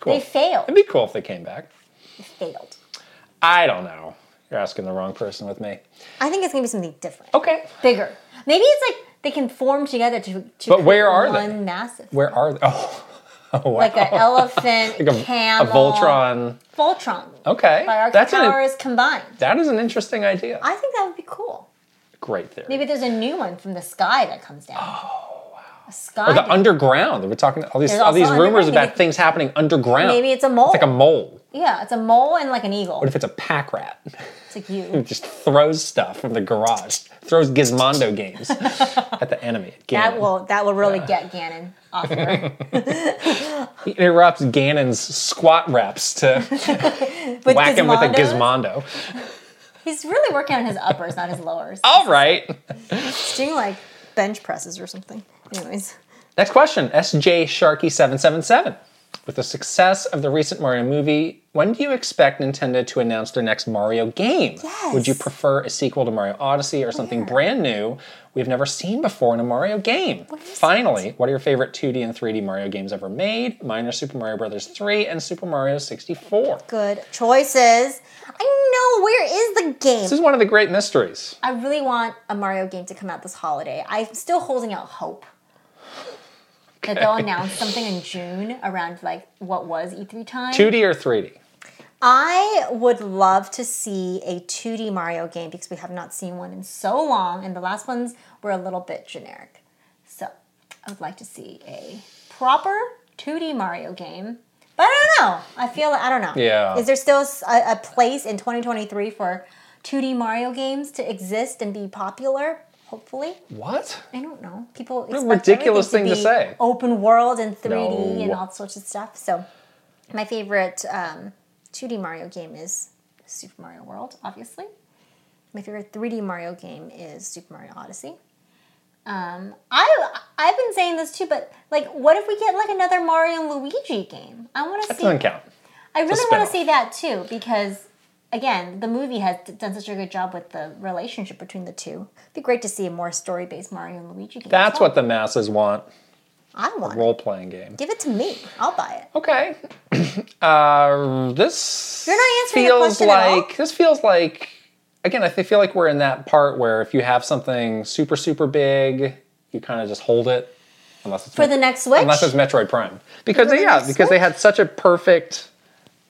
Cool. they failed It'd be cool if they came back. they failed I don't know. You're asking the wrong person with me. i think it's gonna be something different Okay. bigger maybe it's like they can form together to, to But where are they? one massive Where are they? Oh, oh wow. like an elephant [laughs] Like a, a camel Voltron. Voltron Okay. by That's an, powers combined that is an interesting idea. i think that would be cool Great theory. maybe there's a new one from the sky that comes down oh wow a sky or the underground. We're talking all these There's all these rumors about Maybe- things happening underground. maybe it's a mole It's like a mole. Yeah it's a mole and like an eagle What if it's a pack rat? it's like you [laughs] It just throws stuff from the garage, throws Gizmondo games [laughs] at the enemy. That will that will really get Ganon off the He [laughs] interrupts Ganon's squat reps to whack him with a. Gizmondo. He's really working on his uppers, not his lowers. All right. He's doing like bench presses or something. Anyways, Next question. SJ Sharky seven seven seven. With the success of the recent Mario movie, when do you expect Nintendo to announce their next Mario game? Yes. Would you prefer a sequel to Mario Odyssey or something Where? brand new we've never seen before in a Mario game? is Finally, what are your favorite 2D and 3D Mario games ever made? Mine are Super Mario Bros. 3 and Super Mario 64. good choices. I know where is the game. This is one of the great mysteries. I really want a Mario game to come out this holiday. I'm still holding out hope that they'll announce something in June around like what was E3 time. 2D or 3D? I would love to see a 2D Mario game because we have not seen one in so long, and the last ones were a little bit generic. So I would like to see a proper 2D Mario game. But I don't know. I feel I don't know. Yeah. Is there still a place in 2023 for 2D Mario games to exist and be popular? Hopefully. What? I don't know. People it's a ridiculous thing to be say. Open world and 3D and all sorts of stuff. So, my favorite um, 2D Mario game is Super Mario World, obviously. My favorite 3D Mario game is Super Mario Odyssey. Um, I I've been saying this too, but like, what if we get like another Mario and Luigi game? I want to see. That doesn't count. I really want to see that too because, again, the movie has done such a good job with the relationship between the two. It'd be great to see a more story-based Mario and Luigi game. That's well. what the masses want. I want. it. Role playing game. Give it to me. I'll buy it. Okay. [clears throat] Uh, this You're not answering the feels question at all? like this feels like again. I feel like we're in that part where if you have something super super big, you kind of just hold it, unless it's For the next Switch? unless it's Metroid Prime. Because For the yeah, because they had such a perfect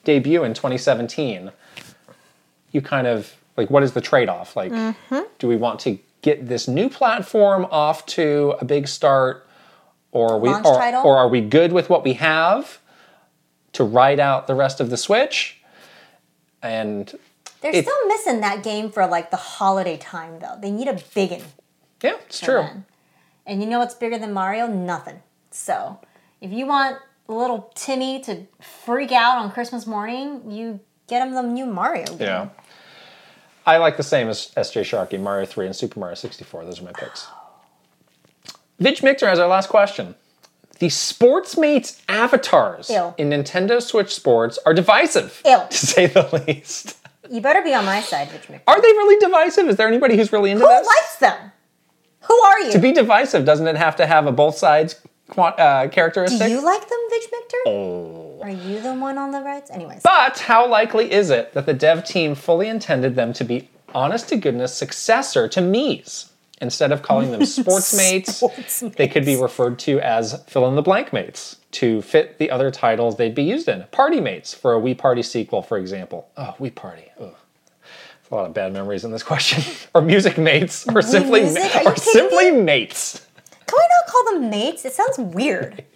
debut in 2017. You kind of like what is the trade off? Like, Mm-hmm. do we want to get this new platform off to a big start, or are we or, title? or are we good with what we have to ride out the rest of the Switch? And They're It- still missing that game for like the holiday time though. They need a big one. yeah, it's true. then. And you know what's bigger than Mario? Nothing. So if you want little Timmy to freak out on Christmas morning, you get him the new Mario game. Yeah. I like the same as SJ Sharkey, Mario 3, and Super Mario 64. Those are my picks. Vidge Mixer has our last question. The Sportsmates avatars Ew. in Nintendo Switch Sports are divisive, Ew. [laughs] to say the least. You better be on my side, Rich Mc. Are they really divisive? Is there anybody who's really into this? Who this? likes them? Who are you? to be divisive, doesn't it have to have a both sides quant- uh, characteristic? Do you like them, Vidge Victor? Oh. Are you the one on the rights? Anyways. But how likely is it that the dev team fully intended them to be honest to goodness successor to Mii's? Instead of calling them [laughs] Sportsmates, Sportsmates. they could be referred to as fill in the blank mates to fit the other titles they'd be used in. Party Mates for a Wii Party sequel, for example. Oh, Wii Party. Ugh. There's a lot of bad memories in this question. [laughs] or Music Mates, or simply, you or simply Mates. Can we not call them mates? It sounds weird. [laughs]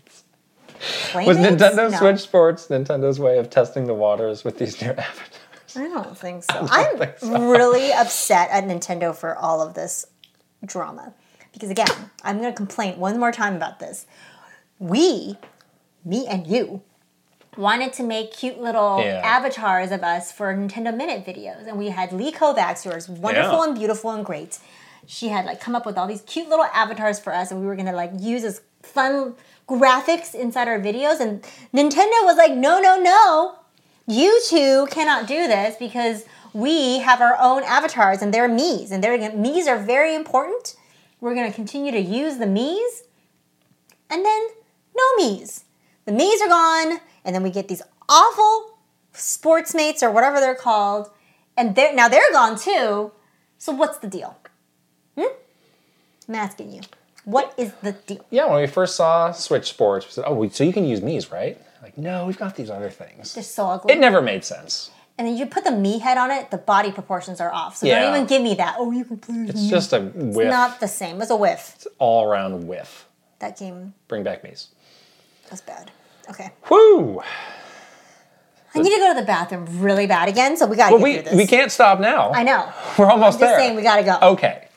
Was Nintendo No. Switch Sports Nintendo's way of testing the waters with these new [laughs] avatars? I don't think so. [laughs] I'm think so. really upset at Nintendo for all of this drama. Because again, I'm going to complain one more time about this. We me and you, wanted to make cute little Yeah. avatars of us for Nintendo Minute videos. And we had Lee Kovacs, who was wonderful Yeah. and beautiful and great. She had like come up with all these cute little avatars for us, and we were gonna like use as fun graphics inside our videos. And Nintendo was like, no, no, no. You two cannot do this because we have our own avatars and they're Mii's, and they're Mii's are very important. We're gonna continue to use the Mii's, and then no Mii's. The Mii's are gone, and then we get these awful sports mates or whatever they're called, and they're now they're gone too. So what's the deal? Hmm? I'm asking you. What is the deal? Yeah, when we first saw Switch Sports, we said, "Oh, so you can use Mii's, right?" Like, no, we've got these other things. They're so ugly. It never made sense. and then you put the Mii head on it, the body proportions are off. So Yeah. don't even give me that. Oh, you can play It's me. just a whiff, Not the same. It's a whiff. It's all around whiff. That game Bring back Mii's. That's bad. Okay. Woo! I need to go to the bathroom really bad again, so we gotta Well, we we can't stop now. I know. [laughs] We're almost Just there. saying we gotta go. Okay.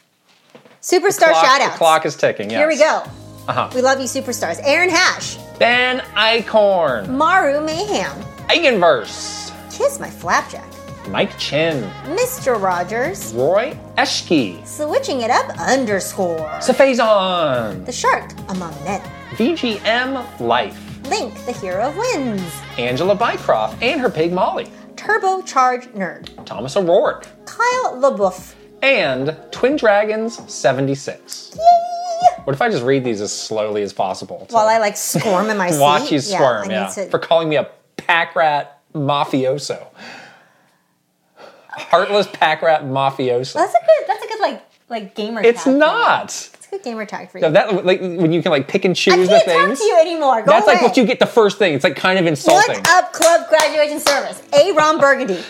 Superstar Clock, shout the clock is ticking. Yes. Here we go. Uh-huh. We love you, superstars. Aaron Hash, Ben Icorn, Maru Mayhem, Eigenverse, Kiss My Flapjack, Mike Chin, Mr. Rogers, Roy Eschke, Switching It Up underscore, Safazon, The Shark Among Men, VGM Life, Link, the Hero of Wins, Angela Bycroft and her pig Molly, Turbocharged Nerd, Thomas O'Rourke, Kyle LaBeouf. And Twin Dragons 76. Yay! What if I just read these as slowly as possible? While I like squirm in my [laughs] seat. watch you squirm, I yeah, to- for calling me a pack rat mafioso. Heartless pack rat mafioso. That's a good. That's a good like like gamer. It's not. It's a good gamer tag for you. No, that like when you can like pick and choose the can't talk things. to you anymore. Go That's like what you get the first thing. It's like kind of insulting. Up, club graduation service? A. Ron Burgundy,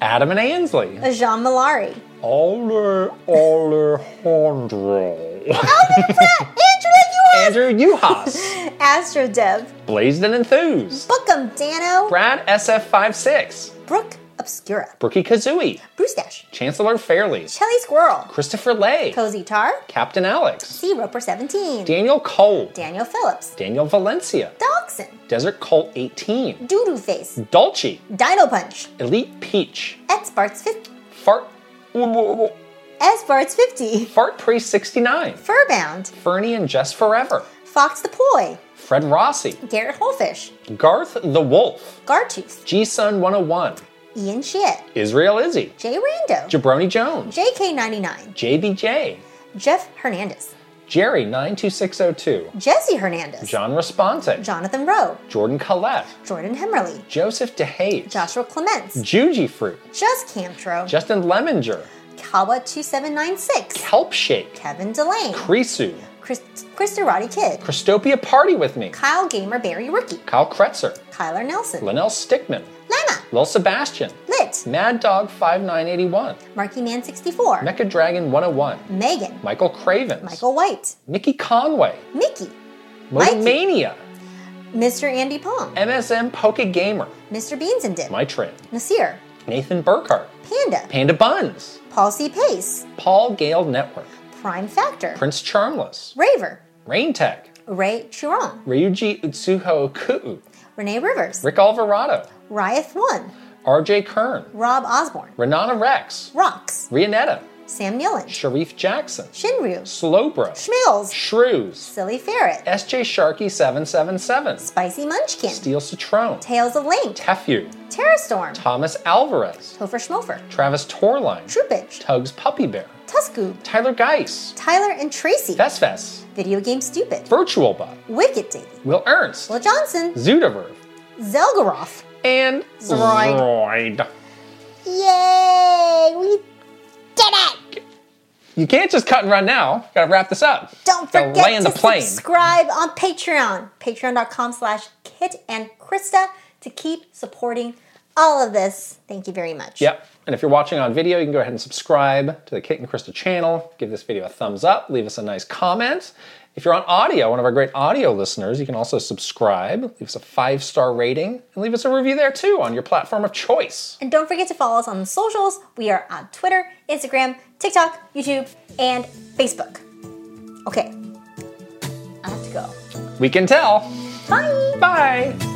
Adam and Ansley. Jean Malari, Ale Alejandro. Andrew like Andrew Uhas. [laughs] Astro Dev, Blazed and Enthused. Bookem Dano, Brad SF56. Brooke Obscura, Brookie Kazooie. Bruce Dash, Chancellor Fairley. Shelly Squirrel, Christopher Lay. Cozy Tar, Captain Alex. C. Roper 17, Daniel Cole. Daniel Phillips, Daniel Valencia. Dogson, Desert Colt 18. Doodoo Face, Dolce. Dino Punch, Elite Peach. Sparts 50, Fart. Sparts 50, Fart Priest 69. Furbound, Fernie and Just Forever. Fox the Ploy, Fred Rossi. Garrett Holfish, Garth the Wolf. Gartooth, G Sun 101. Ian Shit, Israel Izzy. Jay Rando, Jabroni Jones. JK99, JBJ. Jeff Hernandez, Jerry 92602. Jesse Hernandez, John Responte. Jonathan Rowe, Jordan Collette. Jordan Hemmerly, Joseph DeHaze. Joshua Clements, Juji Fruit. Just Camtro, Justin Leminger, Kawa2796, Kelp Shake. Kevin Delane, Krisu. Chris, Roddy Kid, Christopia Party with Me. Kyle Gamer Barry Rookie, Kyle Kretzer. Kyler Nelson, Linnell Stickman. Lena, Lil Sebastian. Lit, Mad Dog 5981. Marky Man 64, Mecha Dragon 101. Megan, Michael Cravens. Michael White, Nikki Conway. Mickey, Mikey. Mania. Mr. Andy Pong, MSM Poke Gamer. Mr. Beans and Dip, My Train. Nasir, Nathan Burkhart. Panda, Panda Buns. Paul C. Pace, Paul Gale Network. Prime Factor, Prince Charmless. Raver, Rain Tech. Ray Chiron, Ryuji Utsuho Kuu. Renee Rivers, Rick Alvarado. Riot One, RJ Kern. Rob Osborne, Renana Rex. Rocks, Rianetta. Sam Yulin, Sharif Jackson. Shinryu, Slowbro. Schmills, Shrews. Silly Ferret, SJ Sharky 777. Spicy Munchkin, Steel Citrone. Tales of Link, Tefew. Terrastorm, Thomas Alvarez. Topher Schmofer, Travis Torline. Troopage, Tugs Puppy Bear. Tuscoob, Tyler Geis. Tyler and Tracy, Fesfes. Video Game Stupid, Virtual Bot. Wicked Davy, Will Ernst. Will Johnson, Zudaverve. Zelgaroth. And. Zroid. Yay! We did it! You can't just cut and run now. Gotta wrap this up. Don't Gotta forget to the plane. subscribe on Patreon. Patreon.com slash Kit and Krysta to keep supporting all of this. Thank you very much. Yep. And if you're watching on video, you can go ahead and subscribe to the Kit and Krysta channel. Give this video a thumbs up. Leave us a nice comment. If you're on audio, one of our great audio listeners, you can also subscribe, leave us a five star rating, and leave us a review there too on your platform of choice. And don't forget to follow us on the socials. We are on Twitter, Instagram, TikTok, YouTube, and Facebook. Okay. I have to go. We can tell. Bye. Bye.